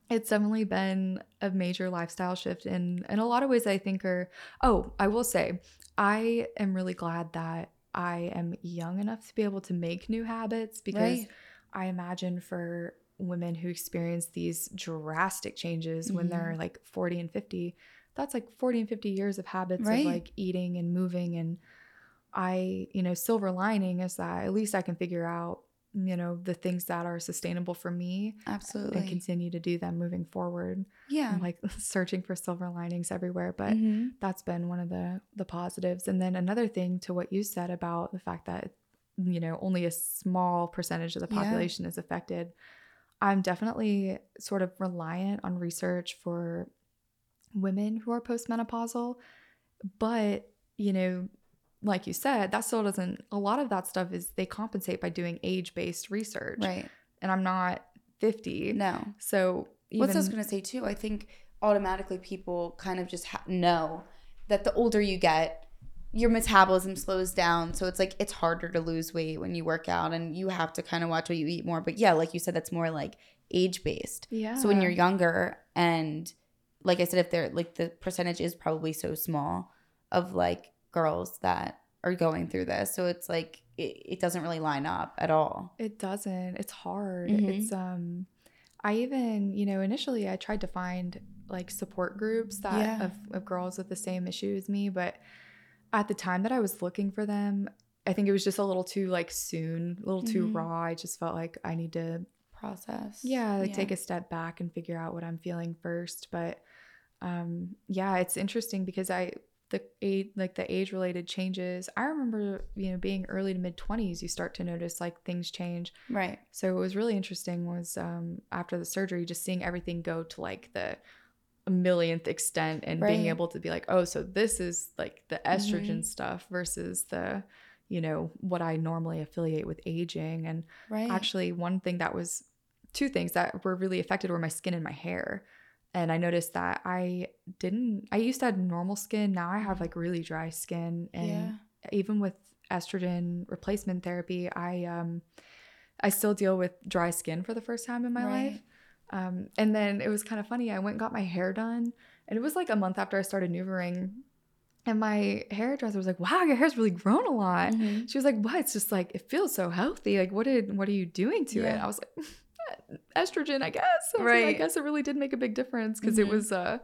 it's definitely been a major lifestyle shift in in a lot of ways I think are oh, I will say I am really glad that I am young enough to be able to make new habits because Right. I imagine for women who experience these drastic changes when Mhm. they're like 40 and 50, that's like 40 and 50 years of habits Right. of like eating and moving and I, you know, silver lining is that at least I can figure out, you know, the things that are sustainable for me Absolutely. and continue to do them moving forward. yeah. I'm like searching for silver linings everywhere, but Mhm. that's been one of the the positives. And then another thing to what you said about the fact that you know only a small percentage of the Yeah. population is affected. I'm definitely sort of reliant on research for women who are postmenopausal, but you know, like you said, that still doesn't a lot of that stuff is they compensate by doing age-based research. Right. And I'm not 50. No. So even What's I was going to say too, I think automatically people kind of just ha- know that the older you get, your metabolism slows down. So it's like it's harder to lose weight when you work out and you have to kind of watch what you eat more. But yeah, like you said, that's more like age based. yeah. So when you're younger and like I said, if they're like the percentage is probably so small of like girls that are going through this. So it's like it, it doesn't really line up at all. It doesn't. It's hard. Mhm. It's um I even, you know, initially I tried to find like support groups that Yeah. of, of girls with the same issue as me, but at the time that I was looking for them, I think it was just a little too like soon, a little too Mhm. raw. I just felt like I need to Process. yeah, like take a step back and figure out what I'm feeling first, but um yeah, it's interesting because I the age like the age related changes. I remember, you know, being early to mid 20s, you start to notice like things change Right. so what was really interesting was um, after the surgery, just seeing everything go to like the millionth extent and being able to be like, oh, so this is like the estrogen Mhm. stuff versus the, you know, what I normally affiliate with aging. And Right. actually, one thing that was two things that were really affected were my skin and my hair. And I noticed that I didn't, I used to have normal skin. Now I have like really dry skin. And yeah. even with estrogen replacement therapy, I um I still deal with dry skin for the first time in my Right. life. Um, and then it was kind of funny. I went and got my hair done, and it was like a month after I started NuvaRing. And my hairdresser was like, "Wow, your hair's really grown a lot." Mhm. She was like, "What? It's just like it feels so healthy. Like, what did what are you doing to it?" I was like, "Estrogen, I guess." I was like, I guess it really did make a big difference because it Mhm. was uh,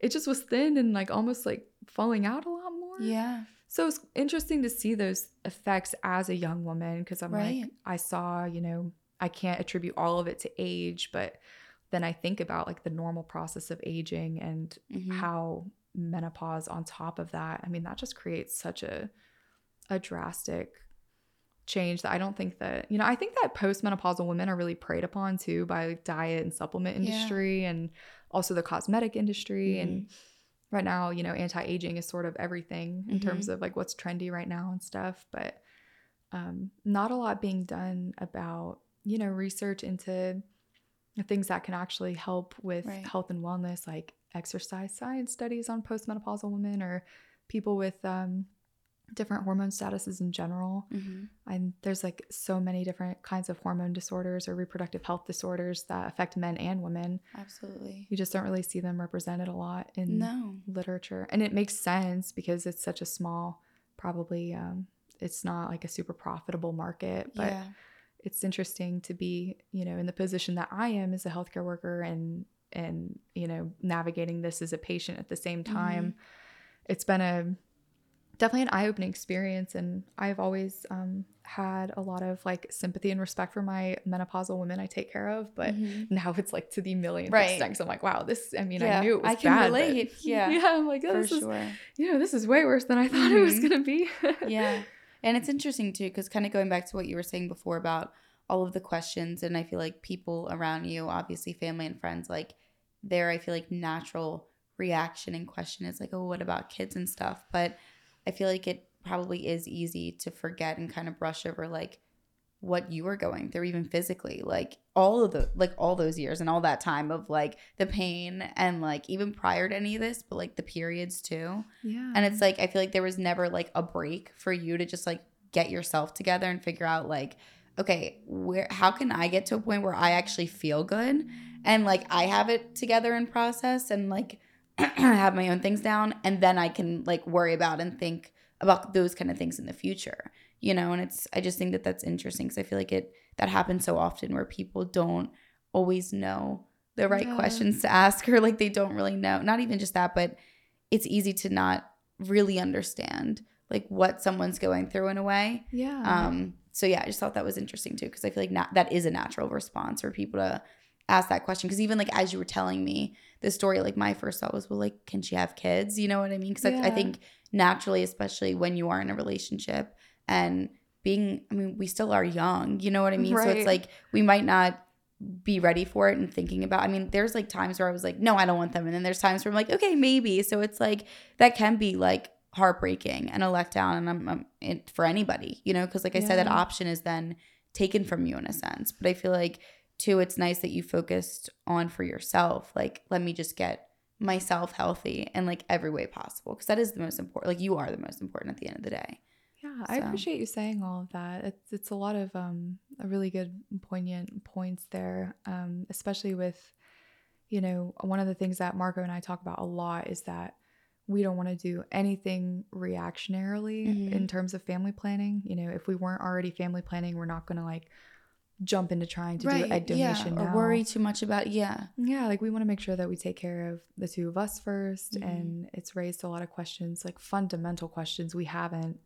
it just was thin and like almost like falling out a lot more. Yeah. So it's interesting to see those effects as a young woman because I'm like, I saw, you know, I can't attribute all of it to age, but then I think about like the normal process of aging and Mhm. how menopause on top of that. I mean, that just creates such a a drastic change that I don't think that, you know, I think that postmenopausal women are really preyed upon too by like diet and supplement Yeah. industry and also the cosmetic industry and Mhm. right now, you know, anti-aging is sort of everything in terms of like what's trendy right now and stuff, but um not a lot being done about, you know, research into things that can actually help with Right. health and wellness like exercise science studies on postmenopausal women or people with um different hormone statuses in general. Mhm. And there's like so many different kinds of hormone disorders or reproductive health disorders that affect men and women. Absolutely. You just don't really see them represented a lot in No. literature and it makes sense because it's such a small probably um it's not like a super profitable market but yeah. it's interesting to be you know in the position that i am as a healthcare worker and and you know navigating this as a patient at the same time it's been a definitely an eye-opening experience and i've always um, had a lot of like sympathy and respect for my menopausal women i take care of but Mm-hmm. now it's like to the millionth Right. extent 'cause i'm like wow this i mean Yeah, i knew it was I can bad, relate, yeah, yeah i'm like oh, this is sure. you know this is way worse than i thought it was Mhm. gonna be yeah. And it's interesting too, because kind of going back to what you were saying before about all of the questions, and I feel like people around you, obviously family and friends, like there I feel like natural reaction and question is like, oh, what about kids and stuff? But I feel like it probably is easy to forget and kind of brush over like what you were going through, even physically, like all of the, like all those years and all that time of like the pain and like even prior to any of this, but like the periods too. yeah And it's like I feel like there was never like a break for you to just like get yourself together and figure out like okay, where how can I get to a point where I actually feel good and like I have it together and process and like have my own things down and then I can like worry about and think about those kind of things in the future. You know, and it's I just think that that's interesting cuz I feel like it that happens so often where people don't always know the right Yeah. questions to ask or like they don't really know. Not even just that, but it's easy to not really understand like what someone's going through in a way. yeah Um, so yeah, I just thought that was interesting too because I feel like na- that is a natural response for people to ask that question. Because even like as you were telling me the story, like my first thought was, well, like, can she have kids? You know what I mean? Because I, I think naturally, especially when you are in a relationship and being, I mean, we still are young. You know what I mean? So it's like we might not be ready for it and thinking about. I mean, there's like times where I was like, no, I don't want them, and then there's times where I'm like, okay, maybe. So it's like that can be like heartbreaking and a letdown, and I'm, I'm it, for anybody, you know, because like I said, that option is then taken from you in a sense. But I feel like too, it's nice that you focused on for yourself. Like, let me just get myself healthy in like every way possible because that is the most important. Like, you are the most important at the end of the day. Yeah, I appreciate you saying all of that. It's it's a lot of um a really good poignant points there. Um, especially with, you know, one of the things that Marco and I talk about a lot is that we don't want to do anything reactionarily Mhm. in terms of family planning. You know, if we weren't already family planning, we're not gonna like jump into trying to do egg donation or now. worry too much about yeah. Yeah, like we want to make sure that we take care of the two of us 1st Mhm. And it's raised a lot of questions, like fundamental questions we haven't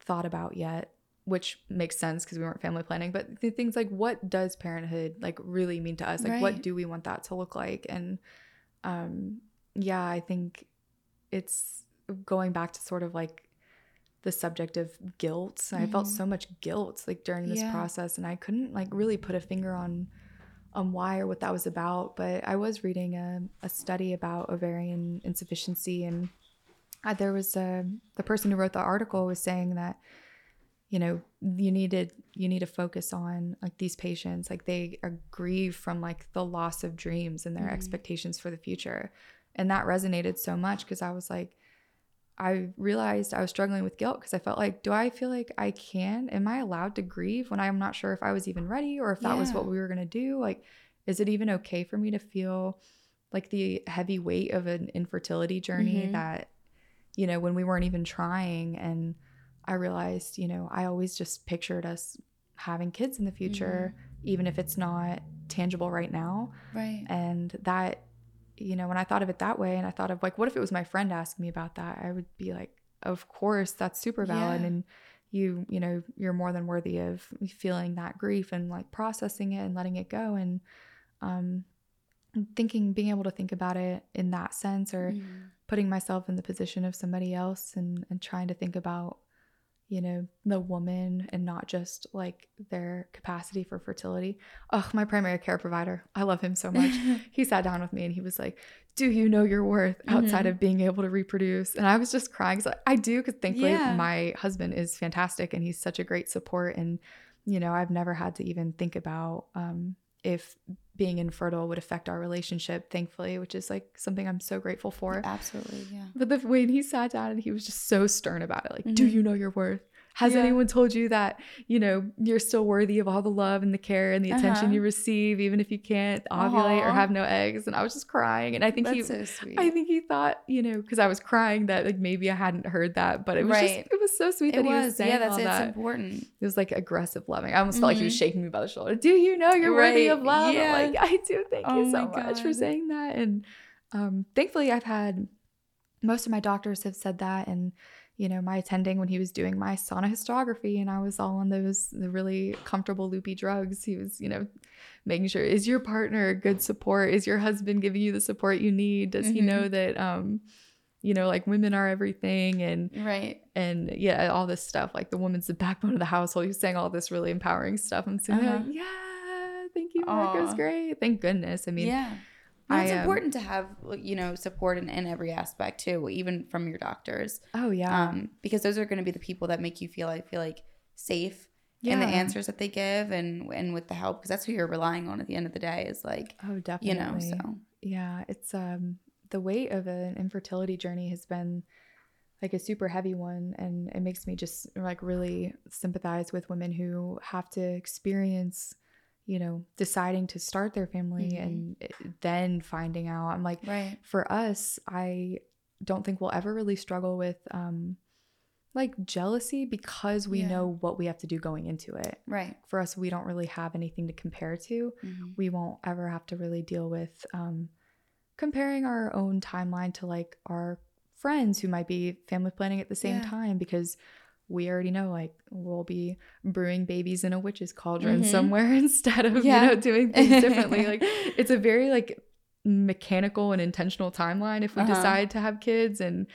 thought about yet, which makes sense because we weren't family planning. But the things like, what does parenthood like really mean to us? Like, what do we want that to look like? And um, yeah, I think it's going back to sort of like the subject of guilt. I felt Mhm. so much guilt like during this Yeah. process, and I couldn't like really put a finger on on why or what that was about. But I was reading a, a study about ovarian insufficiency, and uh, there was a the person who wrote the article was saying that you know you needed you need to focus on like these patients like they are grieve from like the loss of dreams and their Mhm. expectations for the future and that resonated so much because i was like i realized i was struggling with guilt because i felt like do i feel like i can? Am i allowed to grieve when i'm not sure if i was even ready or if that was what we were going to do? Like is it even okay for me to feel like the heavy weight of an infertility journey Mhm. that you know when we weren't even trying? And i realized you know i always just pictured us having kids in the future even if it's not tangible right now. Right. and that you know when i thought of it that way and i thought of like what if it was my friend asking me about that i would be like of course that's super valid Yeah. and you you know you're more than worthy of feeling that grief and like processing it and letting it go and um thinking being able to think about it in that sense or Mhm. putting myself in the position of somebody else and and trying to think about you know the woman and not just like their capacity for fertility oh my primary care provider i love him so much he sat down with me and he was like do you know your worth outside Mhm. of being able to reproduce and i was just crying because i do because thankfully Yeah. my husband is fantastic and he's such a great support and you know i've never had to even think about um, if being infertile would affect our relationship thankfully which is like something i'm so grateful for Absolutely. Yeah. but the way he sat down and he was just so stern about it, like, do Mhm. you know your worth? Has Yeah. anyone told you that, you know, you're still worthy of all the love and the care and the attention Uh-huh. you receive, even if you can't ovulate or have no eggs? And I was just crying. And I think he so sweet. I think he thought, you know, because I was crying that like maybe I hadn't heard that, but it was Right. just it was so sweet it that he was was. saying Yeah, that's all it's that. important. It was like aggressive loving. I almost felt like he was Mhm. shaking me by the shoulder. Do you know you're worthy Right, of love? I'm like, I do. Thank Oh you so much for saying that. And um, thankfully, I've had most of my doctors have said that, and you know, my attending when he was doing my sonohysterography and I was all on those the really comfortable loopy drugs. He was, you know, making sure is your partner good support? Is your husband giving you the support you need? Does mm-hmm. he know that um you know, like women are everything and right. And yeah, all this stuff. Like the woman's the backbone of the household. He's saying all this really empowering stuff. I'm saying, uh-huh. like, yeah, thank you, Marco's great. Thank goodness. I mean, yeah. No, it's I, um, important to have you know support in, in every aspect too, even from your doctors. Oh yeah, um, because those are going to be the people that make you feel I feel like safe yeah. in the answers that they give and and with the help because that's who you're relying on at the end of the day is like oh definitely you know so yeah it's um the weight of an infertility journey has been like a super heavy one and it makes me just like really sympathize with women who have to experience you know deciding to start their family mm-hmm. and eh, then finding out i'm like right for us i don't think we'll ever really struggle with um like jealousy because we yeah. know what we have to do going into it. Right. For us, we don't really have anything to compare to. Mm-hmm. We won't ever have to really deal with um, comparing our own timeline to like our friends who might be family planning at the same yeah. time because we already know like we'll be brewing babies in a witch's cauldron mm-hmm. somewhere instead of yeah. you know doing things differently like it's a very like mechanical and intentional timeline if we uh-huh. decide to have kids and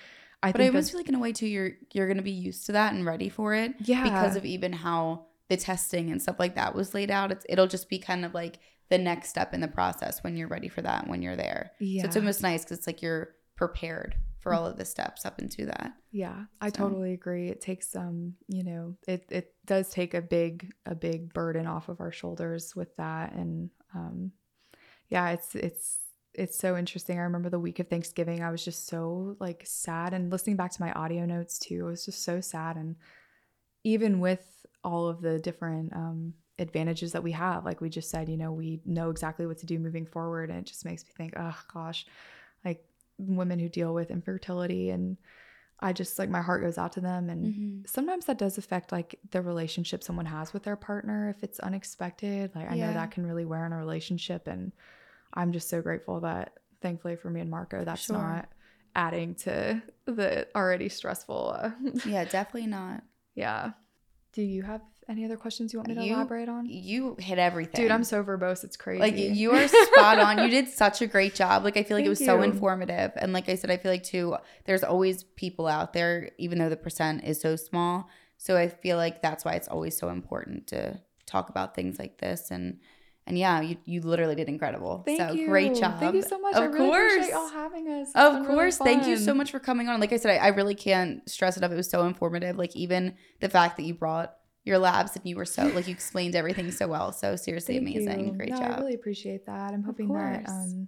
I think but I almost feel like in a way too you're you're gonna be used to that and ready for it yeah because of even how the testing and stuff like that was laid out it's it'll just be kind of like the next step in the process when you're ready for that when you're there. Yeah. So it's almost nice because it's like you're prepared for all of the steps up into that. Yeah, I so. totally agree. It takes um, you know, it it does take a big a big burden off of our shoulders with that and um yeah, it's it's it's so interesting. I remember the week of Thanksgiving, I was just so like sad and listening back to my audio notes too. I was just so sad and even with all of the different um advantages that we have. Like we just said, you know, we know exactly what to do moving forward. And it just makes me think, oh gosh, women who deal with infertility and I just like my heart goes out to them. And mm-hmm. sometimes that does affect like the relationship someone has with their partner if it's unexpected. Like I yeah. know that can really wear on a relationship. And I'm just so grateful that thankfully for me and Marco, that's sure. not adding to the already stressful. Uh, yeah, definitely not. Yeah. Do you have any other questions you want me to you, elaborate on? You hit everything. Dude, I'm so verbose. It's crazy. Like you are spot on. You did such a great job. Like I feel like Thank it was you. so informative. And like I said, I feel like too, there's always people out there, even though the percent is so small. So I feel like that's why it's always so important to talk about things like this and and yeah, you, you literally did incredible. Thank so you. great job. Thank you so much. Of I really course. appreciate y'all having us. It's of course. Really Thank you so much for coming on. Like I said, I, I really can't stress enough. It was so informative. Like even the fact that you brought your labs and you were so like you explained everything so well. So seriously Thank amazing. You. Great no, job. I really appreciate that. I'm hoping that um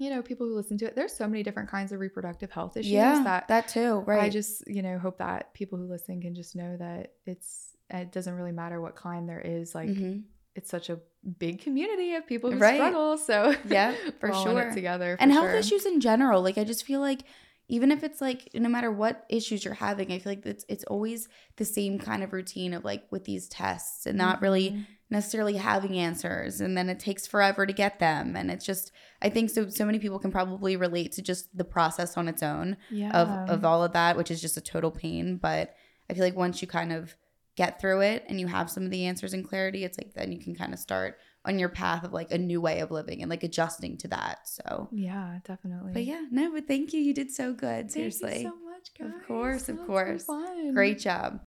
you know, people who listen to it, there's so many different kinds of reproductive health issues yeah, that that too, right. I just, you know, hope that people who listen can just know that it's it doesn't really matter what kind there is, like mm-hmm. It's such a big community of people who right. struggle. So yeah, for sure. together. For and sure. health issues in general. Like I just feel like even if it's like no matter what issues you're having i feel like it's it's always the same kind of routine of like with these tests and not mm-hmm. really necessarily having answers and then it takes forever to get them and it's just i think so so many people can probably relate to just the process on its own yeah. of of all of that which is just a total pain but i feel like once you kind of get through it and you have some of the answers and clarity it's like then you can kind of start on your path of like a new way of living and like adjusting to that. So yeah, definitely. But yeah, no, but thank you. You did so good. Seriously. so much, guys. Of course, of course. Great job.